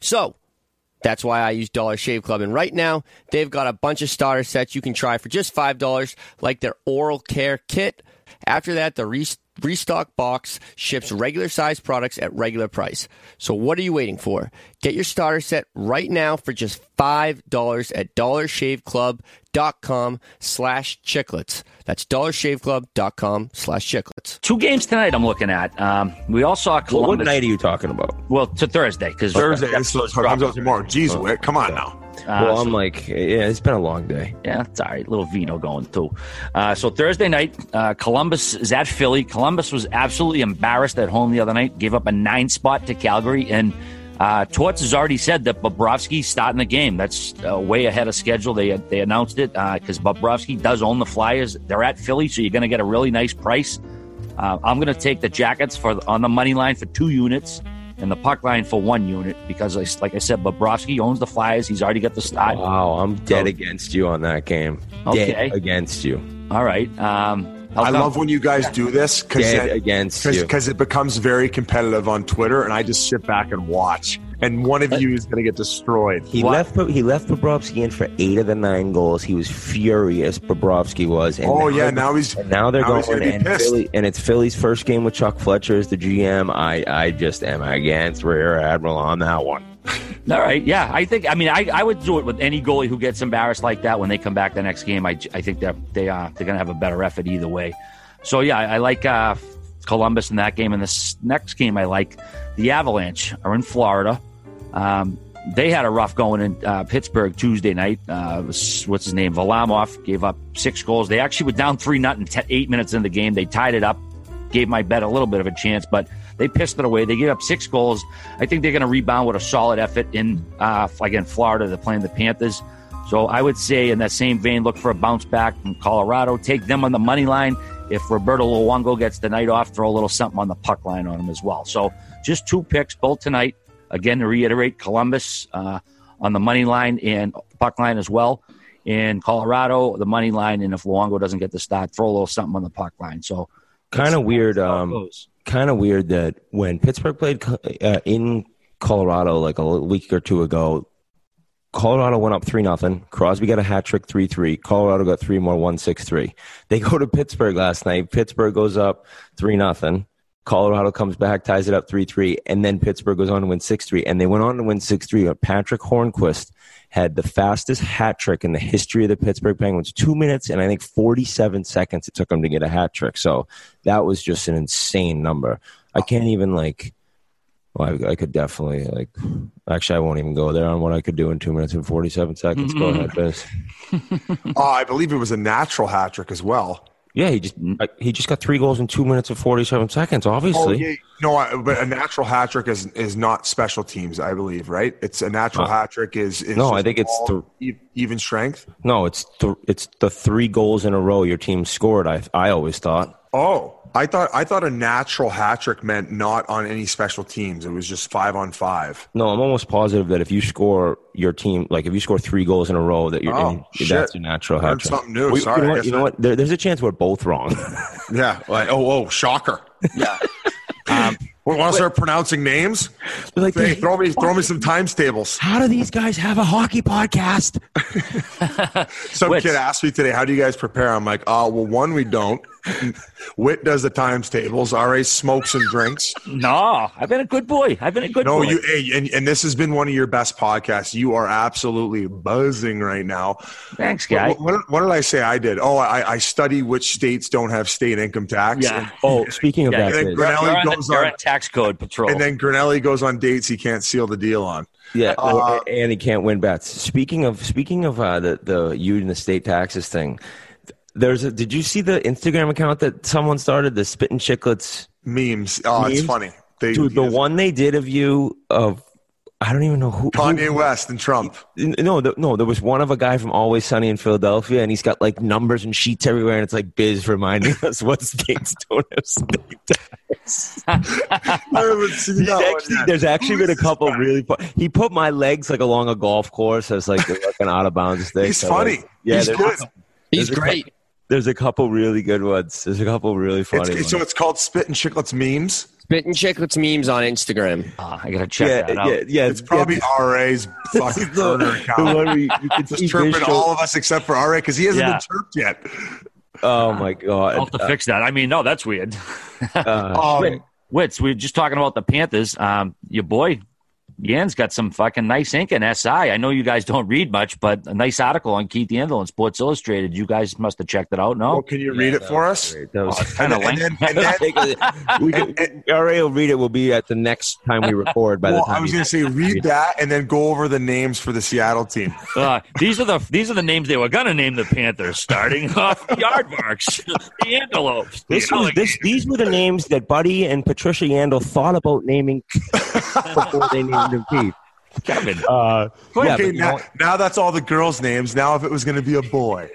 So that's why I use Dollar Shave Club. And right now, they've got a bunch of starter sets you can try for just $5, like their oral care kit. After that, the restock box ships regular size products at regular price. So what are you waiting for? Get your starter set right now for just $5 at dollarshaveclub.com slash chiclets. That's dollarshaveclub.com slash chiclets. Two games tonight I'm looking at. Um, we all saw Columbus. Well, what night are you talking about? Well, to Thursday. because Thursday. It's, comes out tomorrow. Jeez, oh. Whit, come on now. Uh, well, I'm so, like, yeah, it's been a long day. Yeah, it's all right. Little vino going too. Uh, so Thursday night, uh, Columbus is at Philly. Columbus was absolutely embarrassed at home the other night. Gave up a nine spot to Calgary, and uh, Torts has already said that Bobrovsky's starting the game. That's uh, way ahead of schedule. They they announced it because uh, Bobrovsky does own the Flyers. They're at Philly, so you're going to get a really nice price. Uh, I'm going to take the Jackets for on the money line for two units and the puck line for one unit because, like I said, Bobrovsky owns the Flyers. He's already got the start. Wow, I'm dead so, against you on that game. Okay. Dead against you. All right. Um, I love when you guys do this because against because it becomes very competitive on Twitter, and I just sit back and watch. And one of you is going to get destroyed. He what? left. He left Bobrovsky in for eight of the nine goals. He was furious. Bobrovsky was. And oh now yeah, now he's now they're now going and Philly, and it's Philly's first game with Chuck Fletcher as the GM. I I just am against Rear Admiral on that one. All right. Yeah. I think, I mean, I, I would do it with any goalie who gets embarrassed like that when they come back the next game. I, I think that they, uh, they're going to have a better effort either way. So, yeah, I, I like uh, Columbus in that game. And this next game, I like the Avalanche are in Florida. Um, they had a rough going in uh, Pittsburgh Tuesday night. Uh, what's his name? Varlamov gave up six goals. They actually were down 3 nothing eight minutes in the game. They tied it up, gave my bet a little bit of a chance, but they pissed it away. They gave up six goals. I think they're going to rebound with a solid effort in, uh, again, Florida. They're playing the Panthers. So I would say, in that same vein, look for a bounce back from Colorado. Take them on the money line. If Roberto Luongo gets the night off, throw a little something on the puck line on him as well. So just two picks, both tonight. Again, to reiterate, Columbus uh, on the money line and puck line as well. In Colorado, the money line, and if Luongo doesn't get the start, throw a little something on the puck line. So kind of weird. Um, kind of weird that when Pittsburgh played uh, in Colorado like a week or two ago, Colorado went up three nothing. Crosby got a hat trick, three three. Colorado got three more, one six three. They go to Pittsburgh last night. Pittsburgh goes up three nothing. Colorado comes back, ties it up 3 3, and then Pittsburgh goes on to win 6 3. And they went on to win 6 3. Patric Hornqvist had the fastest hat trick in the history of the Pittsburgh Penguins. Two minutes and I think 47 seconds it took him to get a hat trick. So that was just an insane number. I can't even like. Well, I, I could definitely like. Actually, I won't even go there on what I could do in two minutes and forty-seven seconds. Go mm-hmm. ahead, Biz. Oh, I believe it was a natural hat trick as well. Yeah, he just uh, he just got three goals in two minutes and forty-seven seconds. Oh, Obviously, yeah. No, I, but a natural hat trick is is not special teams. I believe, right? It's a natural Uh, hat trick is, is no, I think it's e- even strength. no, it's th- it's the three goals in a row your team scored. I I always thought. Oh, I thought I thought a natural hat trick meant not on any special teams. It was just five on five. No, I'm almost positive that if you score your team, like if you score three goals in a row, that you're Oh, in, shit. that's a natural hat trick. something new. We- Sorry, you know what? You know what? There, there's a chance we're both wrong. Yeah. Like, oh, oh, shocker. Yeah. Um, we want to start pronouncing names. like, Hey, throw me, throw me some times tables. how do these guys have a hockey podcast? Some Wits. kid asked me today, "How do you guys prepare?" I'm like, "Oh, well, one, we don't. Wit does the times tables. Ra smokes and drinks. no, I've been a good boy. I've been a good No, boy. you, hey, and, and this has been one of your best podcasts. You are absolutely buzzing right now. Thanks, guy. What, what, what did I say I did? Oh, I, I study which states don't have state income tax. Yeah. Oh, speaking of Yeah, that, and then You're, you're on, goes the, on- on tax code patrol. And then Grinelli goes on dates he can't seal the deal on. yeah, Uh, and he can't win bets. Speaking of speaking of uh, the the you and the state taxes thing, there's a. Did you see the Instagram account that someone started? The Spitting Chiclets, Memes. Oh, it's funny. They, dude. The one they did of you of. I don't even know who. who- Kanye West and Trump. No, the, no, there was one of a guy from Always Sunny in Philadelphia, and he's got like numbers and sheets everywhere, and it's like Biz reminding us what states don't have state tax. I haven't seen that one actually, there's actually Who been a couple really. Fu- he put my legs like along a golf course as like, like an out of bounds thing. He's So, funny. like, yeah, He's there's, good. He's great. There's a couple really good ones. There's a couple really funny. It's, so it's called Spittin' Chiclets memes. Spitting Chiclets memes on Instagram. Ah, I gotta check yeah, that out. yeah, yeah. It's probably RA's fucking the, burner the account. one where you, you can Just see chirping visual- all of us except for RA because he hasn't Yeah. been chirped yet. Oh my god! I'll have to fix that. I mean, no, that's weird. Uh, Um, Wits, we are just talking about the Panthers. Um, your boy Yan's got some fucking nice ink in SI. I know you guys don't read much, but a nice article on Keith Yandle in Sports Illustrated. You guys must have checked it out. well, No, can you read it for us? that was kind of And lengthy. then, we can, RA will read it. Will be at the next time we record. By the time I was going to say read that and then go over the names for the Seattle team. Uh, these are the these are the names they were gonna name the Panthers, starting off the Aardvarks, the Antelopes. the This was this. These were the names that Buddy and Patricia Yandel thought about naming before they named him Keith. Kevin. Uh, yeah, okay, you now, now that's all the girls' names. Now, if it was going to be a boy,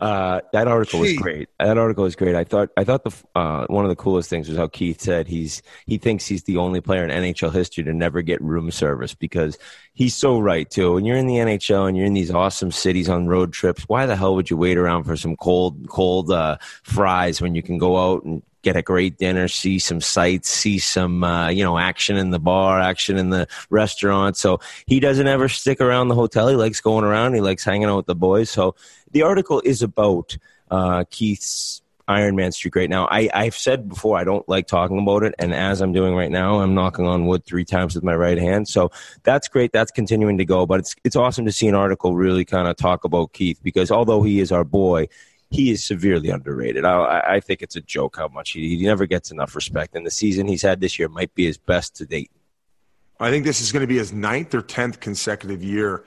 uh, that article was great. That article was great. I thought. I thought the uh, one of the coolest things was how Keith said he's he thinks he's the only player in NHL history to never get room service because he's so right too. When you're in the NHL and you're in these awesome cities on road trips, why the hell would you wait around for some cold cold uh, fries when you can go out and get a great dinner, see some sights, see some uh, you know action in the bar, action in the restaurant. So he doesn't ever stick around the hotel. He likes going around. He likes hanging out with the boys. So the article is about uh, Keith's Iron Man streak right now. I, I've said before I don't like talking about it, and as I'm doing right now, I'm knocking on wood three times with my right hand. So that's great. That's continuing to go. But it's it's awesome to see an article really kind of talk about Keith because although he is our boy, he is severely underrated. I, I- think it's a joke how much he, he never gets enough respect. And the season he's had this year might be his best to date. I think this is going to be his ninth or tenth consecutive year,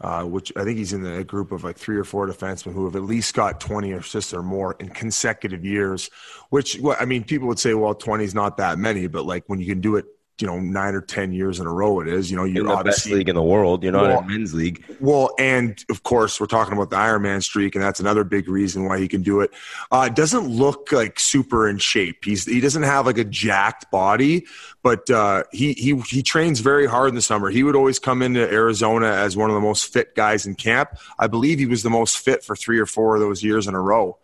uh, which I think he's in the group of like three or four defensemen who have at least got 20 assists or more in consecutive years. Which, well, I mean, people would say, well, 20 is not that many, but like when you can do it, you know, nine or 10 years in a row, it is. You know, you're the best obviously league in the world, you're not Well, in men's league. Well, and of course, we're talking about the Iron Man streak, and that's another big reason why he can do it. Uh, doesn't look like super in shape. He's he doesn't have like a jacked body, but uh, he he he trains very hard in the summer. He would always come into Arizona as one of the most fit guys in camp. I believe he was the most fit for three or four of those years in a row.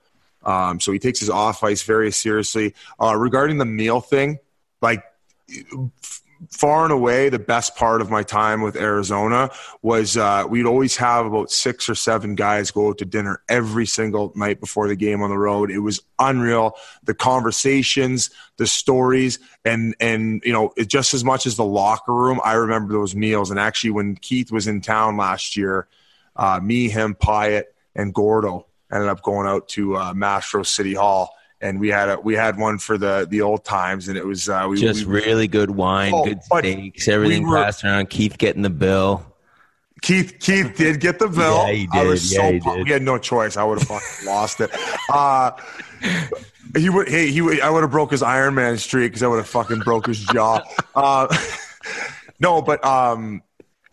Um, so he takes his off ice very seriously. Uh, regarding the meal thing, like far and away the best part of my time with Arizona was uh, we'd always have about six or seven guys go out to dinner every single night before the game on the road. It was unreal. The conversations, the stories, and and you know, it, just as much as the locker room, I remember those meals. And actually, when Keith was in town last year, uh, me, him, Pyatt, and Gordo ended up going out to uh, Mastro City Hall and we had a we had one for the the old times, and it was uh, we just we, really good wine, Oh, good steaks, everything we were- passed around. Keith getting the bill. Keith Keith did get the bill. Yeah, he I was did. so Yeah, he pumped. did. We had no choice. I would have fucking lost it. Uh, he would. Hey, he would. I would have broke his Iron Man streak because I would have fucking broke his jaw. Uh, no, but um,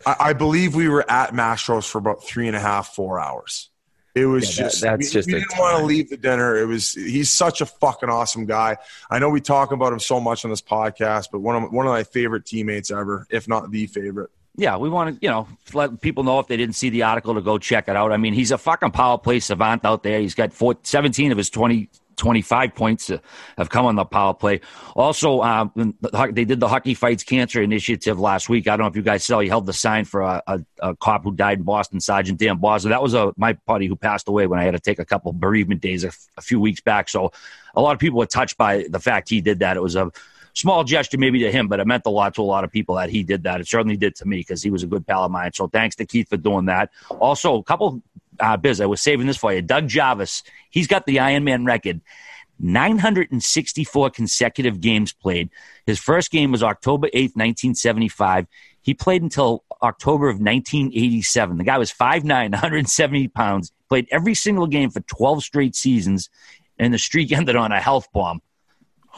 I, I believe we were at Mastro's for about three and a half, four hours. It was Yeah, that- just that's we, just we didn't want to leave the dinner. It was he's such a fucking awesome guy. I know we talk about him so much on this podcast, but one of one of my favorite teammates ever, if not the favorite. Yeah, we want to, you know, let people know if they didn't see the article to go check it out. I mean, he's a fucking power play savant out there. He's got four, 17 of his 20, 25 points have come on the power play. Also, um, they did the Hockey Fights Cancer Initiative last week. I don't know if you guys saw. He held the sign for a, a, a cop who died in Boston, Sergeant Dan Bosler. That was a, my buddy who passed away when I had to take a couple bereavement days a few weeks back. So a lot of people were touched by the fact he did that. It was a small gesture maybe to him, but it meant a lot to a lot of people that he did that. It certainly did to me because he was a good pal of mine. So thanks to Keith for doing that. Also, a couple uh, biz. I was saving this for you. Doug Jarvis. He's got the Ironman record. 964 consecutive games played. His first game was October 8th, 1975. He played until October of 1987. The guy was 5'9, 170 pounds, played every single game for 12 straight seasons, and the streak ended on a health bomb.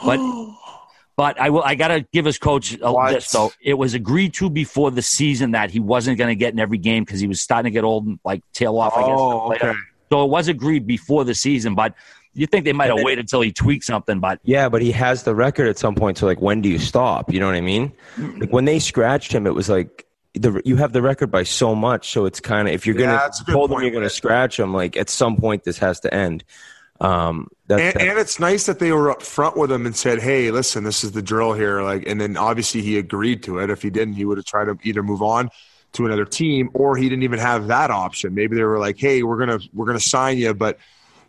But but I will I gotta give his coach a, What? this though. It was agreed to before the season that he wasn't gonna get in every game because he was starting to get old and like tail off, I guess. Oh, okay. So it was agreed before the season, but you think they might have waited until he tweaked something, but Yeah, but he has the record at some point. So like, when do you stop? You know what I mean? Like when they scratched him, it was like the you have the record by so much. So it's kind of if you're Yeah, gonna a told them you're gonna scratch him, like at some point this has to end. Um, that, And, and it's nice that they were up front with him and said, "Hey, listen, this is the drill here." Like, and then obviously he agreed to it. If he didn't, he would have tried to either move on to another team, or he didn't even have that option. Maybe they were like, "Hey, we're gonna we're gonna sign you, but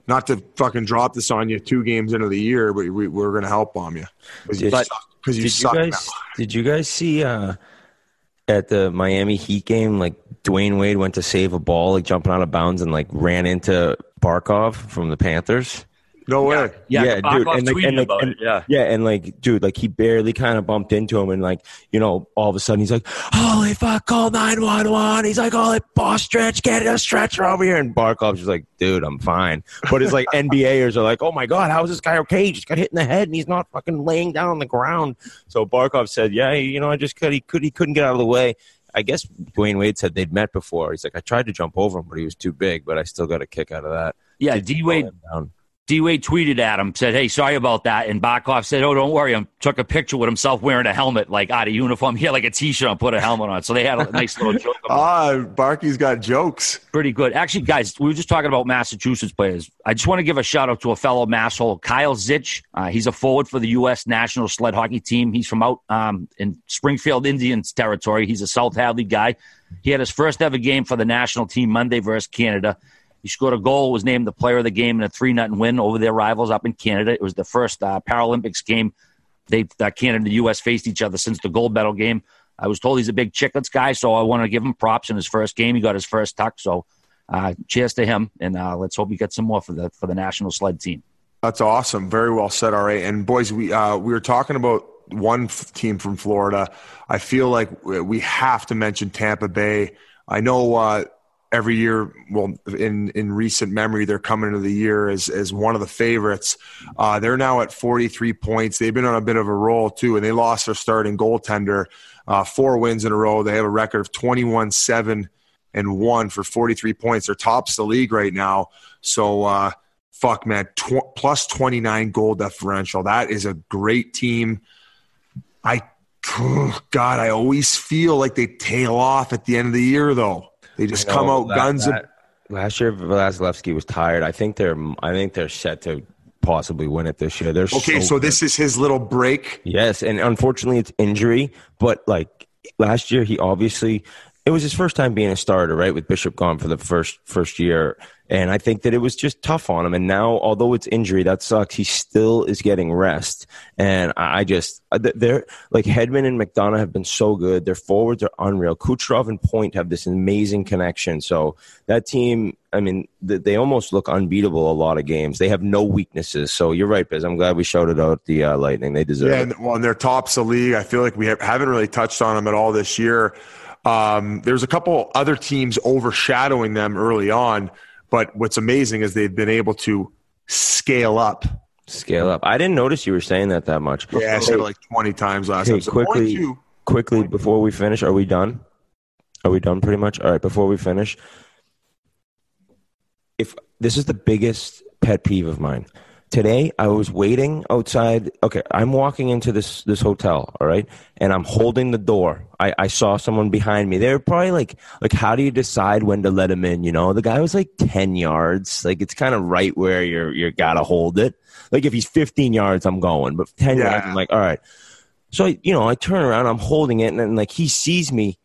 not to fucking drop this on you two games into the year, but we, we're gonna help bomb you because you suck. You did you guys did you guys see uh, at the Miami Heat game like Dwyane Wade went to save a ball like jumping out of bounds and like ran into Barkov from the Panthers? No way. yeah, Yeah, dude, and like- and like- and- Yeah. Yeah, and like, dude, like he barely kind of bumped into him, and like, you know, all of a sudden he's like, "Holy fuck, call nine one one!" He's like, "Holy boss stretch, get a stretcher over here!" And Barkov's just like, "Dude, I'm fine." But it's like NBAers are like, "Oh my god, how is this guy okay? He just got hit in the head, and he's not fucking laying down on the ground." So Barkov said, "Yeah, you know, I just could, he could, he couldn't get out of the way." I guess Dwyane Wade said they'd met before. He's like, I tried to jump over him, but he was too big. But I still got a kick out of that. Yeah, D Wade. D Wade tweeted at him, said, Hey, sorry about that. And Barkov said, Oh, don't worry. I took a picture with himself wearing a helmet, like out of uniform. He had like a t shirt and put a helmet on. So they had a nice little joke. about. Ah, Barky's got jokes. Pretty good. Actually, guys, we were just talking about Massachusetts players. I just want to give a shout out to a fellow masshole, Kyle Zitch. Uh, he's a forward for the U.S. national sled hockey team. He's from out um, in Springfield Indians territory. He's a South Hadley guy. He had his first ever game for the national team Monday versus Canada. He scored a goal, was named the player of the game in a 3 0 win over their rivals up in Canada. It was the first uh, Paralympics game they that Canada and the U.S. faced each other since the gold medal game. I was told he's a big chiclets guy, so I want to give him props in his first game. He got his first tuck, so uh, cheers to him, and uh, let's hope he gets some more for the for the national sled team. That's awesome. Very well said. Right, and boys, we uh, we were talking about one f- team from Florida. I feel like we have to mention Tampa Bay. I know uh, every year, well, in in recent memory, they're coming into the year as as one of the favorites. Uh, they're now at 43 points. They've been on a bit of a roll too, and they lost their starting goaltender. Uh, four wins in a row. They have a record of 21 seven and one for 43 points. They're tops the league right now. So. Uh, fuck man tw- plus 29 goal differential that is a great team i god i always feel like they tail off at the end of the year though they just know, come out that- guns that- last year, Vasilevskiy was tired. I think they're. I think they're set to possibly win it this year. They're Okay, so, so this is his little break. Yes, and unfortunately it's injury, but like last year he obviously it was his first time being a starter, right? With Bishop gone for the first first year. And I think that it was just tough on him. And now, although it's injury, that sucks. He still is getting rest. And I just, uh, they're like Hedman and McDonagh have been so good. Their forwards are unreal. Kucherov and Point have this amazing connection. So that team, I mean, they almost look unbeatable a lot of games. They have no weaknesses. So you're right, Biz. I'm glad we shouted out the uh, Lightning. They deserve yeah, it. And, well, and they're tops of the league. I feel like we have, haven't really touched on them at all this year. Um, there's a couple other teams overshadowing them early on. But what's amazing is they've been able to scale up. Scale up. I didn't notice you were saying that that much. Yeah, I said it like 20 times last Hey, episode. quickly- 22. quickly before we finish are we done are we done pretty much all right before we finish if this is the biggest pet peeve of mine today i was waiting outside. Okay i'm walking into this this hotel all right? And i'm holding the door. I i saw someone behind me. They were probably like like how do you decide when to let him in you know? The guy was like 10 yards. Like it's kind of right where you're you're gotta hold it. Like if he's 15 yards i'm going. But 10 Yeah. yards i'm like all right. So I, you know, I turn around, I'm holding it, and then like he sees me.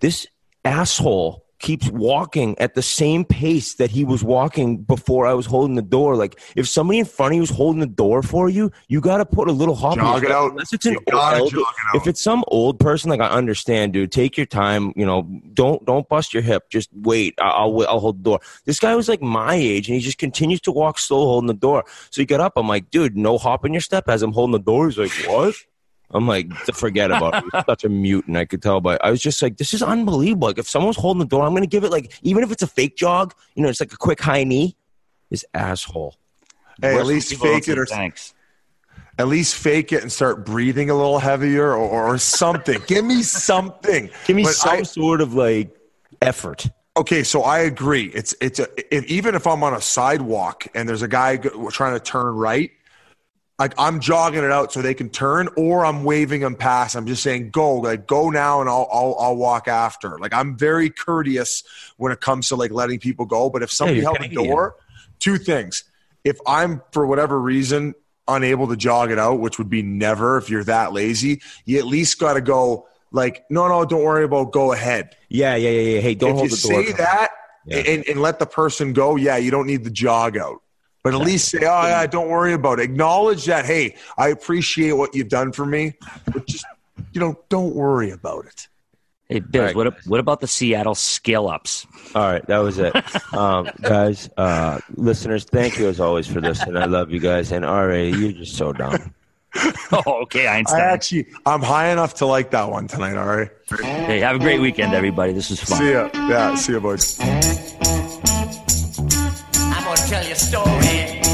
This asshole keeps walking at the same pace that he was walking before I was holding the door. Like if somebody in front of you is holding the door for you, you got to put a little hop. in Jog it out. Unless it's an old, it out. if it's some old person, like I understand, dude. Take your time. You know, don't don't bust your hip. Just wait. I'll wait- I'll hold the door. This guy was like my age, and he just continues to walk slow, holding the door. So he got up. I'm like, dude, no hop in your step as I'm holding the door. He's like, what? I'm like, forget about it. Such a mutant, I could tell. But I was just like, this is unbelievable. Like, if someone's holding the door, I'm going to give it, like, even if it's a fake jog, you know, it's like a quick high knee. This asshole. Hey, Where's at least fake it or thanks. at least fake it and start breathing a little heavier or, or something. Give me something. Give me But some I- sort of like effort. Okay, so I agree. It's it's a if, even if I'm on a sidewalk and there's a guy trying to turn right, like I'm jogging it out so they can turn, or I'm waving them past. I'm just saying go, like go now, and I'll I'll, I'll walk after. Like I'm very courteous when it comes to like letting people go. But if somebody you're held the door, two things. If I'm for whatever reason unable to jog it out, which would be never if you're that lazy, you at least got to go. Like no, no, don't worry about. Go ahead Yeah, yeah, yeah, yeah. Hey, don't if hold the door. say that Yeah. and, and let the person go, yeah, you don't need the jog out. But at least say, oh, yeah, don't worry about it. Acknowledge that, hey, I appreciate what you've done for me, but just, you know, don't worry about it. Hey, Biz, All right, what, guys. what about the Seattle scale ups? All right, that was it. Um, guys, uh, listeners, thank you as always for this. And I love you guys. And RA, you're just so dumb. Oh, okay, I Einstein. actually, I'm high enough to like that one tonight, all right? Hey, have a great weekend, everybody. This was fun. See ya. Yeah, see ya, boys tell your story.